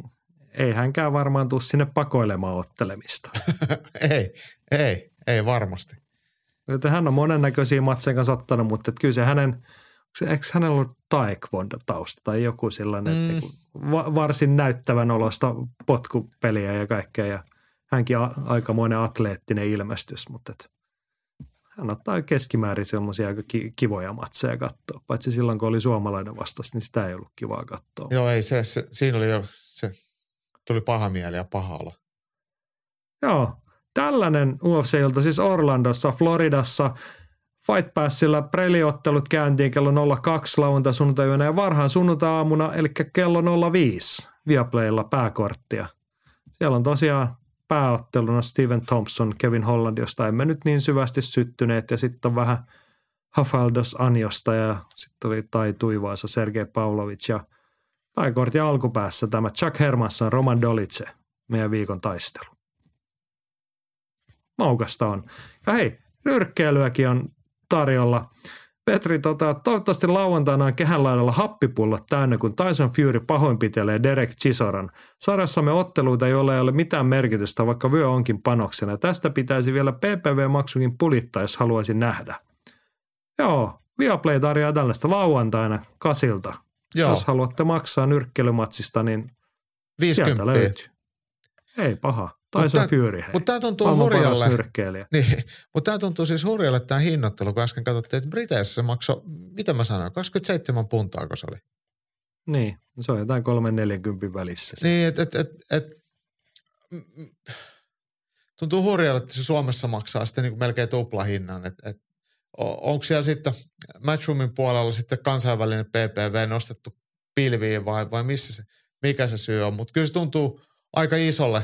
ei hänkään varmaan tule sinne pakoilemaan ottelemista. ei, ei, ei varmasti. Joten hän on monennäköisiä matseja kanssa ottanut, mutta kyllä se hänen, eikö hänellä ollut taekwondo-tausta tai joku sellainen, Mm. että va- varsin näyttävän olosta potkupeliä ja kaikkea ja hänkin a- aikamoinen atleettinen ilmestys, mutta et hän ottaa keskimäärin semmoisia aika ki- kivoja matseja katsoa, paitsi silloin kun oli suomalainen vastas, niin sitä ei ollut kivaa katsoa. Joo, ei se, se siinä oli jo, se tuli paha mieli ja paha olo. Joo, tällainen UFC-ilta siis Orlandossa, Floridassa. Fight Passilla preliottelut käyntiin kello 02 lauantai sunnuntai ja varhaan sunnuntai-aamuna, eli kello 05 Viaplaylla pääkorttia. Siellä on tosiaan pääotteluna Steven Thompson, Kevin Holland, josta emme nyt niin syvästi syttyneet, ja sitten on vähän Hafaldos Anjosta ja sitten oli Tai Tuivaasa, Sergei Pavlovic ja pääkortin alkupäässä tämä Chuck Hermansson, Roman Dolice, meidän viikon taistelu maukasta on. Ja hei, nyrkkeilyäkin on tarjolla. Petri, tota, toivottavasti lauantaina on kehänlaidalla happipullot täynnä, kun Tyson Fury pahoinpitelee Derek Chisoran. Sarjassamme otteluita, joilla ei ole mitään merkitystä, vaikka vyö onkin panoksena. Tästä pitäisi vielä PPV-maksukin pulittaa, jos haluaisin nähdä. Joo, Viaplay tarjoaa tällaista lauantaina kasilta. Joo, Jos haluatte maksaa nyrkkeilymatsista, niin 50. sieltä löytyy. Ei paha. Tyson tää- Fury, hei. Mutta tämä tuntuu hurjalle. Niin, mutta tämä tuntuu siis hurjalle tämä hinnoittelu, kun äsken katsottiin, että Briteissä se maksoi, mitä mä sanoin, 27 puntaa, kun se oli. Niin, se on jotain 340 välissä. se. Niin, että et, et, et, tuntuu hurjalle, että se Suomessa maksaa sitten niin kuin melkein tuplahinnan. Et, et, onko siellä sitten Matchroomin puolella sitten kansainvälinen PPV nostettu pilviin vai, vai missä se, mikä se syy on. Mutta kyllä se tuntuu aika isolle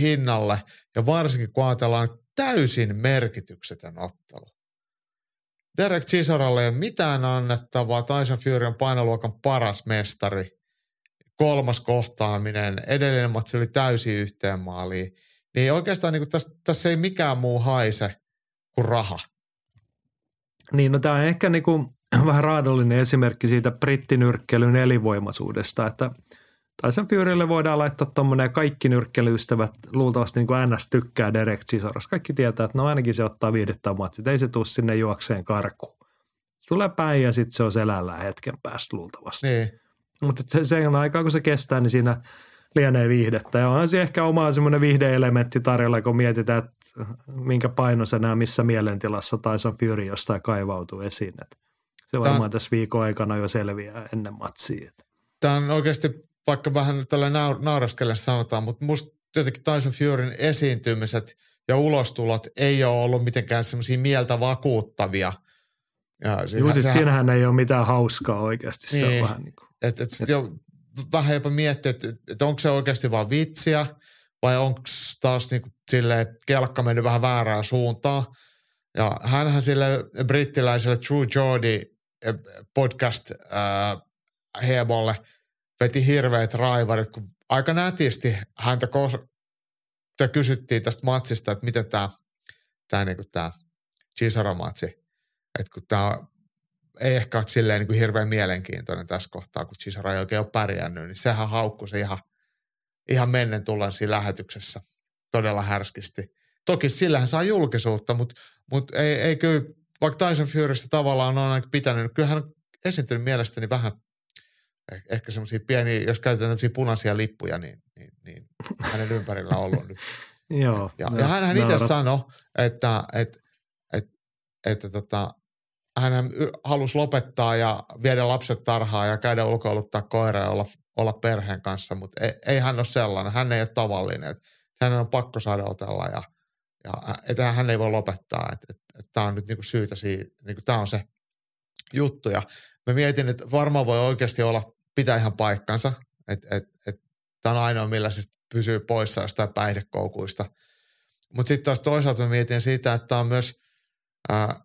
hinnalle ja varsinkin kun ajatellaan täysin merkityksetön ottelu. Derek Chisoralle ei ole mitään annettavaa. Tyson Fury on painoluokan paras mestari. Kolmas kohtaaminen. Edellinen matsi oli täysin yhteen maaliin. Niin oikeastaan niin tässä, tässä ei mikään muu haise kuin raha. Niin, no tämä on ehkä niinku vähän raadollinen esimerkki siitä brittinyrkkeilyn elinvoimaisuudesta, että Tyson Furylle voidaan laittaa tuommoinen ja kaikki nyrkkelyystävät luultavasti niin kuin NS tykkää Derek Chisores. Kaikki tietää, että no ainakin se ottaa viidettä matsit, ei se tule sinne juokseen karkuun. Se tulee päin ja sitten se on selällään hetken päästä luultavasti. Niin. Mutta se, sen aikaa kun se kestää, niin siinä lienee viihdettä. Ja onhan se ehkä oma semmoinen viihdeelementti tarjolla, kun mietitään, että minkä paino se nämä, missä mielentilassa Tyson Fury jostain kaivautuu esiin. Se varmaan Tämä- tässä viikon aikana jo selviää ennen matsia. Tämä on oikeasti, vaikka vähän tällä naur- nauraskellen sanotaan, mutta musta jotenkin Tyson Furyn esiintymiset ja ulostulot ei ole ollut mitenkään semmoisia mieltä vakuuttavia. Ja se- Juu, siis sehän- siinähän ei ole mitään hauskaa oikeasti. Se Niin. on vähän niin kuin, Et, et, jo, vähän jopa miettiä, että et onko se oikeasti vaan vitsiä vai onko taas niinku silleen kelkka mennyt vähän väärään suuntaan. Ja hänhän sille brittiläiselle True Geordie eh, podcast äh, heebolle veti hirveät raivarit, kun aika nätisti häntä kos- kysyttiin tästä matsista, että miten tämä tää niinku tää Chisora-matsi, että kun tämä ei ehkä ole silleen niin hirveän mielenkiintoinen tässä kohtaa, kun Chisora ei oikein ole pärjännyt, niin sehän haukkui se ihan, ihan mennen tullen siinä lähetyksessä todella härskisti. Toki sillähän saa julkisuutta, mutta, mutta ei, ei kyllä, vaikka Tyson Furystä tavallaan on aina pitänyt, niin kyllähän on esiintynyt mielestäni vähän eh- ehkä semmoisia pieniä, jos käytetään tämmöisiä punaisia lippuja, niin, niin, niin hänen ympärillä on ollut nyt. joo. Ja, no, ja hän itse naurat- sanoi, että, että, että, että tota, hän halusi lopettaa ja viedä lapset tarhaan ja käydä ulkoiluttaa koiraa ja olla, olla perheen kanssa, mutta ei, ei hän ole sellainen. Hän ei ole tavallinen. Että hänen on pakko saada otella ja, ja että hän ei voi lopettaa. Että, että, että tämä on nyt niinku syytä siitä, niinku tämä on se juttu. Ja mä mietin, että varmaan voi oikeasti olla, pitää ihan paikkansa, että, että, että tämä on ainoa, millä se pysyy poissa jostain päihdekoukuista. Mutta sitten taas toisaalta mä mietin siitä, että on myös ää,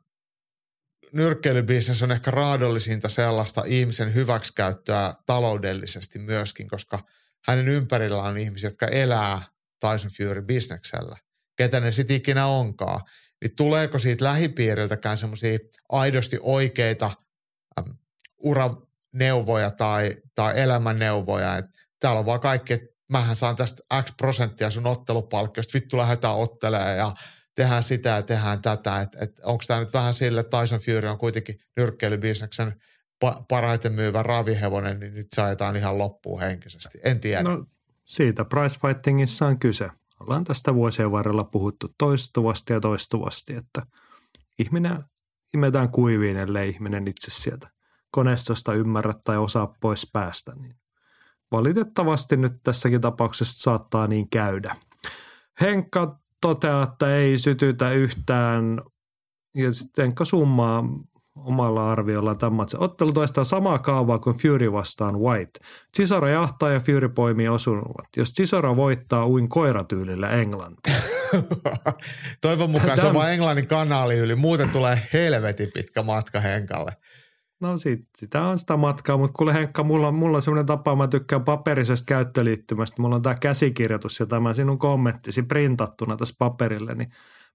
nyrkkeilybisnes on ehkä raadollisinta sellaista ihmisen hyväksikäyttöä taloudellisesti myöskin, koska hänen ympärillä on ihmisiä, jotka elää Tyson Fury-bisneksellä, ketä ne sitten ikinä onkaan. Niin tuleeko siitä lähipiiriltäkään semmoisia aidosti oikeita äm, uraneuvoja tai, tai elämänneuvoja, että täällä on vaan kaikki, että mähän saan tästä X prosenttia sun ottelupalkkiosta, vittu lähdetään ottelemaan ja tehdään sitä ja tehdään tätä. Et, onko tämä nyt vähän sille, että Tyson Fury on kuitenkin nyrkkeilybisneksen pa- parhaiten myyvä ravihevonen, niin nyt se ajetaan ihan loppuun henkisesti. En tiedä. No. Siitä price fightingissa on kyse. Ollaan tästä vuosien varrella puhuttu toistuvasti ja toistuvasti, että ihminen imetään kuiviin, ellei ihminen itse sieltä koneistosta ymmärrä tai osaa pois päästä. Niin valitettavasti nyt tässäkin tapauksessa saattaa niin käydä. Henkka toteaa, että ei sytytä yhtään ja sitten Henkka summaa omalla arviolla tämän matsin. Ottelu toistaa samaa kaavaa kuin Fury vastaan White. Chisora jahtaa ja Fury poimii osunuvat. Jos Chisora voittaa uin koiratyylillä Englantiin. Toivon mukaan se on vain Englannin kanaali yli. Muuten tulee helvetin pitkä matka Henkalle. No sit, sitä on sitä matkaa, mutta kuule Henkka, mulla, mulla on semmoinen tapa, mä tykkään paperisesta käyttöliittymästä. Mulla on tämä käsikirjoitus ja tämä sinun kommenttisi printattuna tässä paperille, niin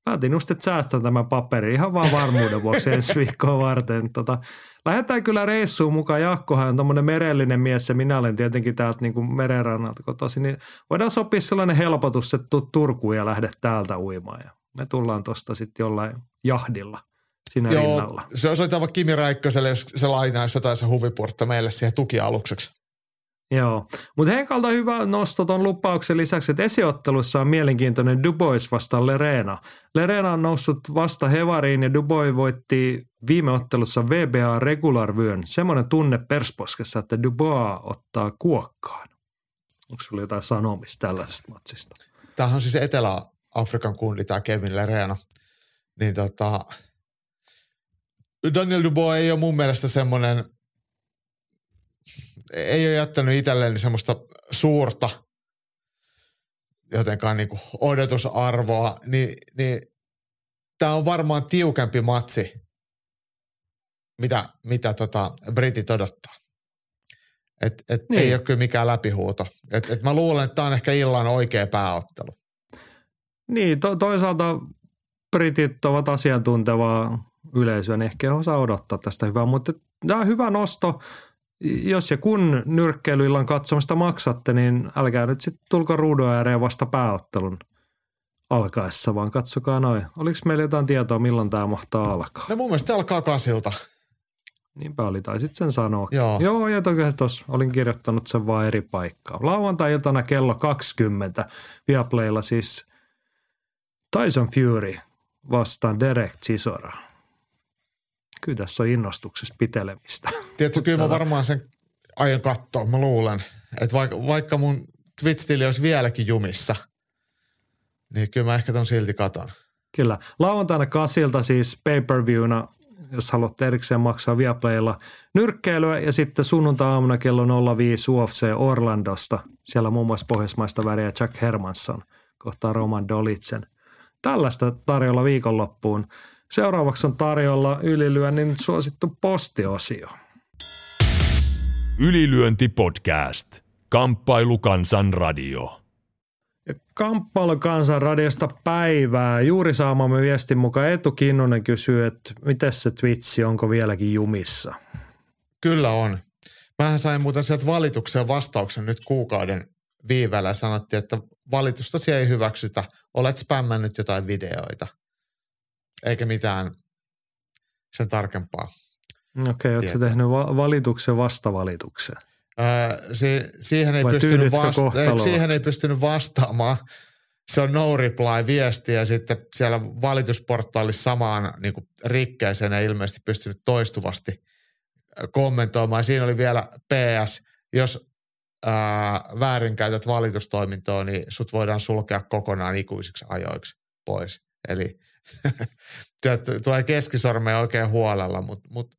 päätin just, että säästän tämän paperin ihan vaan varmuuden vuoksi ensi viikkoa varten. Tota, lähdetään kyllä reissuun mukaan. Jaakkohan on tommonen merellinen mies ja minä olen tietenkin täältä niin kuin merenrannalta kotoisin. Niin voidaan sopia sellainen helpotus, että tuu Turkuun ja lähde täältä uimaan. Ja me tullaan tosta sitten jollain jahdilla siinä Joo, rinnalla. se on soitava Kimi Räikköselle, jos se lainaisi jotain se huvipurtta meille siihen tukialukseksi. Joo, mutta Henkalta hyvä nosto ton lupauksen lisäksi, että esiottelussa on mielenkiintoinen Dubois vastaan Lerena. Lerena on noussut vasta Hevariin ja Dubois voitti viime ottelussa VBA regular vyön. Semmoinen tunne persposkessa, että Dubois ottaa kuokkaan. Onko sulla jotain sanomista tällaisesta matsista? Tämähän on siis Etelä-Afrikan kundi, tämä Kevin Lerena. Niin tota, Daniel Dubois ei ole mun mielestä semmoinen, ei ole jättänyt itselleen semmoista suurta jotenkaan niin kuin odotusarvoa, niin, niin tämä on varmaan tiukempi matsi, mitä, mitä tota Britit odottaa. Et, et niin. Ei ole kyllä mikään läpihuuto. Et, et mä luulen, että tämä on ehkä illan oikea pääottelu. Niin, to- toisaalta britit ovat asiantuntevaa yleisöä, niin ehkä osaa odottaa tästä hyvää, mutta tämä on hyvä nosto. jos ja kun nyrkkeilyillan katsomista maksatte, niin älkää nyt sitten tulko ruudun ääreen vasta pääottelun alkaessa, vaan katsokaa noin. Oliko meillä jotain tietoa, milloin tämä mahtaa alkaa? No mun mielestä se alkaa kasilta. Niinpä oli, taisit sen sanoa. Joo. Joo, ja toki tuossa olin kirjoittanut sen vaan eri paikkaan. Lauantai-iltana kello 20 Viaplaylla siis Tyson Fury vastaan Derek Chisora. Kyllä tässä on innostuksessa pitelemistä. Tiedätkö, kyllä mä varmaan sen aion katsoa, mä luulen. Että vaikka, vaikka mun Twitch-tili olisi vieläkin jumissa, niin kyllä mä ehkä ton silti katon. Kyllä. Lauantaina kasilta siis pay-per-viewna, jos haluatte erikseen maksaa Viaplaylla nyrkkeilyä ja sitten sunnuntai-aamuna kello 05 UFC Orlandosta. Siellä muun muassa pohjoismaista väriä Jack Hermansson kohtaa Roman Dolitsen. Tällaista tarjolla viikonloppuun. Seuraavaksi on tarjolla ylilyönnin suosittu postiosio. Ylilyönti podcast. Kamppailu kansan radio. Ja Kamppailu kansan radiosta päivää. Juuri saamamme viestin mukaan Eetu Kinnunen kysyy, että miten se Twitchi, onko vieläkin jumissa? Kyllä on. Mähän sain muuten sieltä valituksen vastauksen nyt kuukauden viiveellä ja sanottiin, että valitusta ei hyväksytä. Olet spämmännyt jotain videoita. Eikä mitään sen tarkempaa. Okei, okay, oletko tehnyt va- valituksen vastavalituksen? Öö, si- siihen, ei Vai pystynyt vasta- ei, siihen ei pystynyt vastaamaan. Se on no reply viesti ja sitten siellä valitusportaalissa samaan niin kuin rikkeeseen ei ilmeisesti pystynyt toistuvasti kommentoimaan. Siinä oli vielä PS, jos ää, väärinkäytät valitustoimintoa, niin sut voidaan sulkea kokonaan ikuisiksi ajoiksi pois. Eli tulee keskisormeen oikein huolella, mutta mut,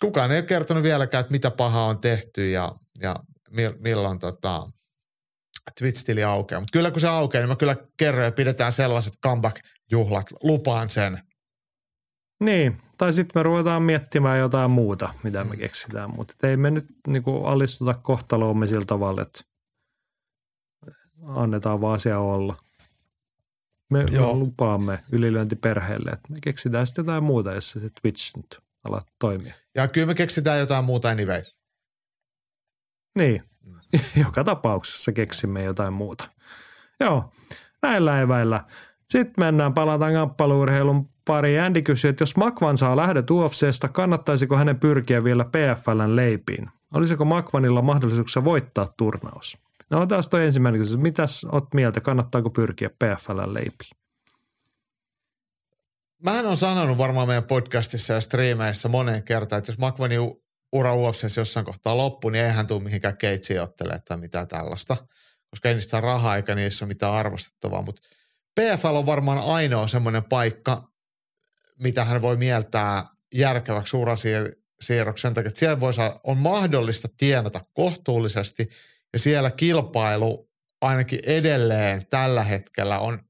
kukaan ei ole kertonut vieläkään, että mitä pahaa on tehty ja, ja mil, milloin tota, Twitch-tili aukeaa. Mutta kyllä kun se aukeaa, niin mä kyllä kerron ja pidetään sellaiset comeback-juhlat. Lupaan sen. Niin, tai sitten me ruvetaan miettimään jotain muuta, mitä me keksitään, mutta ei me nyt niinku alistuta kohtaloomme sillä tavalla, että annetaan vaan asia olla. Me, me Joo. lupaamme ylilyöntiperheelle, että me keksitään sitten jotain muuta, jos se Twitch nyt ala toimia. Ja kyllä me keksitään jotain muuta anyway. Niin, joka tapauksessa keksimme jotain muuta. Joo, näillä eväillä. Sitten mennään, palataan kamppailuurheilun pari. Andy kysyy, että jos Makvan saa lähdöt UFCstä, kannattaisiko hänen pyrkiä vielä PFLn leipiin? Olisiko Makvanilla mahdollisuuksia voittaa turnaus? No taas toi ensimmäinen kysymys. Mitäs oot mieltä, kannattaako pyrkiä PFLn leipiin? Mähän on sanonut varmaan meidän podcastissa ja striimeissä moneen kertaan, että jos Makvanin u- ura UFCssä jossain kohtaa loppuu, niin eihän tule mihinkään keitsiin ottelemaan tai mitään tällaista, koska ei niistä saa rahaa eikä niissä ole mitään arvostettavaa. Mutta PFL on varmaan ainoa semmoinen paikka, mitä hän voi mieltää järkeväksi urasiirroksi sen takia, että siellä voi saa, on mahdollista tienata kohtuullisesti ja siellä kilpailu ainakin edelleen tällä hetkellä on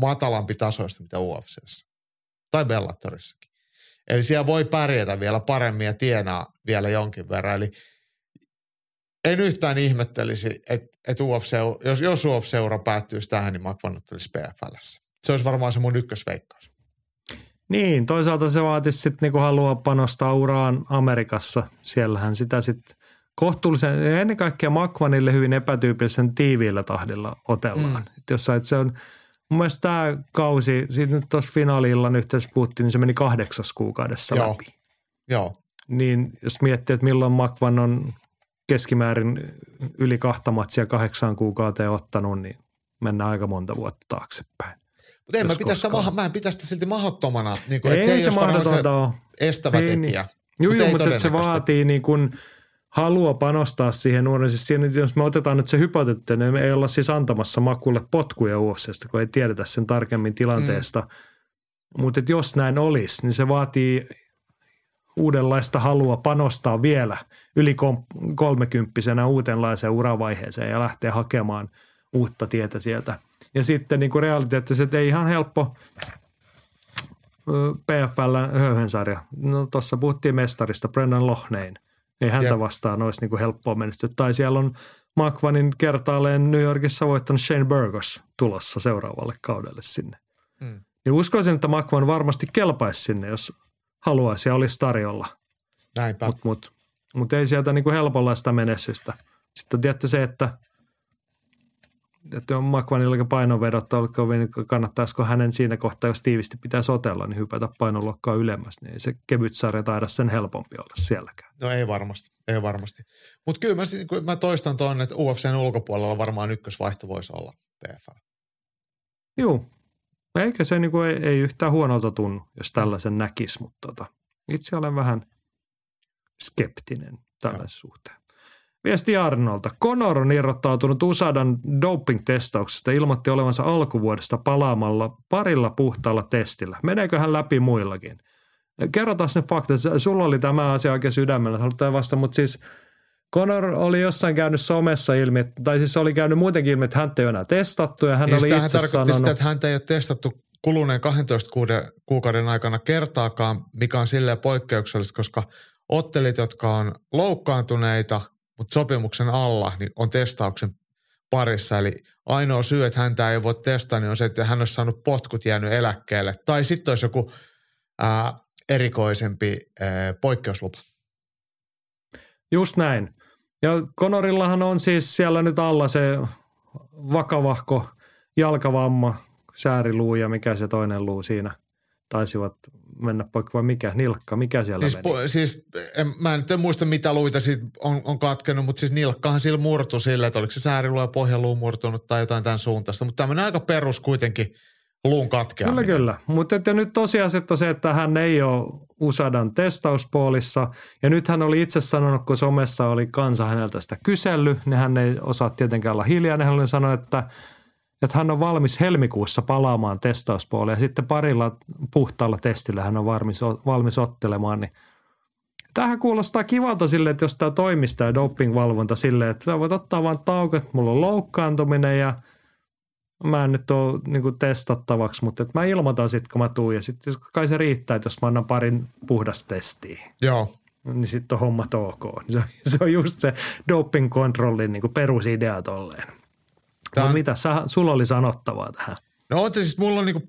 matalampi tasoista mitä UFCssä tai Bellatorissakin. Eli siellä voi pärjätä vielä paremmin ja tienaa vielä jonkin verran. Eli en yhtään ihmettelisi, että, että UFC, jos, jos UFC-ura päättyisi tähän, niin Makvan ottelisi PFLssä. Se olisi varmaan se mun ykkösveikkaus. Niin, toisaalta se vaatisi sitten niinku haluaa panostaa uraan Amerikassa. Siellähän sitä sitten kohtuullisen, ennen kaikkea Makvanille hyvin epätyypillisen tiiviillä tahdilla otellaan. Mm. jos sä, et se on, mun mielestä tämä kausi, siitä nyt tuossa finaaliillan yhteydessä puhuttiin, niin se meni kahdeksas kuukaudessa Joo. läpi. Joo, Niin jos miettii, että milloin Makvan on keskimäärin yli kahta matsia kahdeksaan kuukauteen ottanut, niin mennään aika monta vuotta taaksepäin. mutta en mä, pitäisi sitä, mä en pitäisi sitä silti mahdottomana. Niin kuin, Ei että se ei se mahdotonta ole. estävä Ei niin. tekijä. Joo, Mut joo mutta että se vaatii niin kuin halua panostaa siihen nuoren. Siis siinä, jos me otetaan nyt se hypoteettinen, niin me ei olla siis antamassa makulle potkuja UFCstä, kun ei tiedetä sen tarkemmin tilanteesta. Mm. Mutta jos näin olisi, niin se vaatii uudenlaista halua panostaa vielä yli kolmekymppisenä uudenlaiseen uravaiheeseen ja lähteä hakemaan uutta tietä sieltä. Ja sitten niin kuin realiteettisesti, että ei ihan helppo PFLn höyhensarja. No tuossa puhuttiin mestarista, Brendan Lohnein. Ei häntä Jep. vastaan olisi niin kuin helppoa menestyä. Tai siellä on Makvanin kertaalleen New Yorkissa voittanut Shane Burgos tulossa seuraavalle kaudelle sinne. Mm. Niin uskoisin, että Makvan varmasti kelpaisi sinne, jos haluaisi ja olisi tarjolla. Näinpä. Mutta mut, mutta ei sieltä niin kuin helpolla sitä menestystä. Sitten on tietty se, että, että on Makvanilla painonvedot, kannattaisiko hänen siinä kohtaa, jos tiivisti pitää sotella, niin hypätä painoluokkaa ylemmäs, niin ei se kevyt sarja taida sen helpompi olla sielläkään. No ei varmasti, ei varmasti. Mutta kyllä mä, mä toistan tuon, että UFCn ulkopuolella varmaan ykkösvaihto voisi olla PFL. Joo, eikä se niin kuin ei, ei yhtään huonolta tunnu, jos tällaisen näkisi, mutta tota, itse olen vähän skeptinen tällaisen suhteen. Viesti Arnolta. Conor on irrottautunut USADan doping-testauksesta ja ilmoitti olevansa alkuvuodesta palaamalla parilla puhtaalla testillä. Meneekö hän läpi muillakin? Kerrotaan ne faktat. Sulla oli tämä asia oikein sydämellä, halutaan vasta, mutta siis Conor oli jossain käynyt somessa ilmi, tai siis oli käynyt muutenkin ilmi, että häntä ei ole enää testattu ja hän niin oli itse tarkoitti sanonut, sitä, että häntä ei ole testattu kuluneen 12 kuukauden aikana kertaakaan, mikä on silleen poikkeuksellista, koska ottelit, jotka on loukkaantuneita – mutta sopimuksen alla niin on testauksen parissa. Eli ainoa syy, että häntä ei voi testaa, niin on se, että hän olisi saanut potkut jäänyt eläkkeelle. Tai sitten olisi joku ää, erikoisempi ää, poikkeuslupa. Just näin. Ja Konorillahan on siis siellä nyt alla se vakavahko jalkavamma, sääriluu ja mikä se toinen luu siinä taisivat mennä poikki vai mikä, nilkka, mikä siellä siis, meni? siis en, mä en nyt muista mitä luita siitä on, on katkenut, mutta siis nilkkahan sillä murtu silleen, että oliko se sääriluu ja pohjaluu murtunut tai jotain tämän suuntaista, mutta tämmöinen aika perus kuitenkin luun katkeaminen. Kyllä, kyllä. Mutta että nyt tosiasiat on se, että hän ei ole USADan testauspoolissa. Ja nyt hän oli itse sanonut, kun somessa oli kansa häneltä sitä kysellyt, niin hän ei osaa tietenkään olla hiljainen. Hän oli sanonut, että – että hän on valmis helmikuussa palaamaan testauspuolelle ja sitten parilla puhtaalla testillä hän on valmis, valmis ottelemaan, niin Tähän kuulostaa kivalta sille, että jos tämä toimisi tämä dopingvalvonta silleen, että sä voit ottaa vain tauko, että mulla on loukkaantuminen ja mä en nyt ole niin testattavaksi, mutta että mä ilmoitan sitten, kun mä tuun ja sitten kai se riittää, että jos mä annan parin puhdas testiä. Joo. Niin sitten on hommat ok. Se on, se on just se doping-kontrollin niin perusidea tolleen. Tämä on... mitä sä, sulla oli sanottavaa tähän? No on siis, mulla on niinku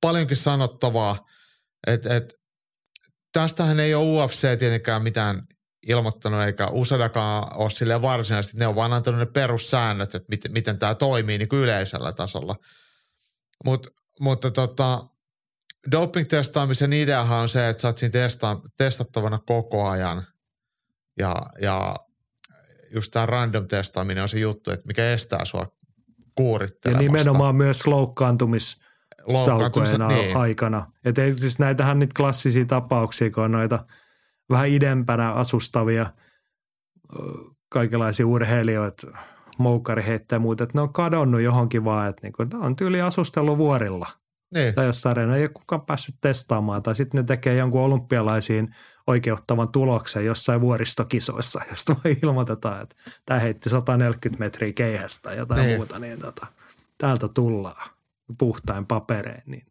paljonkin sanottavaa, että et, tästähän ei ole UFC tietenkään mitään ilmoittanut, eikä USADakaan ole sille varsinaisesti, ne on vaan antanut ne perussäännöt, että miten, miten tämä toimii niin yleisellä tasolla. Mut, mutta tota, doping-testaamisen ideahan on se, että sä oot siinä testa, testattavana koko ajan ja, ja just tämä random testaaminen on se juttu, että mikä estää sua kuurittelemasta. Ja nimenomaan myös loukkaantumis niin. aikana. Että siis näitähän niitä klassisia tapauksia, kun on noita vähän idempänä asustavia kaikenlaisia urheilijoita, moukkari heittää muuta, että ne on kadonnut johonkin vaan, että niinku, ne on tyyli asustellut vuorilla – niin. Tai jossain areena ei ole kukaan päässyt testaamaan. Tai sitten ne tekee jonkun olympialaisiin oikeuttavan tuloksen jossain vuoristokisoissa, josta voi ilmoitetaan, että tämä heitti 140 metriä keihästä tai jotain niin. muuta. Niin tota, täältä tullaan puhtain papereen. Niin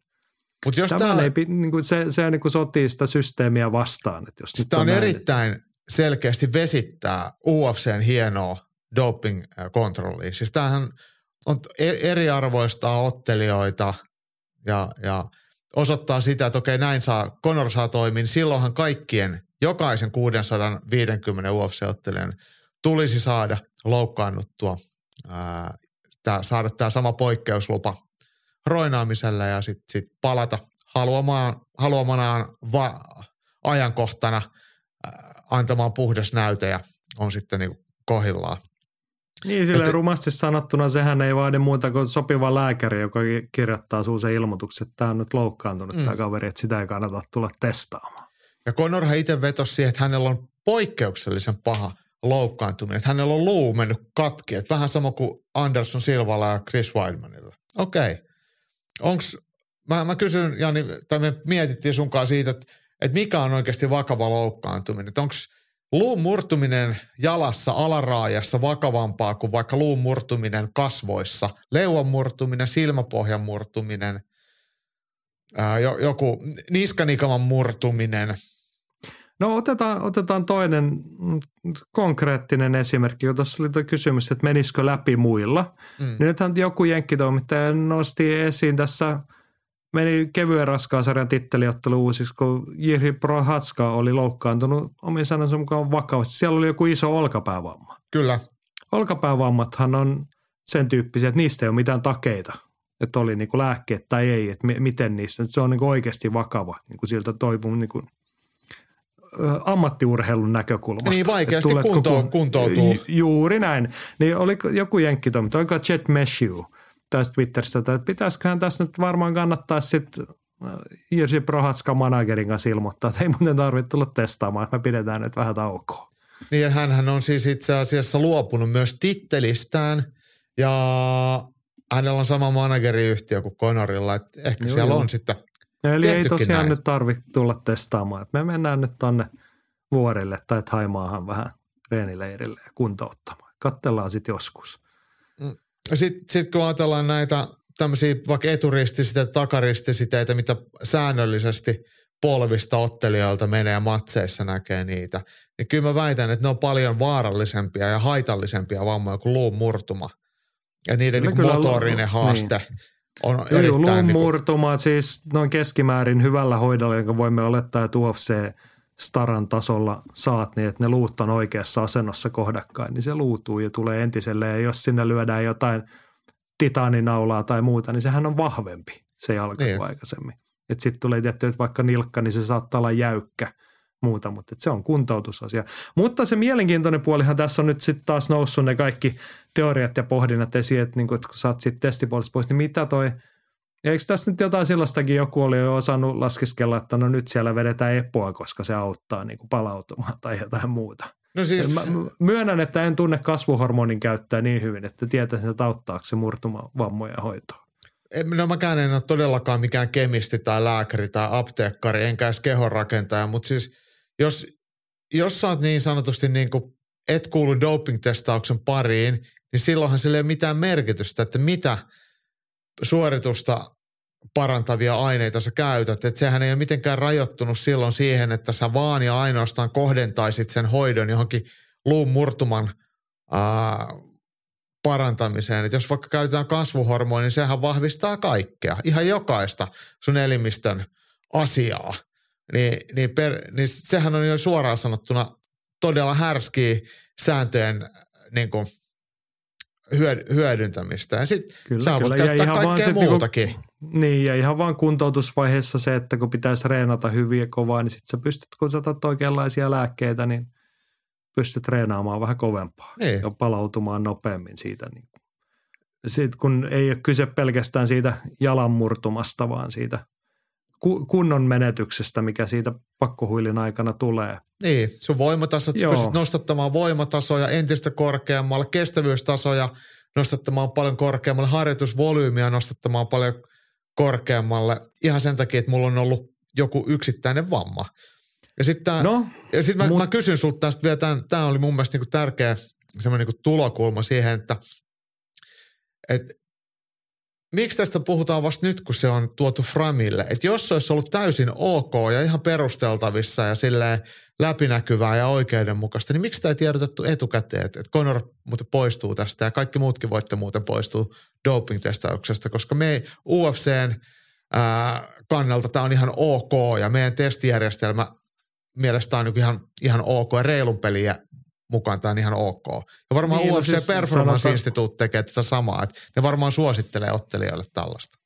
Mut jos tämä ei, niin kuin se, se niin kuin sotii sitä systeemiä vastaan. Että jos sitä on, on erittäin selkeästi vesittää UFCn hienoa doping-kontrollia. Siis tämähän on e- eriarvoistaa ottelijoita – ja, ja osoittaa sitä, että okei näin saa, Conor saa toimia, niin silloinhan kaikkien, jokaisen 650 UFC-ottelijan tulisi saada loukkaannuttua, ää, tää, saada tämä sama poikkeuslupa roinaamiselle ja sitten sit palata haluamaan, haluamanaan va- ajankohtana ää, antamaan puhdas näyte ja on sitten niin kohillaan. Niin, sille rumasti sanottuna sehän ei vaadi muuta kuin sopiva lääkäri, joka kirjoittaa suun ilmoituksen, että tämä on nyt loukkaantunut mm. tämä kaveri, että sitä ei kannata tulla testaamaan. Ja Conorhan itse vetosi siihen, että hänellä on poikkeuksellisen paha loukkaantuminen, että hänellä on luu mennyt katki, että vähän sama kuin Anderson Silvalla ja Chris Weidmanilla. Okei. Okay. Onks, mä, mä kysyn Jani, tai me mietittiin sunkaan siitä, että, että mikä on oikeasti vakava loukkaantuminen, että onko – luun murtuminen jalassa alaraajassa vakavampaa kuin vaikka luun murtuminen kasvoissa, leuan murtuminen, silmäpohjan murtuminen, ää, joku niskanikaman murtuminen. No otetaan, otetaan toinen konkreettinen esimerkki, kun tuossa oli tuo kysymys, että menisikö läpi muilla. Mm. Niin nythän joku jenkkitoimittaja nosti esiin tässä meni kevyen raskaan sarjan titteliottelu uusiksi, kun Jiri Prohatska oli loukkaantunut omin sanonsa mukaan vakavasti. Siellä oli joku iso olkapäävamma. Kyllä. Olkapäävammathan on sen tyyppisiä, että niistä ei ole mitään takeita. Että oli niin kuin lääkkeet tai ei, että miten niistä. Se on niin kuin oikeasti vakava niin kuin siltä toivon niin kuin ammattiurheilun näkökulmasta. Niin vaikeasti kunto, kun, kuntoutuu. Juuri näin. Niin oli joku jenkkitoiminta, oliko Jet Meshew tästä Twitteristä, että pitäisiköhän tässä nyt varmaan kannattaa sitten Irsi Prohatska managerin kanssa ilmoittaa, että ei muuten tarvitse tulla testaamaan, että me pidetään nyt vähän taukoa. Niin ja hänhän on siis itse asiassa luopunut myös tittelistään ja hänellä on sama manageriyhtiö kuin Conorilla, että ehkä joo, siellä joo. on sitten Eli ei tosiaan näin. nyt tarvitse tulla testaamaan. Että me mennään nyt tonne vuorille tai Haimaahan vähän reenileirille ja kuntouttamaan. Kattellaan sitten joskus. Sitten sit kun ajatellaan näitä tämmöisiä vaikka eturistisiteitä, takaristisiteitä, mitä säännöllisesti polvista ottelijoilta menee matseissa näkee niitä, niin kyllä mä väitän, että ne on paljon vaarallisempia ja haitallisempia vammoja kuin luun murtuma. Ja niiden niin motorinen haaste niin on Joo, erittäin... Niin kuin... siis noin keskimäärin hyvällä hoidolla, jonka voimme olettaa, että UFC staran tasolla saat, niin että ne luut on oikeassa asennossa kohdakkain, niin se luutuu ja tulee entiselleen. Ja jos sinne lyödään jotain titaaninaulaa tai muuta, niin sehän on vahvempi se jalka niin. kuin aikaisemmin. Sitten tulee tietty, että vaikka nilkka, niin se saattaa olla jäykkä – muuta, mutta se on kuntoutusasia. Mutta se mielenkiintoinen puolihan tässä on nyt sitten taas noussut ne kaikki teoriat ja pohdinnat esiin, että, niin kun, että kun sä oot sitten testipuolesta pois, niin mitä toi, eikö tässä nyt jotain sellaistakin joku oli jo osannut laskiskella, että no nyt siellä vedetään epoa, koska se auttaa niin kuin palautumaan tai jotain muuta. No siis... Mä myönnän, että en tunne kasvuhormonin käyttöä niin hyvin, että tietäisin, että auttaako se murtumavammoja hoitoa. No mäkään en ole todellakaan mikään kemisti tai lääkäri tai apteekkari, enkä edes kehonrakentaja, mutta siis – jos, jos sä oot niin sanotusti niin kuin, et kuulu doping-testauksen pariin, niin silloinhan sillä ei ole mitään merkitystä, että mitä suoritusta parantavia aineita sä käytät. Että sehän ei ole mitenkään rajoittunut silloin siihen, että sä vaan ja ainoastaan kohdentaisit sen hoidon johonkin luun murtuman ää, parantamiseen. Että jos vaikka käytetään kasvuhormonia, niin sehän vahvistaa kaikkea, ihan jokaista sun elimistön asiaa niin, niin, per, niin sehän on jo suoraan sanottuna todella härskiä sääntöjen niin kuin, hyödyntämistä. Ja sitten sä voit kyllä. käyttää kaikkea niinku- muutakin. Niinku, niin, ja ihan vaan kuntoutusvaiheessa se, että kun pitäisi reenata hyvin ja kovaa, niin sitten sä pystyt, kun sä otat oikeanlaisia lääkkeitä, niin pystyt treenaamaan vähän kovempaa niin. ja palautumaan nopeammin siitä. Niin. Sitten kun ei ole kyse pelkästään siitä jalanmurtumasta, vaan siitä kunnon menetyksestä, mikä siitä pakkohuilin aikana tulee. Niin, sun voimatasot, sä pystyt nostattamaan voimatasoja entistä korkeammalle, kestävyystasoja nostattamaan paljon korkeammalle, harjoitusvolyymiä nostattamaan paljon korkeammalle ihan sen takia, että mulla on ollut joku yksittäinen vamma. Ja sitten no, sit mä, mut... mä kysyn sulta tästä vielä, tämä oli mun mielestä niinku tärkeä semmoinen niinku tulokulma siihen, että et miksi tästä puhutaan vasta nyt, kun se on tuotu Framille? Että jos se olisi ollut täysin ok ja ihan perusteltavissa ja silleen läpinäkyvää ja oikeudenmukaista, niin miksi tämä ei tiedotettu etukäteen, että Conor muuten poistuu tästä ja kaikki muutkin voitte muuten poistua doping-testauksesta, koska me UFCn ää, kannalta tämä on ihan ok ja meidän testijärjestelmä mielestä on ihan, ihan ok ja reilun peliä mukaan tämä on ihan ok. Ja varmaan niin, UFC siis Performance Institute tekee tätä samaa, että ne varmaan suosittelee ottelijoille tällaista.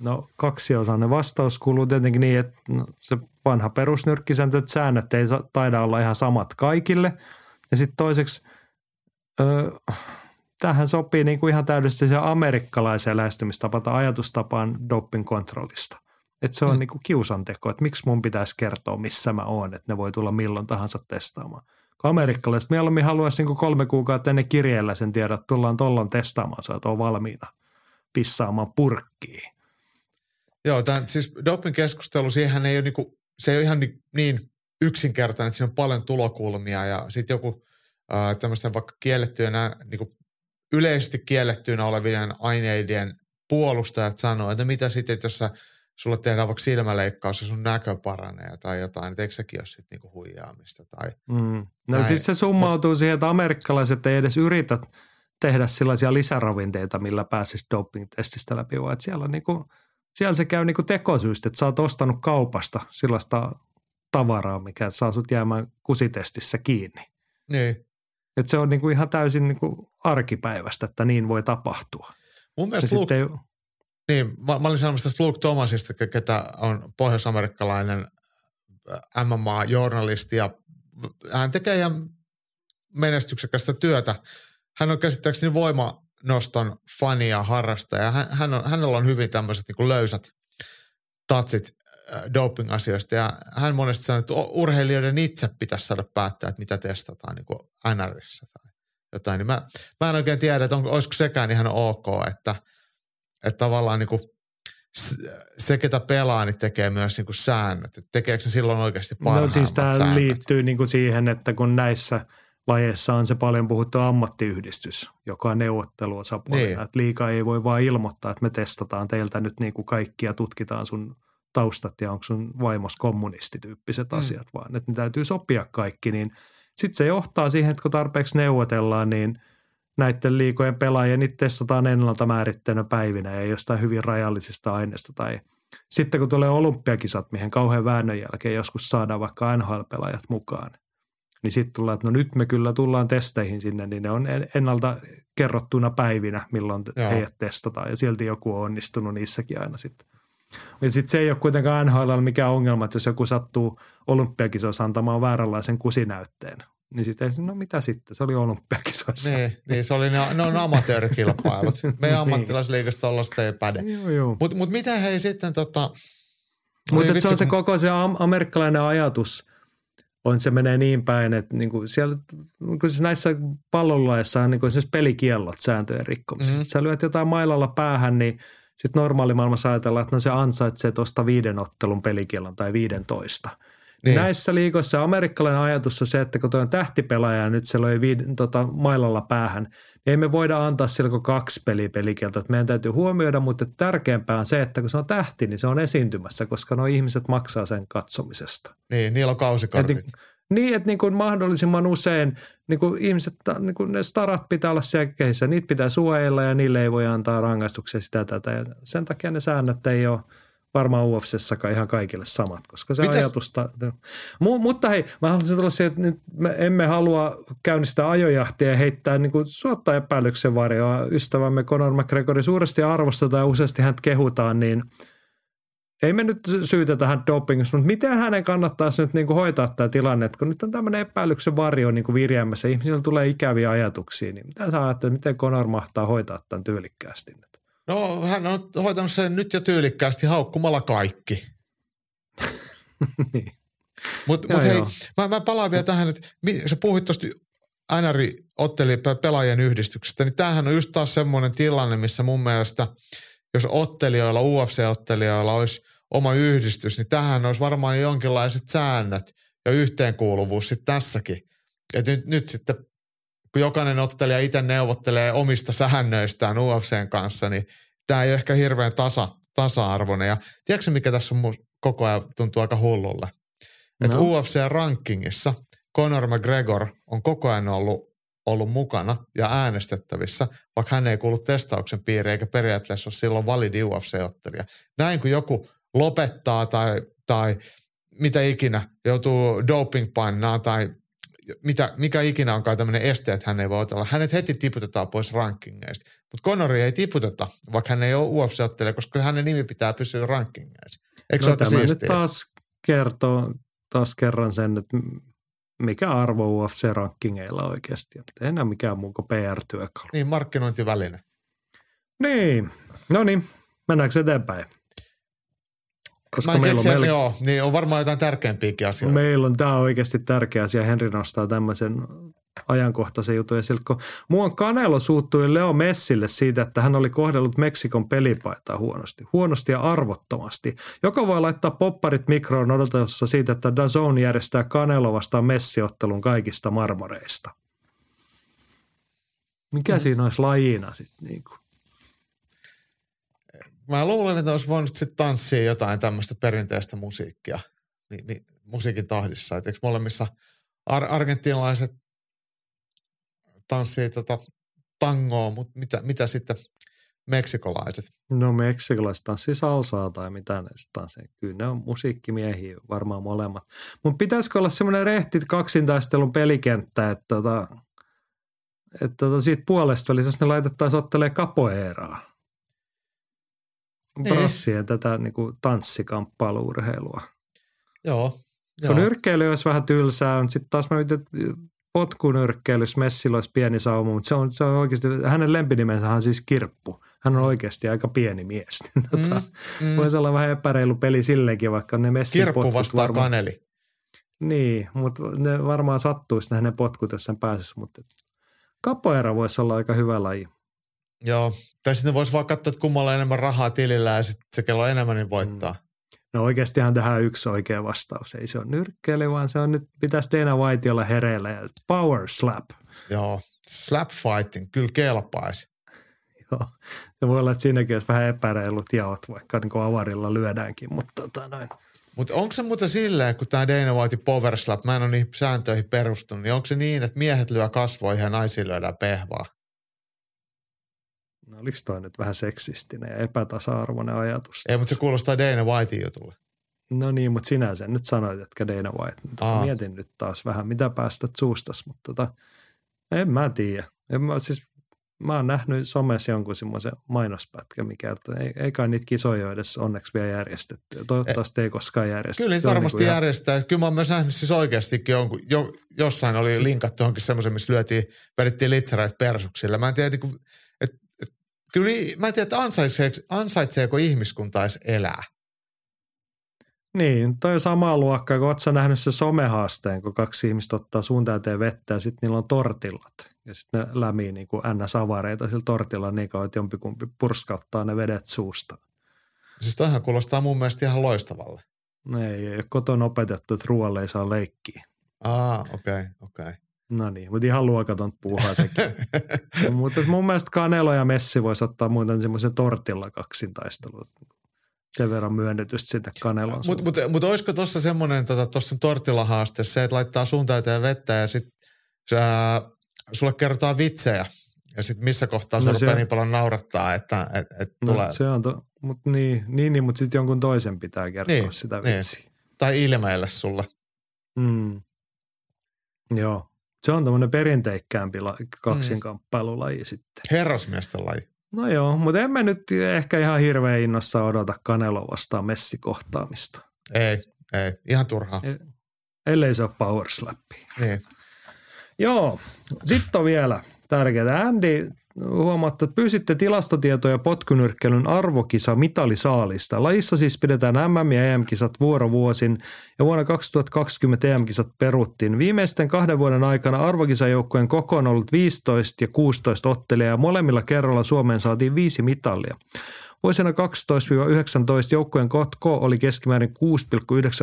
No kaksiosainen vastaus kuuluu tietenkin niin, että no, se vanha perusnyrkkisääntö, että säännöt ei taida olla ihan samat kaikille. Ja sitten toiseksi, öö, tähän sopii niin kuin ihan täydellisesti se amerikkalaisen lähestymistapa tai ajatustapaan doping kontrollista. Että se on mm. niin kuin kiusanteko, että miksi mun pitäisi kertoa, missä mä oon, että ne voi tulla milloin tahansa testaamaan amerikkalaiset mieluummin haluaisi niin kolme kuukautta ennen kirjeellä sen tiedä, että tullaan tollan testaamaan, sä oot valmiina pissaamaan purkkiin. Joo, tämän, siis doping-keskustelu, siihen ei ole, niinku, se ei ole ihan niin, niin yksinkertainen, että siinä on paljon tulokulmia ja sitten joku äh, tämmöisten vaikka kiellettyinä, niin yleisesti kiellettyinä olevien aineiden puolustajat sanoo, että mitä sitten, jos sä sulle tehdään vaikka silmäleikkaus ja sun näkö paranee tai jotain, että eikö sekin ole sitten niinku huijaamista tai mm. No näin. siis se summautuu siihen, että amerikkalaiset ei edes yritä tehdä sellaisia lisäravinteita, millä pääsisi doping-testistä läpi, vaan että siellä niinku siellä se käy niinku tekosyistä, että sä oot ostanut kaupasta sellaista tavaraa, mikä saa sut jäämään kusitestissä kiinni. Niin. Et se on niinku ihan täysin niinku arkipäivästä, että niin voi tapahtua. Mun mielestä Luke, niin, mä, mä olin sanomassa tästä Luke Thomasista, ke- ketä on pohjois-amerikkalainen MMA-journalisti ja hän tekee ihan menestyksekästä työtä. Hän on käsittääkseni voimanoston fani ja harrastaja. Hän, hän on, hänellä on hyvin tämmöiset niin löysät tatsit doping-asioista ja hän monesti sanoo, että urheilijoiden itse pitäisi saada päättää, että mitä testataan niin kuin NRissä tai jotain. Niin mä, mä en oikein tiedä, että onko, olisiko sekään ihan ok, että, että tavallaan niin kuin se, ketä pelaa, niin tekee myös niin kuin säännöt. Että tekeekö se silloin oikeasti no parhaimmat siis tämä säännöt? liittyy niinku siihen, että kun näissä lajeissa on se paljon puhuttu ammattiyhdistys, joka on neuvotteluosapuolena. Niin. Niin. Että liikaa ei voi vaan ilmoittaa, että me testataan teiltä nyt niinku kaikkia, tutkitaan sun taustat ja onko sun vaimos kommunistityyppiset Mm. mm. asiat, vaan että ne täytyy sopia kaikki, niin sitten se johtaa siihen, että kun tarpeeksi neuvotellaan, niin näiden liikojen pelaajia, niitä testataan ennalta määritteenä päivinä ja jostain hyvin rajallisista aineista tai sitten kun tulee olympiakisat, mihin kauhean väännön jälkeen joskus saadaan vaikka NHL-pelaajat mukaan, niin sitten tullaan, että no nyt me kyllä tullaan testeihin sinne, niin ne on en- ennalta kerrottuna päivinä, milloin Joo. heidät testataan ja silti joku on onnistunut niissäkin aina sitten. Ja sitten se ei ole kuitenkaan NHL mikään ongelma, että jos joku sattuu olympiakisoissa antamaan vääränlaisen kusinäytteen, niin sitten no mitä sitten, se oli olympiakisoissa. Niin, niin, se oli ne, ne on amatöörikilpailut. Meidän Niin. ammattilaisliigasta tollaista ei päde. Joo, joo. Mutta mut mitä hei sitten tota... Mutta se on se koko se am- amerikkalainen ajatus, on se menee niin päin, että niinku siellä, kun siis näissä pallonlaissa on niinku esimerkiksi pelikiellot sääntöjen rikkomisesta. Mhm. Mm. Sä lyöt jotain mailalla päähän, niin sitten normaalimaailmassa ajatellaan, että no se ansaitsee tuosta viiden ottelun pelikiellon tai viidentoista. Niin. Näissä liikoissa amerikkalainen ajatus on se, että kun tuo on tähtipelaaja ja nyt se löi viiden, tota, mailalla päähän, niin ei me voida antaa sille kuin kaksi peliä pelikieltä. Että meidän täytyy huomioida, mutta tärkeämpää on se, että kun se on tähti, niin se on esiintymässä, koska nuo ihmiset maksaa sen katsomisesta. Niin, niillä on kausikortit. Et Niin, että niin kuin mahdollisimman usein niin kuin ihmiset, niin kuin ne starat pitää olla siellä kehissä, niitä pitää suojella ja niille ei voi antaa rangaistuksia sitä tätä. Ja sen takia ne säännöt ei ole varmaan UFCssakaan ihan kaikille samat, koska se Mitäs? ajatusta... Mu, mutta hei, mä haluaisin tulla siihen, että nyt me emme halua käynnistää ajojahtia ja heittää niin kuin suottaa epäilyksen varjoa. Ystävämme Conor McGregori suuresti arvostetaan ja useasti häntä kehutaan, niin ei me nyt syytetä hän dopingista, mutta miten hänen kannattaisi nyt niin kuin hoitaa tämä tilanne, että kun nyt on tämmöinen epäilyksen varjo niin kuin virjäämässä, ihmisillä tulee ikäviä ajatuksia, niin mitä sä ajattelet, miten Conor mahtaa hoitaa tämän tyylikkäästi? No hän on hoitanut sen nyt jo tyylikkäästi haukkumalla kaikki. Niin. Mutta Joo, mut hei, joo. mä, mä palaan vielä tähän, että sä puhuit tuosta NRI otteli pelaajien yhdistyksestä, niin tämähän on just taas semmoinen tilanne, missä mun mielestä, jos ottelijoilla, UFC-ottelijoilla olisi oma yhdistys, niin tähän olisi varmaan jonkinlaiset säännöt ja yhteenkuuluvuus sitten tässäkin. Et nyt, nyt sitten, kun jokainen ottelija itse neuvottelee omista säännöistään UFCn kanssa, niin tämä ei ole ehkä hirveän tasa, tasa-arvoinen. Ja tiedätkö mikä tässä on koko ajan tuntuu aika hullulle? Että No. UFC-rankingissa Conor McGregor on koko ajan ollut, ollut mukana ja äänestettävissä, vaikka hän ei kuulu testauksen piiriin eikä periaatteessa ole silloin validi UFC-ottelija. Näin kun joku lopettaa tai, tai mitä ikinä, joutuu dopingpannaan tai mitä, mikä ikinä onkaan tämmöinen este, että hän ei voi otella. Hänet heti tiputetaan pois rankingeista. Mutta Conori ei tiputeta, vaikka hän ei ole UFC-ottelija, koska hänen nimi pitää pysyä rankingeissa. Eikö no, tämä nyt taas kertoo taas kerran sen, että mikä arvo UFC-rankingeilla oikeasti on. Ei enää mikään muu kuin PR-työkalu. Niin, markkinointiväline. Niin, no niin, mennäänkö eteenpäin? Mä en keksi, meillä- joo, niin on varmaan jotain tärkeämpiäkin asioita. Meillä on, tämä on oikeasti tärkeä asia. Henri nostaa tämmöisen ajankohtaisen jutun esille, kun muuan Canelo suuttui Leo Messille siitä, että hän oli kohdellut Meksikon pelipaitaa huonosti. Huonosti ja arvottomasti. Joka voi laittaa popparit mikroon odotellessa siitä, että DAZN järjestää Canelo vastaan Messiottelun kaikista marmoreista. Mikä Mm. siinä olisi lajina sitten? Niin kuin? Mä luulen, että olisi voinut sitten tanssia jotain tämmöistä perinteistä musiikkia niin, niin, musiikin tahdissa. Et eikö molemmissa ar- argentinalaiset tanssii tota tangoa, mutta mitä, mitä sitten meksikolaiset. No meksikolaiset tanssii salsaa tai mitä ne sitten tanssii. Kyllä ne on musiikkimiehiä varmaan molemmat. Mutta pitäisikö olla semmoinen rehti kaksintaistelun pelikenttä, että tota, että tota siitä puolesta välissä ne laitettaisiin ottelee kapoeeraa. Niin. Brassien tätä niin kuin tanssikamppailuurheilua. Joo. Kun joo. nyrkkeily olisi vähän tylsää, mutta sitten taas mä mietin, että potkunyrkkeilyssä Messillä olisi pieni sauma, mutta se on, se on oikeasti, hänen lempinimensä on siis Kirppu. Hän on oikeasti aika pieni mies. Niin tota, Mm, mm. Voisi olla vähän epäreilu peli silleenkin, vaikka ne Messin Kirppu potkut vastaa varmaan, kaneli. Niin, mutta ne varmaan sattuisi ne hänen potkut, jos sen pääsisi. Mutta kapoeera voisi olla aika hyvä laji. Joo. Tai sitten voisi vaan katsoa, että kummalla on enemmän rahaa tilillä ja sitten se kello enemmän, niin voittaa. No oikeastihan tähän yksi oikea vastaus. Ei se ole nyrkkeily, vaan se on nyt, pitäisi Dana White olla hereillä ja power slap. Joo. Slap fighting, kyllä kelpaisi. Joo. Se voi olla, että siinäkin olisi vähän epäreilut jaot, vaikka niin kuin avarilla lyödäänkin, mutta tota noin. Mutta onko se muuten silleen, kun tämä Dana White Power Slap, mä en ole niihin sääntöihin perustunut, niin onko se niin, että miehet lyö kasvoihin ja naisiin lyödään pehvaa? No, oliko toi nyt vähän seksistinen ja epätasa-arvoinen ajatus? Ei, mutta se kuulostaa Dana Whitein jutulle. No niin, mutta sinä sen nyt sanoit, että Dana White. Tota, mietin nyt taas vähän, mitä päästät suustas, mutta tota, en mä tiedä. En mä, siis, mä oon nähnyt somessa jonkun semmoisen mainospätkä, mikä ei, ei kai niitä kisoja edes onneksi vielä järjestetty. Toivottavasti ei koskaan järjestetty. Kyllä niitä varmasti ihan- järjestää. Kyllä mä oon myös nähnyt siis oikeastikin jonkun, jo, jossain oli linkattu johonkin semmoisen, missä lyötiin, vedettiin litsereitä persuksilla. Mä en tiedä, niin kuin, kyllä mä en tiedä, että ansaitseeko, ansaitseeko ihmiskunta edes elää. Niin, toi on sama luokka, kun oot sä nähnyt se somehaasteen, kun kaksi ihmistä ottaa suun täyteen vettä ja sitten niillä on tortillat. Ja sitten ne lämii niin kuin ns-avareita sillä tortilla niin kauan, että jompikumpi purskauttaa ne vedet suusta. Siis toihan kuulostaa mun mielestä ihan loistavalle. Ei, ei ole kotona opetettu, että ruoalle ei saa leikkiä. Aa, okei, okay, okei. Okay. No niin, mutta ihan luokaton puuhaa sekin. mutta mun mielestä Kanelo ja Messi voisi ottaa muuten semmoisen tortilla kaksintaistelun. Sen verran myönnetystä sinne Kanelon Mutta mut, mut olisiko tuossa semmoinen, tota, tuossa tortilla-haaste se, että laittaa suun täyteen vettä ja sitten sulle kerrotaan vitsejä. Ja sitten missä kohtaa se No se- rupeaa niin paljon naurattaa, että et, et tulee, No, se on to, mut niin, niin, niin mutta sitten jonkun toisen pitää kertoa Niin, sitä niin. vitsiä. tai ilmeille sulle. Mm. Joo. Se on tämmöinen perinteikkäämpi la, kaksinkamppailulaji sitten. Herrasmiesten laji. No joo, mutta emme nyt ehkä ihan hirveän innossa odota Kanelo vastaan messikohtaamista. Ei, ei, ihan turhaa. Ei. Ellei se ole power slappi. Niin. Joo, sitten on vielä tärkeää. Andy, huomaatte, että pyysitte tilastotietoja potkunyrkkeilyn arvokisa mitalisaalista. Lajissa siis pidetään MM- ja EM-kisat vuorovuosin ja vuonna 2020 EM-kisat peruttiin. Viimeisten kahden vuoden aikana arvokisajoukkueen koko on ollut 15 ja 16 ottelijaa ja molemmilla kerralla Suomeen saatiin viisi mitalia. Vuosina 12-19 joukkueen kotko oli keskimäärin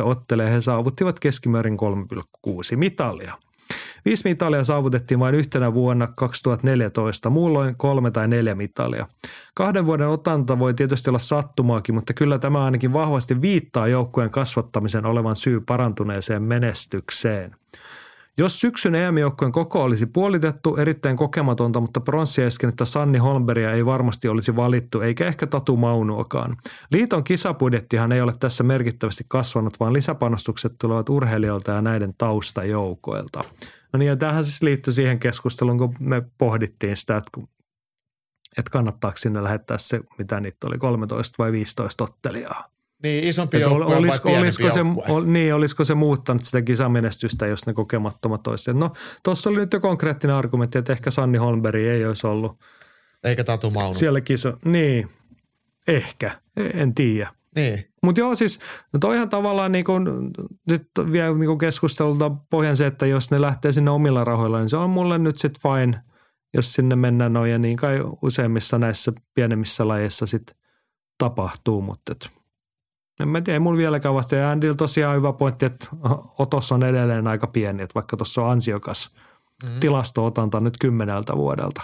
6,9 ottelia ja he saavuttivat keskimäärin 3,6 mitalia. Viisi mitalia saavutettiin vain yhtenä vuonna 2014, muulloin kolme tai neljä mitalia. Kahden vuoden otanta voi tietysti olla sattumaakin, mutta kyllä tämä ainakin vahvasti viittaa joukkueen kasvattamisen olevan syy parantuneeseen menestykseen. Jos syksyn EM-joukkueen koko olisi puolitettu, erittäin kokematonta, mutta pronssia Sanni Holmberia ei varmasti olisi valittu, eikä ehkä Tatu Maunuakaan. Liiton kisapudjettihan ei ole tässä merkittävästi kasvanut, vaan lisäpanostukset tulevat urheilijoilta ja näiden taustajoukoilta. No niin, ja tämähän siis liittyy siihen keskusteluun, kun me pohdittiin sitä, että, että kannattaako sinne lähettää se, mitä niitä oli, 13 vai 15 ottelijaa. Niin, isompi joukkue vai olisiko, pienempi olisiko, se, ol, niin, olisiko se muuttanut sitä kisamenestystä, jos ne kokemattomat olisivat. No tuossa oli nyt jo konkreettinen argumentti, että ehkä Sanni Holmberg ei olisi ollut Eikä Tatu Maunu. siellä kiso. Niin, ehkä, en tiedä. Niin, Mutta joo, siis no toihan tavallaan niin kun, nyt vielä niin kun keskustelulta pohjan se, että jos ne lähtee sinne omilla rahoilla, niin se on mulle nyt sitten fine, jos sinne mennään noin. Ja niin kai useimmissa näissä pienemmissä lajeissa sitten tapahtuu, mutta en mä tiedä, ei mulla vieläkään vasta. Ja Andyllä tosiaan hyvä pointti, että otos on edelleen aika pieni, että vaikka tuossa on ansiokas Mhm. mm. tilasto-otanta nyt kymmeneltä vuodelta,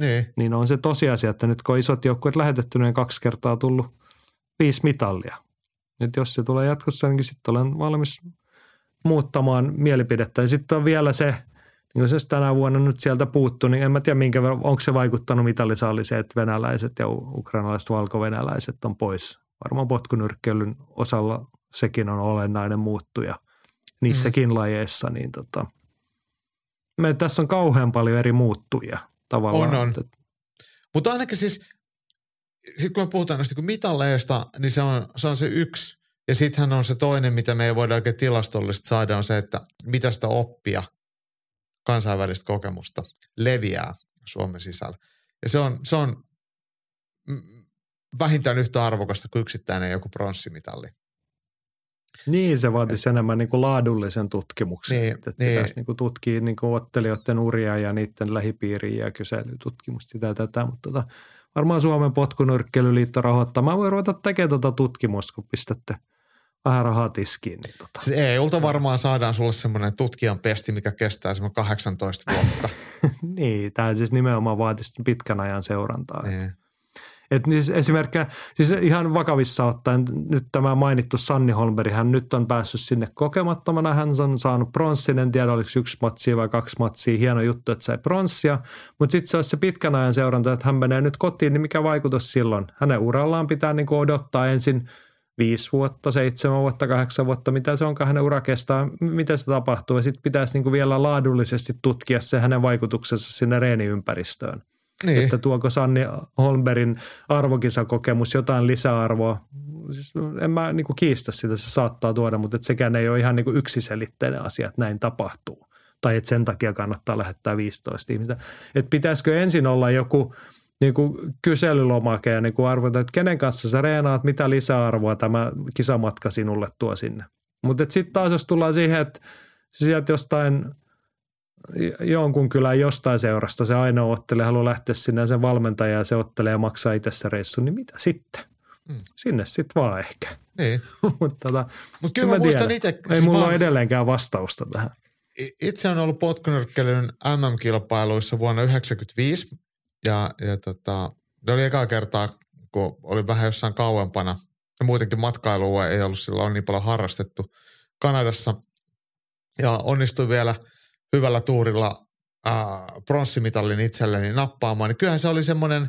niin. niin on se tosiasia, että nyt kun on isot joukkueet lähetetty, niin kaksi kertaa tullut viisi mitallia. Nyt jos se tulee jatkossa, niin sitten olen valmis muuttamaan mielipidettä. Ja sitten on vielä se, Niin jos tänä vuonna nyt sieltä puuttuu, niin en mä tiedä, minkä onko se vaikuttanut mitalisalliseen, että venäläiset ja ukrainalaiset valkovenäläiset on pois. Varmaan potkunyrkkeilyn osalla sekin on olennainen muuttuja niissäkin mm. lajeissa, niin tota, me, tässä on kauhean paljon eri muuttuja tavallaan. On, on. Että, Mutta ainakin siis, sitten kun me puhutaan näistä niin mitalleista, niin se on, se on se yksi. Ja sittenhän on se toinen, mitä me ei voida oikein tilastollisesti saada, on se, että mitä sitä oppia kansainvälistä kokemusta leviää Suomen sisällä. Ja se on, se on vähintään yhtä arvokasta kuin yksittäinen joku pronssimitalli. Niin, se vaatisi enemmän niin kuin laadullisen tutkimuksen. Niin, että niin. pitäisi niin kuin tutkia niin kuin ottelijoiden uria ja niiden lähipiiriä ja kyselytutkimusta sitä ja tätä. Mutta tota, varmaan Suomen potkunyrkkeilyliitto rahoittaa. Mä voin ruveta tekemään tuota tutkimusta, kun pistätte vähän rahaa tiskiin. Niin tota. Siis EUlta varmaan saadaan sulle semmoinen tutkijan pesti, mikä kestää semmoinen 18 vuotta. niin, tämä siis nimenomaan vaatisi pitkän ajan seurantaa. Niin. Et niin esimerkiksi, siis ihan vakavissa ottaen, nyt tämä mainittu Sanni Holmberg, hän nyt on päässyt sinne kokemattomana. Hän on saanut pronssin, en tiedä oliko yksi matsia vai kaksi matsia. Hieno juttu, että sai pronssia. Mutta sitten se olisi se pitkän ajan seuranta, että hän menee nyt kotiin, niin mikä vaikutus silloin? Hänen urallaan pitää niin odottaa ensin viisi vuotta, seitsemän vuotta, kahdeksan vuotta, mitä se onkaan hänen ura kestää, miten se tapahtuu. Ja sitten pitäisi niin vielä laadullisesti tutkia se hänen vaikutuksensa sinne reeniympäristöön. Niin. Että tuoko Sanni Holmberin arvokisakokemus jotain lisäarvoa. Siis en mä niin kuin kiistä sitä, se saattaa tuoda, mutta että sekään ei ole ihan niin kuin yksiselitteinen asia, että näin tapahtuu. Tai että sen takia kannattaa lähettää 15 ihmistä. Että pitäisikö ensin olla joku niin kuin kyselylomake ja niin kuin arvota, että kenen kanssa sä reenaat, mitä lisäarvoa tämä kisamatka sinulle tuo sinne. Mutta sitten taas jos tullaan siihen, että sieltä jostain – jonkun kylän jostain seurasta se ainoa ottelee, haluaa lähteä sinne sen valmentaja ja se ottelee ja maksaa itse se reissu, niin mitä sitten? Mm. Sinne sitten vaan ehkä. Niin. Mutta tota, Mut kyllä mä, mä muistan itse. Ei siis mulla mä... ole edelleenkään vastausta tähän. Itse on ollut potkunyrkkeilyn MM-kilpailuissa vuonna 1995 ja, ja tota, ne oli ekaa kertaa, kun oli vähän jossain kauempana ja muutenkin matkailua ei ollut silloin niin paljon harrastettu Kanadassa ja onnistui vielä – hyvällä tuurilla äh, pronssimitalin itselleni nappaamaan, niin kyllähän se oli semmoinen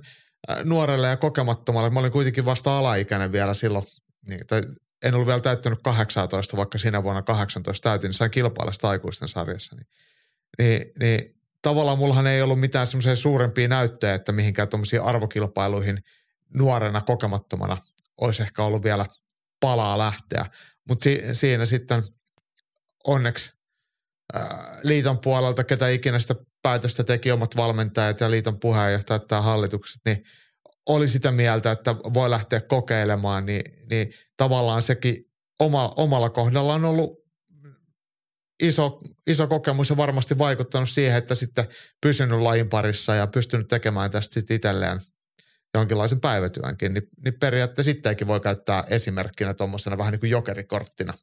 äh, nuorelle ja kokemattomalle. Mä olin kuitenkin vasta alaikäinen vielä silloin, niin, tai en ollut vielä täyttänyt 18, vaikka siinä vuonna 18 täytin, niin sain kilpailla sitä aikuisten sarjassa. Niin, niin, niin tavallaan mullahan ei ollut mitään semmoisia suurempia näyttöjä, että mihinkään tuommoisiin arvokilpailuihin nuorena kokemattomana olisi ehkä ollut vielä palaa lähteä. Mutta si- siinä sitten onneksi liiton puolelta, ketä ikinä sitä päätöstä teki omat valmentajat ja liiton puheenjohtajat tai hallitukset, niin oli sitä mieltä, että voi lähteä kokeilemaan, niin, niin tavallaan sekin oma, omalla kohdalla on ollut iso, iso kokemus ja varmasti vaikuttanut siihen, että sitten pysynyt lajin parissa ja pystynyt tekemään tästä sitten itselleen jonkinlaisen päivätyönkin, niin, niin periaatteessa sittenkin voi käyttää esimerkkinä tuommoisena vähän niin kuin jokerikorttina.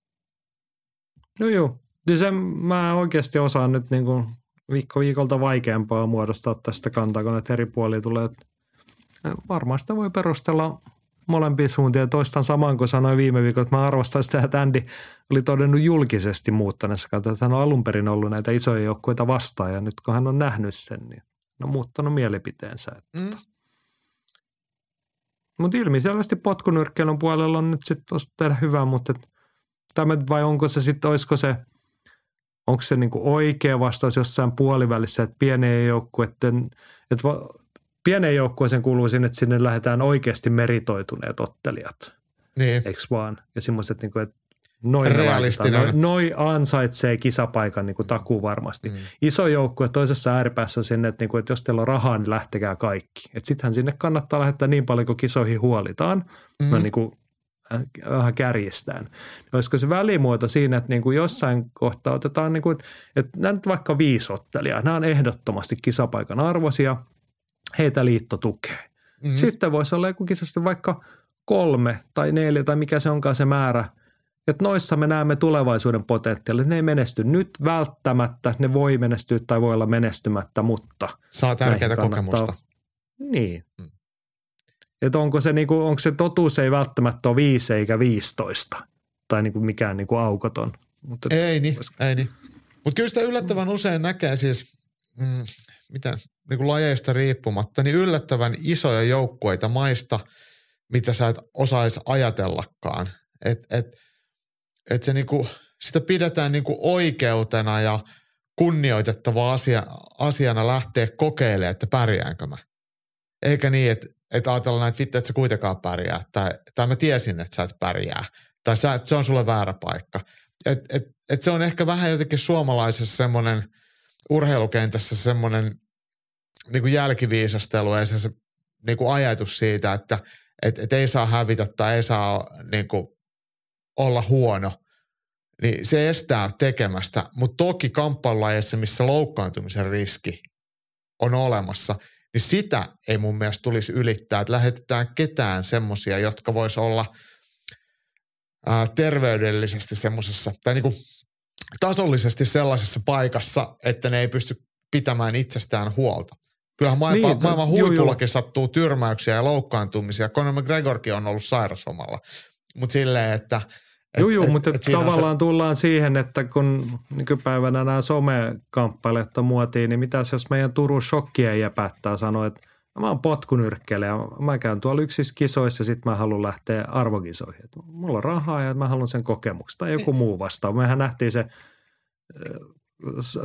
No joo, niin sen mä oikeasti osaan nyt niin kuin viikko viikolta vaikeampaa muodostaa tästä kantaa, kun eri puolia tulee. Varmaan sitä voi perustella molempia suuntia. Toistan saman kuin sanoin viime viikolla, että mä arvostan sitä, että Andy oli todennut julkisesti muuttaneessa kantaa, että hän on alun perin ollut näitä isoja joukkueita vastaan ja nyt kun hän on nähnyt sen, niin on muuttanut mielipiteensä. Mm. Mutta ilmiselvästi potkunyrkkeilyn puolella on nyt sitten tehdä hyvää, mutta tämä vai onko se sitten, olisiko se – onko se niin kuin oikea vastaus jossain puolivälissä, että pieneen joukkueiden, että pieneen joukkueeseen kuuluu sinne, että sinne lähdetään oikeasti meritoituneet ottelijat. Niin. Eikö vaan? Ja semmoiset, niin kuin, että noin, Realistinen. Noi, noi ansaitsee kisapaikan niin kuin takuu varmasti. Mm. Iso joukkue toisessa ääripäässä on sinne, että, niin kuin, että jos teillä on rahaa, niin lähtekää kaikki. Sittenhän sinne kannattaa lähettää niin paljon, kuin kisoihin huolitaan. Mm. No, niin kuin vähän kärjistään. Olisiko se välimuoto siinä, että niin kuin jossain kohtaa otetaan, niin kuin, että nämä nyt vaikka viisi ottelijaa, nämä on ehdottomasti kisapaikan arvoisia, heitä liitto tukee. Mm-hmm. Sitten voisi olla joku kisasti vaikka kolme tai neljä tai mikä se onkaan se määrä, että noissa me näemme tulevaisuuden potentiaalia. Ne ei menesty nyt välttämättä, ne voi menestyä tai voi olla menestymättä, mutta. Saa tärkeää kokemusta. Niin. Että onko se, niinku, onko se totuus ei välttämättä ole viisi eikä viistoista tai niinku mikään niinku aukoton. Mutta ei niin, koska, ei niin. Mutta kyllä sitä yllättävän usein näkee siis, mm, niin kuin lajeista riippumatta, niin yllättävän isoja joukkueita maista, mitä sä et osaisi ajatellakaan. Et, et, et se niinku, sitä pidetään niinku oikeutena ja kunnioitettava asia, asiana lähteä kokeilemaan, että pärjäänkö mä. Eikä niin, että, että ajatellaan, että vittu, että sä kuitenkaan pärjää. Tai, tai mä tiesin, että sä et pärjää. Tai sä, se on sulle väärä paikka. Et, et, et se on ehkä vähän jotenkin suomalaisessa semmoinen urheilukentässä semmoinen niin kuin jälkiviisastelu ja se, se niin kuin ajatus siitä, että et, et ei saa hävitä tai ei saa niin kuin, olla huono, niin se estää tekemästä. Mutta toki kamppailulajeissa, missä loukkaantumisen riski on olemassa, niin sitä ei mun mielestä tulisi ylittää, että lähetetään ketään semmoisia, jotka vois olla ää, terveydellisesti semmoisessa, tai niinku tasollisesti sellaisessa paikassa, että ne ei pysty pitämään itsestään huolta. Kyllähän maailma, niin, maailman huipullakin joo, sattuu tyrmäyksiä ja loukkaantumisia. Conor McGregorkin on ollut sairasomalla. Mutta silleen, että et, joo, joo, mutta et tavallaan se... tullaan siihen, että kun nykypäivänä nämä somekamppailijat on muotiin, niin mitä jos meidän Turun shokkia päättää sanoa, että mä oon potkunyrkkeilijä, mä käyn tuolla yksissä kisoissa ja sitten mä haluan lähteä arvokisoihin. Et mulla on rahaa ja mä haluan sen kokemuksen tai joku muu vastaan. Mehän nähtiin se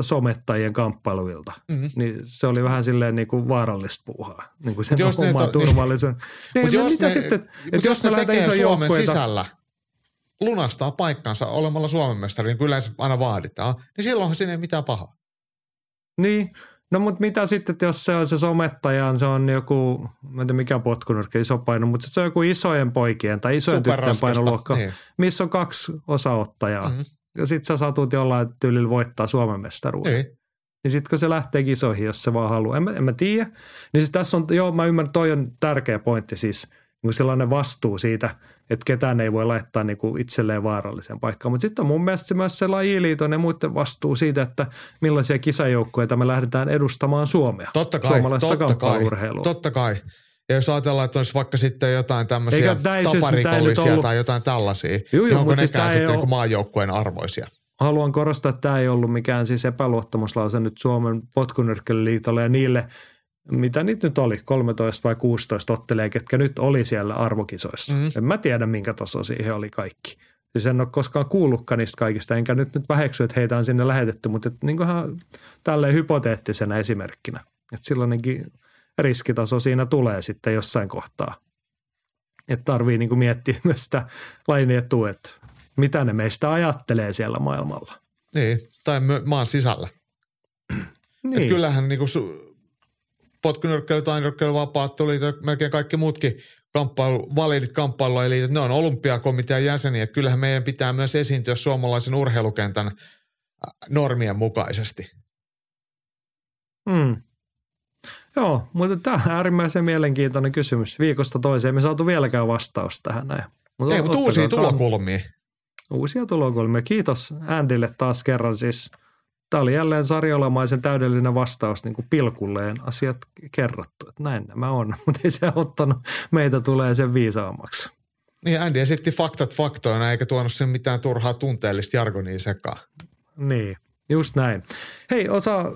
somettajien kamppailuilta. Mm-hmm. Niin se oli vähän silleen niin kuin vaarallista puuhaa. Niin kuin sen jos oman turvallisuuden. Niin, niin, jos, ne, sitten, jos, jos ne, ne tekee Suomen joukkueita, sisällä, lunastaa paikkansa olemalla Suomen mestari, niin kuin yleensä aina vaaditaan, niin silloinhan siinä ei mitään pahaa. Niin, No mutta mitä sitten, jos se on se somettaja, se on joku, mä en tiedä mikä potkunyrkki, iso paino, mutta se on joku isojen poikien tai isojen tyttöjen painoluokka, niin. missä on kaksi osaottajaa. Mm-hmm ja sit sä satut jollain tyylillä voittaa Suomen mestaruuden. Ei. Niin sitten kun se lähtee kisoihin, jos se vaan haluaa. En mä, en mä tiedä. Niin siis tässä on, joo mä ymmärrän, toi on tärkeä pointti siis, niin sellainen vastuu siitä, että ketään ei voi laittaa niin kuin itselleen vaaralliseen paikkaan. Mutta sitten on mun mielestä se myös se lajiliiton ja muiden vastuu siitä, että millaisia kisajoukkoja me lähdetään edustamaan Suomea. Totta kai, totta kai, totta kai. Ja jos ajatellaan, että olisi vaikka sitten jotain tämmöisiä taparikollisia ollut... tai jotain tällaisia, Juu, niin onko nekään siis sitten ole... maajoukkueen arvoisia? Haluan korostaa, että tämä ei ollut mikään siis epäluottamuslause nyt Suomen potkunyrkkelyliitolle ja niille, mitä niitä nyt oli, 13 vai 16 ottelee, ketkä nyt oli siellä arvokisoissa. Mm. En mä tiedä, minkä taso siihen oli kaikki. Siis en ole koskaan kuullutkaan niistä kaikista, enkä nyt, nyt väheksy, että heitä on sinne lähetetty, mutta et, niin tälleen hypoteettisena esimerkkinä. Että silloinkin riskitaso siinä tulee sitten jossain kohtaa. Että tarvii niin miettiä myös sitä lajin etua, että mitä ne meistä ajattelee siellä maailmalla. Niin, tai maan sisällä. niin. Et kyllähän niin kuin su- potkunyrkkeily, tainyrkkeily, vapaattolit melkein kaikki muutkin kamppailu, validit kamppailueliitit, ne on olympiakomitean jäseniä. Että kyllähän meidän pitää myös esiintyä suomalaisen urheilukentän normien mukaisesti. Mm. Joo, mutta tämä on äärimmäisen mielenkiintoinen kysymys. Viikosta toiseen me saatu vieläkään vastaus tähän näin. Mutta Ei, mutta uusia tulokulmia. Uusia tulokulmia. Kiitos Andille taas kerran siis. Tämä oli jälleen sarjolamaisen täydellinen vastaus niin kuin pilkulleen asiat kerrottu. Että näin nämä on, mutta ei se ottanut meitä tulee sen viisaammaksi. Niin Andy esitti faktat faktoina eikä tuonut sen mitään turhaa tunteellista jargonia sekaan. Niin. Just näin. Hei, osa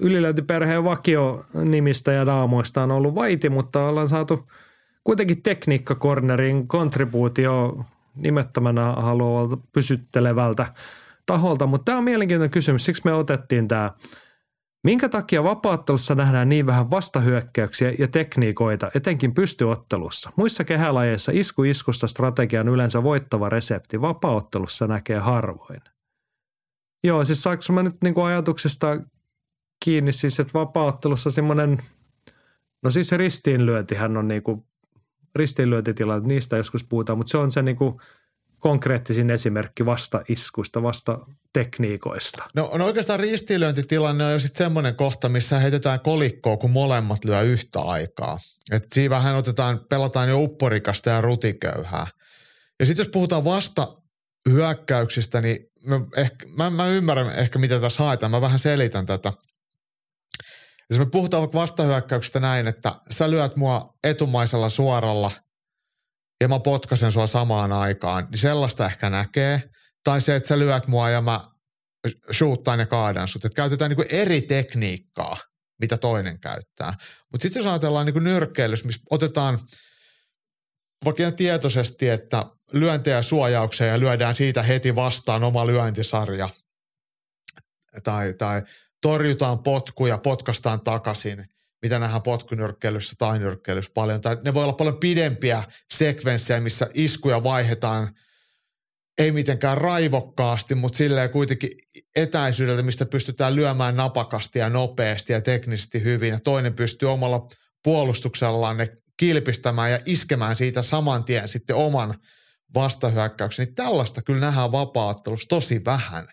ylilöintiperheen vakio-nimistä ja naamoista on ollut vaiti, mutta ollaan saatu kuitenkin tekniikkakornerin kontribuutio nimettömänä haluavalta pysyttelevältä taholta. Mutta tämä on mielenkiintoinen kysymys, siksi me otettiin tämä. Minkä takia vapaattelussa nähdään niin vähän vastahyökkäyksiä ja tekniikoita, etenkin pystyottelussa? Muissa kehälajeissa isku iskusta strategia on yleensä voittava resepti, vapaattelussa näkee harvoin. Joo, siis saanko mä nyt niinku ajatuksesta kiinni siis, että vapauttelussa semmoinen, no siis ristiinlyöntihän on niinku, ristiinlyöntitila, niistä joskus puhutaan, mutta se on se niinku konkreettisin esimerkki vasta iskuista, vasta tekniikoista. No, no oikeastaan ristiinlyöntitilanne on jo sitten semmoinen kohta, missä heitetään kolikkoa, kun molemmat lyö yhtä aikaa. Et siinä vähän otetaan, pelataan jo upporikasta ja rutiköyhää. Ja sitten jos puhutaan vasta hyökkäyksistä, niin mä, ehkä, mä, mä ymmärrän ehkä mitä tässä haetaan. Mä vähän selitän tätä. Jos me puhutaan vaikka vastahyökkäyksestä näin, että sä lyöt mua etumaisella suoralla ja mä potkasen sua samaan aikaan, niin sellaista ehkä näkee. Tai se, että sä lyöt mua ja mä shootaan ja kaadan sut. Että käytetään niin eri tekniikkaa, mitä toinen käyttää. Mutta sitten jos ajatellaan niin nyrkkeilys, missä otetaan vaikka tietoisesti, että lyöntejä suojauksia ja lyödään siitä heti vastaan oma lyöntisarja. Tai, tai torjutaan potkuja, potkastaan takaisin, mitä nähdään potkunyrkkeilyssä tai nyrkkeilyssä paljon. Tai ne voi olla paljon pidempiä sekvenssejä, missä iskuja vaihdetaan ei mitenkään raivokkaasti, mutta silleen kuitenkin etäisyydeltä, mistä pystytään lyömään napakasti ja nopeasti ja teknisesti hyvin. Ja toinen pystyy omalla puolustuksellaan ne kilpistämään ja iskemään siitä saman tien sitten oman vastahyökkäyksen. Niin tällaista kyllä nähdään vapaattelussa tosi vähän.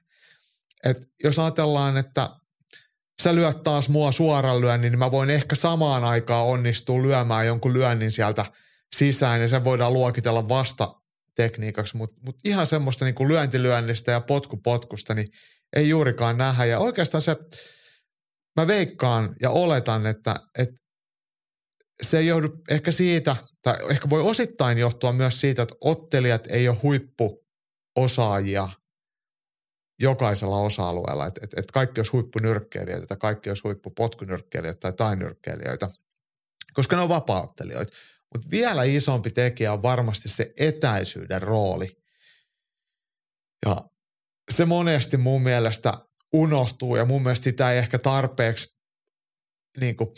Et jos ajatellaan, että sä lyöt taas mua suoran lyönnin, niin mä voin ehkä samaan aikaan onnistua lyömään jonkun lyönnin sieltä sisään ja sen voidaan luokitella vasta tekniikaksi, mutta mut ihan semmoista niin kuin lyöntilyönnistä ja potkupotkusta niin ei juurikaan nähdä. Ja oikeastaan se, mä veikkaan ja oletan, että, että se ei johdu ehkä siitä, tai ehkä voi osittain johtua myös siitä, että ottelijat ei ole huippuosaajia jokaisella osa-alueella, että et, et kaikki olisi huippunyrkkeilijöitä tai kaikki olisi huippupotkunyrkkeilijöitä tai tainyrkkeilijöitä, koska ne on vapaattelijoita. Mutta vielä isompi tekijä on varmasti se etäisyyden rooli. Ja se monesti mun mielestä unohtuu ja mun mielestä sitä ei ehkä tarpeeksi niin kuin,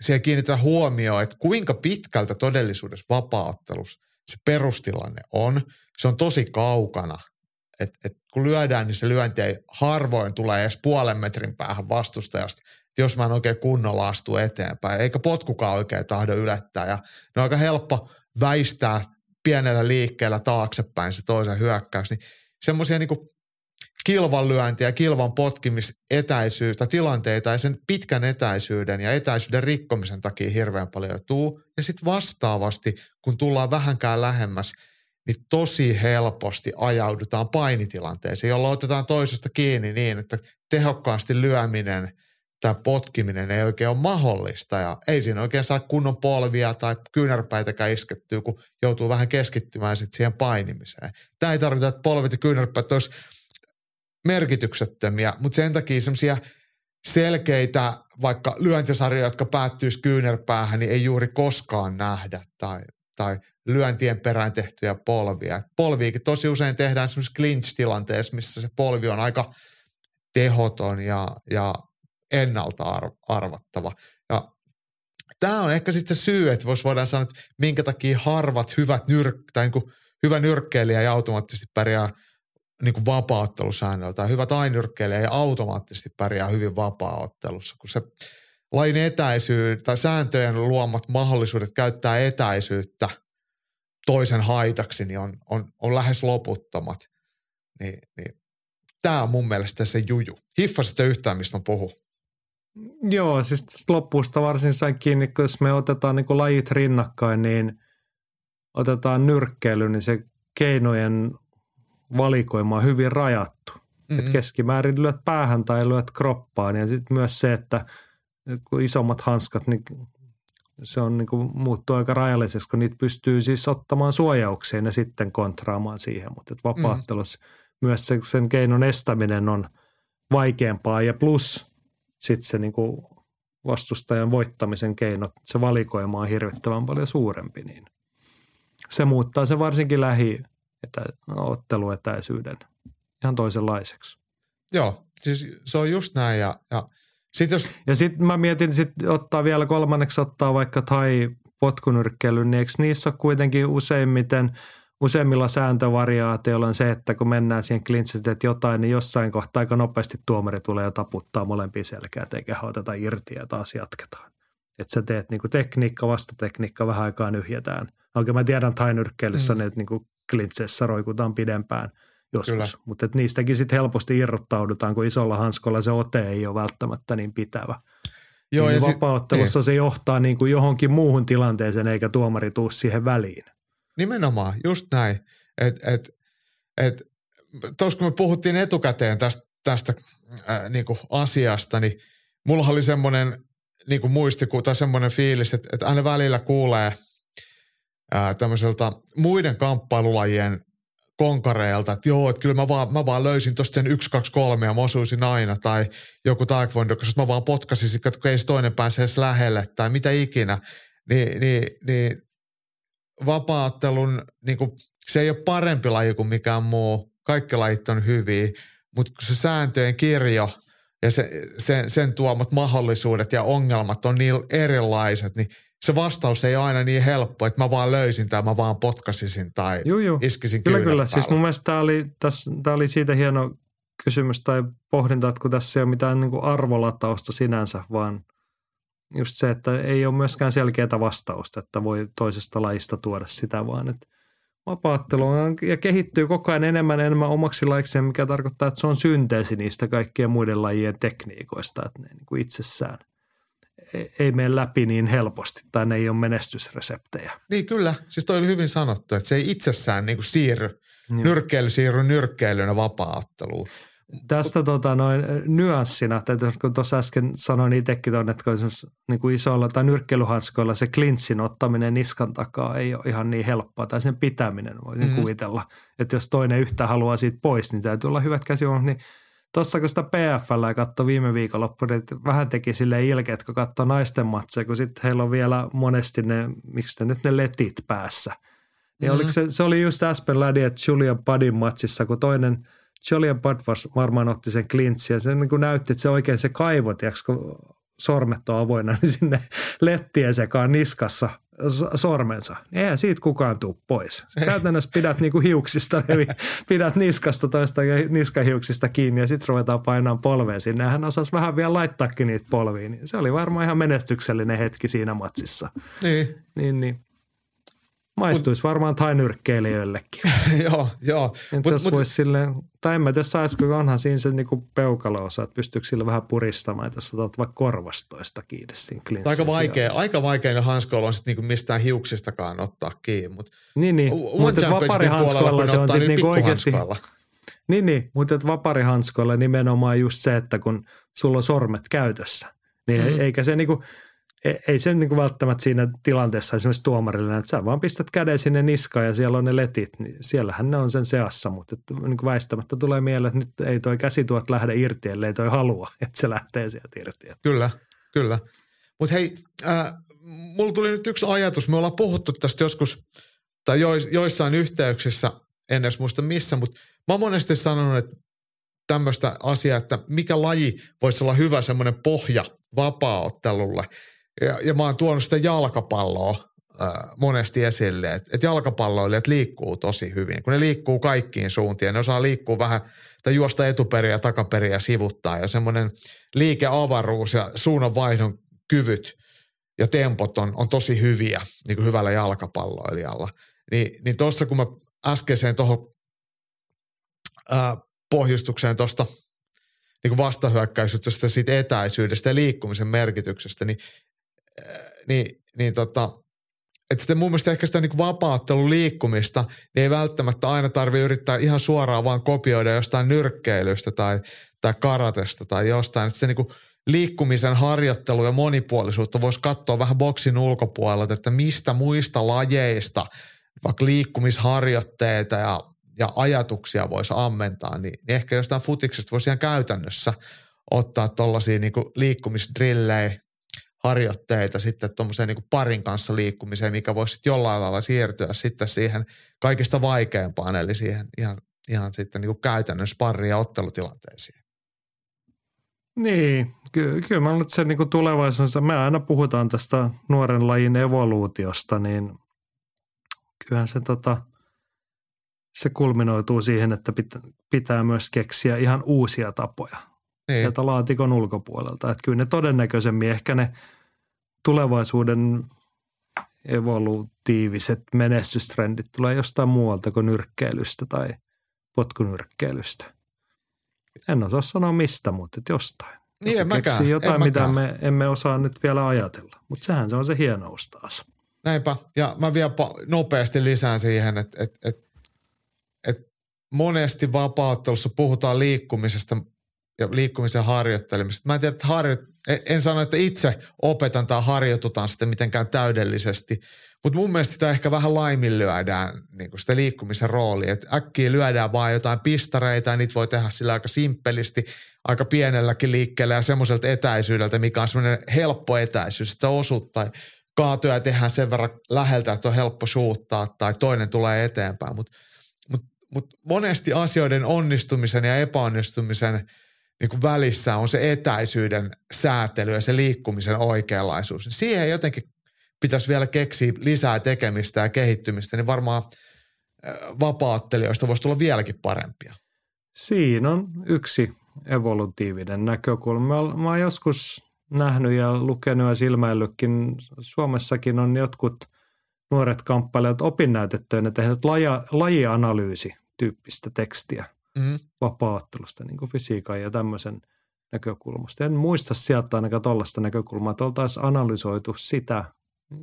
siihen kiinnitetään huomioon, että kuinka pitkältä todellisuudessa vapaattelussa se perustilanne on. Se on tosi kaukana – et, et kun lyödään, niin se lyönti ei harvoin tulee edes puolen metrin päähän vastustajasta, jos mä en oikein kunnolla astu eteenpäin, eikä potkukaan oikein tahdo ylettää. Ja ne on aika helppo väistää pienellä liikkeellä taaksepäin se toisen hyökkäys. Niin semmoisia niin kilvan lyöntiä, kilvan potkimisetäisyyttä, tilanteita ja sen pitkän etäisyyden ja etäisyyden rikkomisen takia hirveän paljon tuu. Ja sitten vastaavasti, kun tullaan vähänkään lähemmäs – niin tosi helposti ajaudutaan painitilanteeseen, jolloin otetaan toisesta kiinni niin, että tehokkaasti lyöminen tai potkiminen ei oikein ole mahdollista ja ei siinä oikein saa kunnon polvia tai kyynärpäitäkään iskettyä, kun joutuu vähän keskittymään sitten siihen painimiseen. Tämä ei tarkoita, että polvit ja kyynärpäät olisi merkityksettömiä, mutta sen takia semmoisia selkeitä vaikka lyöntisarjoja, jotka päättyisi kyynärpäähän, niin ei juuri koskaan nähdä tai, tai lyöntien perään tehtyjä polvia. polviikin tosi usein tehdään semmoisessa clinch-tilanteessa, missä se polvi on aika tehoton ja, ja ennalta arvattava. Ja tämä on ehkä sitten se syy, että vois voidaan sanoa, että minkä takia harvat hyvät nyrk, tai niin hyvä nyrkkeilijä ei automaattisesti pärjää niin vapaaottelusäännöllä, tai hyvä tainyrkkeilijä ei automaattisesti pärjää hyvin vapaaottelussa, kun se lain etäisyys tai sääntöjen luomat mahdollisuudet käyttää etäisyyttä toisen haitaksi, niin on, on, on lähes loputtomat. Niin, niin. Tämä on mun mielestä se juju. Hiffasit yhtään, mistä mä puhun? Joo, siis loppuusta varsin sain kiinni, kun jos me otetaan niin lajit rinnakkain, niin otetaan nyrkkeily, niin se keinojen valikoima on hyvin rajattu. Mm-hmm. Et keskimäärin lyöt päähän tai lyöt kroppaan ja sitten myös se, että – kun isommat hanskat, niin se on niin kuin muuttuu aika rajalliseksi, kun niitä pystyy siis ottamaan suojaukseen ja sitten kontraamaan siihen. Mutta vapaattelussa mm. myös se, sen keinon estäminen on vaikeampaa ja plus sitten se niin kuin vastustajan voittamisen keinot, se valikoima on hirvittävän paljon suurempi, niin se muuttaa se varsinkin lähi otteluetäisyyden ihan toisenlaiseksi. Joo, siis se on just näin ja, ja – sitten jos... Ja sitten mä mietin, sit ottaa vielä kolmanneksi ottaa vaikka tai potkunyrkkeilyn, niin eikö niissä ole kuitenkin useimmiten, useimmilla sääntövariaatioilla on se, että kun mennään siihen klintsit, että jotain, niin jossain kohtaa aika nopeasti tuomari tulee ja taputtaa molempia selkeät, eikä oteta irti ja taas jatketaan. Että sä teet niinku tekniikka, vastatekniikka, vähän aikaa nyhjätään. Oikein mä tiedän mm. että niinku klintseissä roikutaan pidempään – joskus. Mutta niistäkin sitten helposti irrottaudutaan, kun isolla hanskolla se ote ei ole välttämättä niin pitävä. Joo, niin ja vapauttelussa sit, niin. se johtaa niin kuin johonkin muuhun tilanteeseen, eikä tuomari tuu siihen väliin. Nimenomaan, just näin. Et, et, et, tuossa kun me puhuttiin etukäteen tästä, tästä äh, niin kuin asiasta, niin mulla oli semmoinen niin kuin muistiku tai semmoinen fiilis, että, että aina välillä kuulee ää, tämmöiseltä muiden kamppailulajien konkareilta, että joo, että kyllä mä vaan, mä vaan löysin tuosta sen 1, 2, 3 ja mä osuisin aina, tai joku taekwondo, koska mä vaan potkasin, että ei se toinen pääse edes lähelle, tai mitä ikinä, niin, niin, niin vapaattelun, niin kuin, se ei ole parempi laji kuin mikään muu, kaikki lajit on hyviä, mutta se sääntöjen kirjo ja se, sen, sen tuomat mahdollisuudet ja ongelmat on niin erilaiset, niin se vastaus ei ole aina niin helppo, että mä vaan löysin tai mä vaan potkasisin tai juu, juu. iskisin Kyllä, kyllä. Siis mun mielestä tämä oli, tässä, tämä oli siitä hieno kysymys tai pohdinta, että kun tässä ei ole mitään niin kuin arvolatausta sinänsä, vaan just se, että ei ole myöskään selkeää vastausta, että voi toisesta lajista tuoda sitä, vaan että vapaattelu on, ja kehittyy koko ajan enemmän enemmän omaksi laikseen, mikä tarkoittaa, että se on synteesi niistä kaikkien muiden lajien tekniikoista, että ne niin kuin itsessään – ei mene läpi niin helposti tai ne ei ole menestysreseptejä. Niin kyllä, siis toi oli hyvin sanottu, että se ei itsessään niin kuin siirry, Joo. nyrkkeily siirry nyrkkeilynä vapaa-otteluun. Tästä tota, noin nyanssina, että kun tuossa äsken sanoin itsekin tuonne, että kun niin kuin isolla tai nyrkkeilyhanskoilla se klintsin ottaminen niskan takaa ei ole ihan niin helppoa, tai sen pitäminen voisin mm. kuvitella. Että jos toinen yhtä haluaa siitä pois, niin täytyy olla hyvät käsivoimat, niin Tuossa kun sitä PFL katsoi viime viikonloppuun, niin vähän teki sille ilkeet, kun katsoi naisten matseja, kun sitten heillä on vielä monesti ne, miksi ne nyt ne letit päässä. Niin mm-hmm. oliko se, se oli just Aspen Laddie ja Julian Buddin matsissa, kun toinen Julian Budd varmaan otti sen klintsin ja se niin näytti, että se oikein se kaivo, tiiäks, kun sormet on avoinna, niin sinne lettien sekaan niskassa sormensa. Eihän siitä kukaan tuu pois. Käytännössä pidät niinku hiuksista, eli pidät niskasta toista ja niskahiuksista kiinni ja sitten ruvetaan painamaan polveen sinne. hän osasi vähän vielä laittaakin niitä polviin. Se oli varmaan ihan menestyksellinen hetki siinä matsissa. Niin. Niin, niin. Maistuisi mut, varmaan nyrkkeilijöillekin. joo, joo. Entä jos voisi silleen, tai en mä tiedä saisiko, onhan siinä se niinku peukalo-osa, että pystyykö sillä vähän puristamaan, että jos otat vaikka korvastoista kiinni siinä Aika vaikea, aika vaikea ne hanskoilla on sitten niinku mistään hiuksistakaan ottaa kiinni. Mut niin, niin. mutta vaparihanskoilla se on sitten niinku oikeasti, niin, niin, mutta vaparihanskoilla nimenomaan just se, että kun sulla on sormet käytössä, niin mm. eikä se niinku – ei se niin kuin välttämättä siinä tilanteessa esimerkiksi tuomarille, että sä vaan pistät käden sinne niskaan ja siellä on ne letit, niin siellähän ne on sen seassa, mutta että niin kuin väistämättä tulee mieleen, että nyt ei toi käsituot lähde irti, ellei toi halua, että se lähtee sieltä irti. Kyllä, kyllä. Mutta hei, äh, mulla tuli nyt yksi ajatus, me ollaan puhuttu tästä joskus tai joissain yhteyksissä, en edes muista missä, mutta mä oon monesti sanonut, että tämmöistä asiaa, että mikä laji voisi olla hyvä semmoinen pohja vapaaottelulle – ja, ja mä oon tuonut sitä jalkapalloa äh, monesti esille, että et jalkapalloilijat liikkuu tosi hyvin. Kun ne liikkuu kaikkiin suuntiin, ne osaa liikkua vähän tai juosta etuperiä ja takaperiä sivuttaa. Ja semmoinen liikeavaruus ja suunnanvaihdon kyvyt ja tempot on, on tosi hyviä niin kuin hyvällä jalkapalloilijalla. Ni, niin tuossa kun mä äskeiseen tuohon pohjustukseen tuosta niin vastahyökkäisyydestä, siitä etäisyydestä ja liikkumisen merkityksestä, niin niin, niin tota, että sitten mun mielestä ehkä sitä niin vapaattelun liikkumista, niin ei välttämättä aina tarvitse yrittää ihan suoraan vaan kopioida jostain nyrkkeilystä tai, tai karatesta tai jostain. Että se niin liikkumisen harjoittelu ja monipuolisuutta voisi katsoa vähän boksin ulkopuolelta, että mistä muista lajeista vaikka liikkumisharjoitteita ja, ja ajatuksia voisi ammentaa, niin, niin ehkä jostain futiksesta voisi ihan käytännössä ottaa tuollaisia niin liikkumisdrillejä harjoitteita sitten tuommoiseen niin parin kanssa liikkumiseen, mikä voisi sitten jollain lailla siirtyä sitten siihen kaikista vaikeimpaan, eli siihen ihan, ihan sitten niin käytännön sparri- ja ottelutilanteisiin. Niin, ky- kyllä mä että se niin tulevaisuudessa, me aina puhutaan tästä nuoren lajin evoluutiosta, niin kyllähän se, tota, se kulminoituu siihen, että pitää, pitää myös keksiä ihan uusia tapoja niin. sieltä laatikon ulkopuolelta. Että kyllä ne todennäköisemmin ehkä ne tulevaisuuden evolutiiviset menestystrendit tulee jostain muualta kuin nyrkkeilystä tai potkunyrkkeilystä. En osaa sanoa mistä, mutta jostain. Niin, en mäkään. jotain, en mitä me emme osaa nyt vielä ajatella. Mutta sehän se on se hienous taas. Näinpä. Ja mä vielä nopeasti lisään siihen, että, että, että, että monesti vapauttelussa puhutaan liikkumisesta ja liikkumisen harjoittelemista. Mä en tiedä, että harjo, en sano, että itse opetan tai harjoitutaan sitä mitenkään täydellisesti, mutta mun mielestä sitä ehkä vähän laiminlyödään niin sitä liikkumisen roolia. Että äkkiä lyödään vaan jotain pistareita ja niitä voi tehdä sillä aika simppelisti, aika pienelläkin liikkeellä ja semmoiselta etäisyydeltä, mikä on semmoinen helppo etäisyys, että sä osut tai kaatoja tehdään sen verran läheltä, että on helppo suuttaa tai toinen tulee eteenpäin. Mutta mut, mut monesti asioiden onnistumisen ja epäonnistumisen niin kuin välissä on se etäisyyden säätely ja se liikkumisen oikeanlaisuus. Siihen jotenkin pitäisi vielä keksiä lisää tekemistä ja kehittymistä, niin varmaan vapaattelijoista voisi tulla vieläkin parempia. Siinä on yksi evolutiivinen näkökulma. Mä oon joskus nähnyt ja lukenut ja silmäillytkin, Suomessakin on jotkut nuoret kamppailijat opinnäytettyinä tehnyt laja, lajianalyysi tyyppistä tekstiä mm. vapaaottelusta, niin kuin fysiikan ja tämmöisen näkökulmasta. En muista sieltä ainakaan tuollaista näkökulmaa, että oltaisiin analysoitu sitä.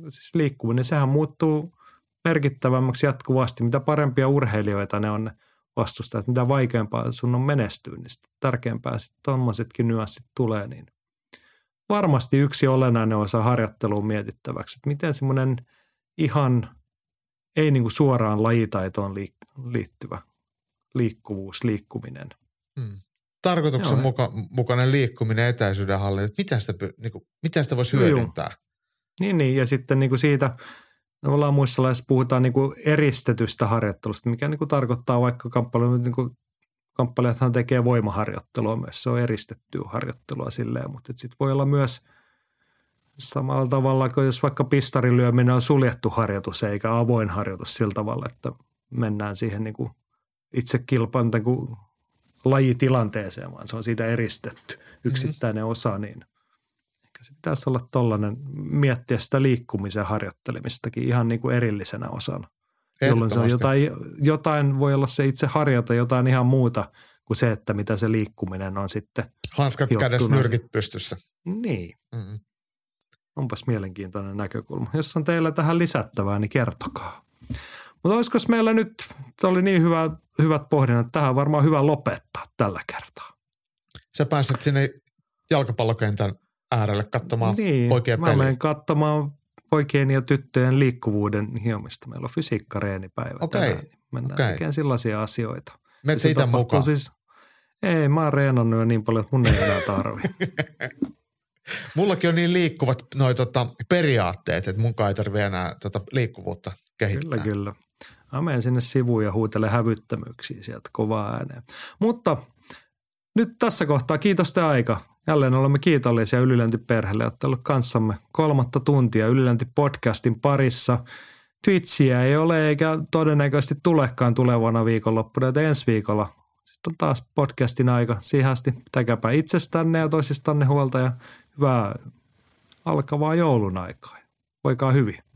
Siis liikkuminen, sehän muuttuu merkittävämmäksi jatkuvasti. Mitä parempia urheilijoita ne on vastustajat, mitä vaikeampaa sun on menestyä, niin tärkeämpää sitten tuommoisetkin nyanssit tulee, niin varmasti yksi olennainen osa harjoitteluun mietittäväksi, että miten semmoinen ihan ei niin kuin suoraan lajitaitoon liittyvä liikkuvuus, liikkuminen. Hmm. Tarkoituksen muka, mukainen liikkuminen, etäisyyden hallinta, miten sitä, niin kuin, miten sitä voisi hyödyntää? Niin, niin, ja sitten niin kuin siitä ollaan muissa laissa puhutaan niin kuin eristetystä harjoittelusta, mikä niin kuin tarkoittaa vaikka kamppailu, niin kuin kamppailijathan tekee voimaharjoittelua myös, se on eristettyä harjoittelua silleen, mutta sitten voi olla myös samalla tavalla kuin jos vaikka pistarin lyöminen on suljettu harjoitus eikä avoin harjoitus sillä tavalla, että mennään siihen niin kuin itse kilpan kuin lajitilanteeseen, vaan se on siitä eristetty yksittäinen mm-hmm. osa, niin ehkä se pitäisi olla tollainen, miettiä sitä liikkumisen harjoittelemistakin ihan niin kuin erillisenä osana. Jolloin se on jotain, jotain, voi olla se itse harjoita jotain ihan muuta kuin se, että mitä se liikkuminen on sitten. Hanskat kädessä, nyrkit pystyssä. Niin. Mm-hmm. Onpas mielenkiintoinen näkökulma. Jos on teillä tähän lisättävää, niin kertokaa. Mutta olisiko meillä nyt, tämä oli niin hyvä, hyvät pohdinnat, tähän on varmaan hyvä lopettaa tällä kertaa. Sä pääset sinne jalkapallokentän äärelle katsomaan niin, poikien mä menen katsomaan poikien ja tyttöjen liikkuvuuden hiomista. Meillä on fysiikkareenipäivä okay. tänään. Niin mennään okay. tekemään sellaisia asioita. Menet itse mukaan? Siis, ei, mä oon reenannut jo niin paljon, että mun ei enää tarvi. Mullakin on niin liikkuvat noi tota, periaatteet, että mun ei tarvitse enää tota, liikkuvuutta kehittää. Kyllä, kyllä. Mä menen sinne sivuun ja huutelen hävyttömyyksiä sieltä kovaa ääneen. Mutta nyt tässä kohtaa kiitos te aika. Jälleen olemme kiitollisia Ylilänti-perheelle, että ollut kanssamme kolmatta tuntia Ylilänti-podcastin parissa. Twitchiä ei ole eikä todennäköisesti tulekaan tulevana viikonloppuna, että ensi viikolla sitten on taas podcastin aika. Siihen asti pitäkääpä itsestänne ja toisistanne huolta ja hyvää alkavaa joulun aikaa. Voikaa hyvin.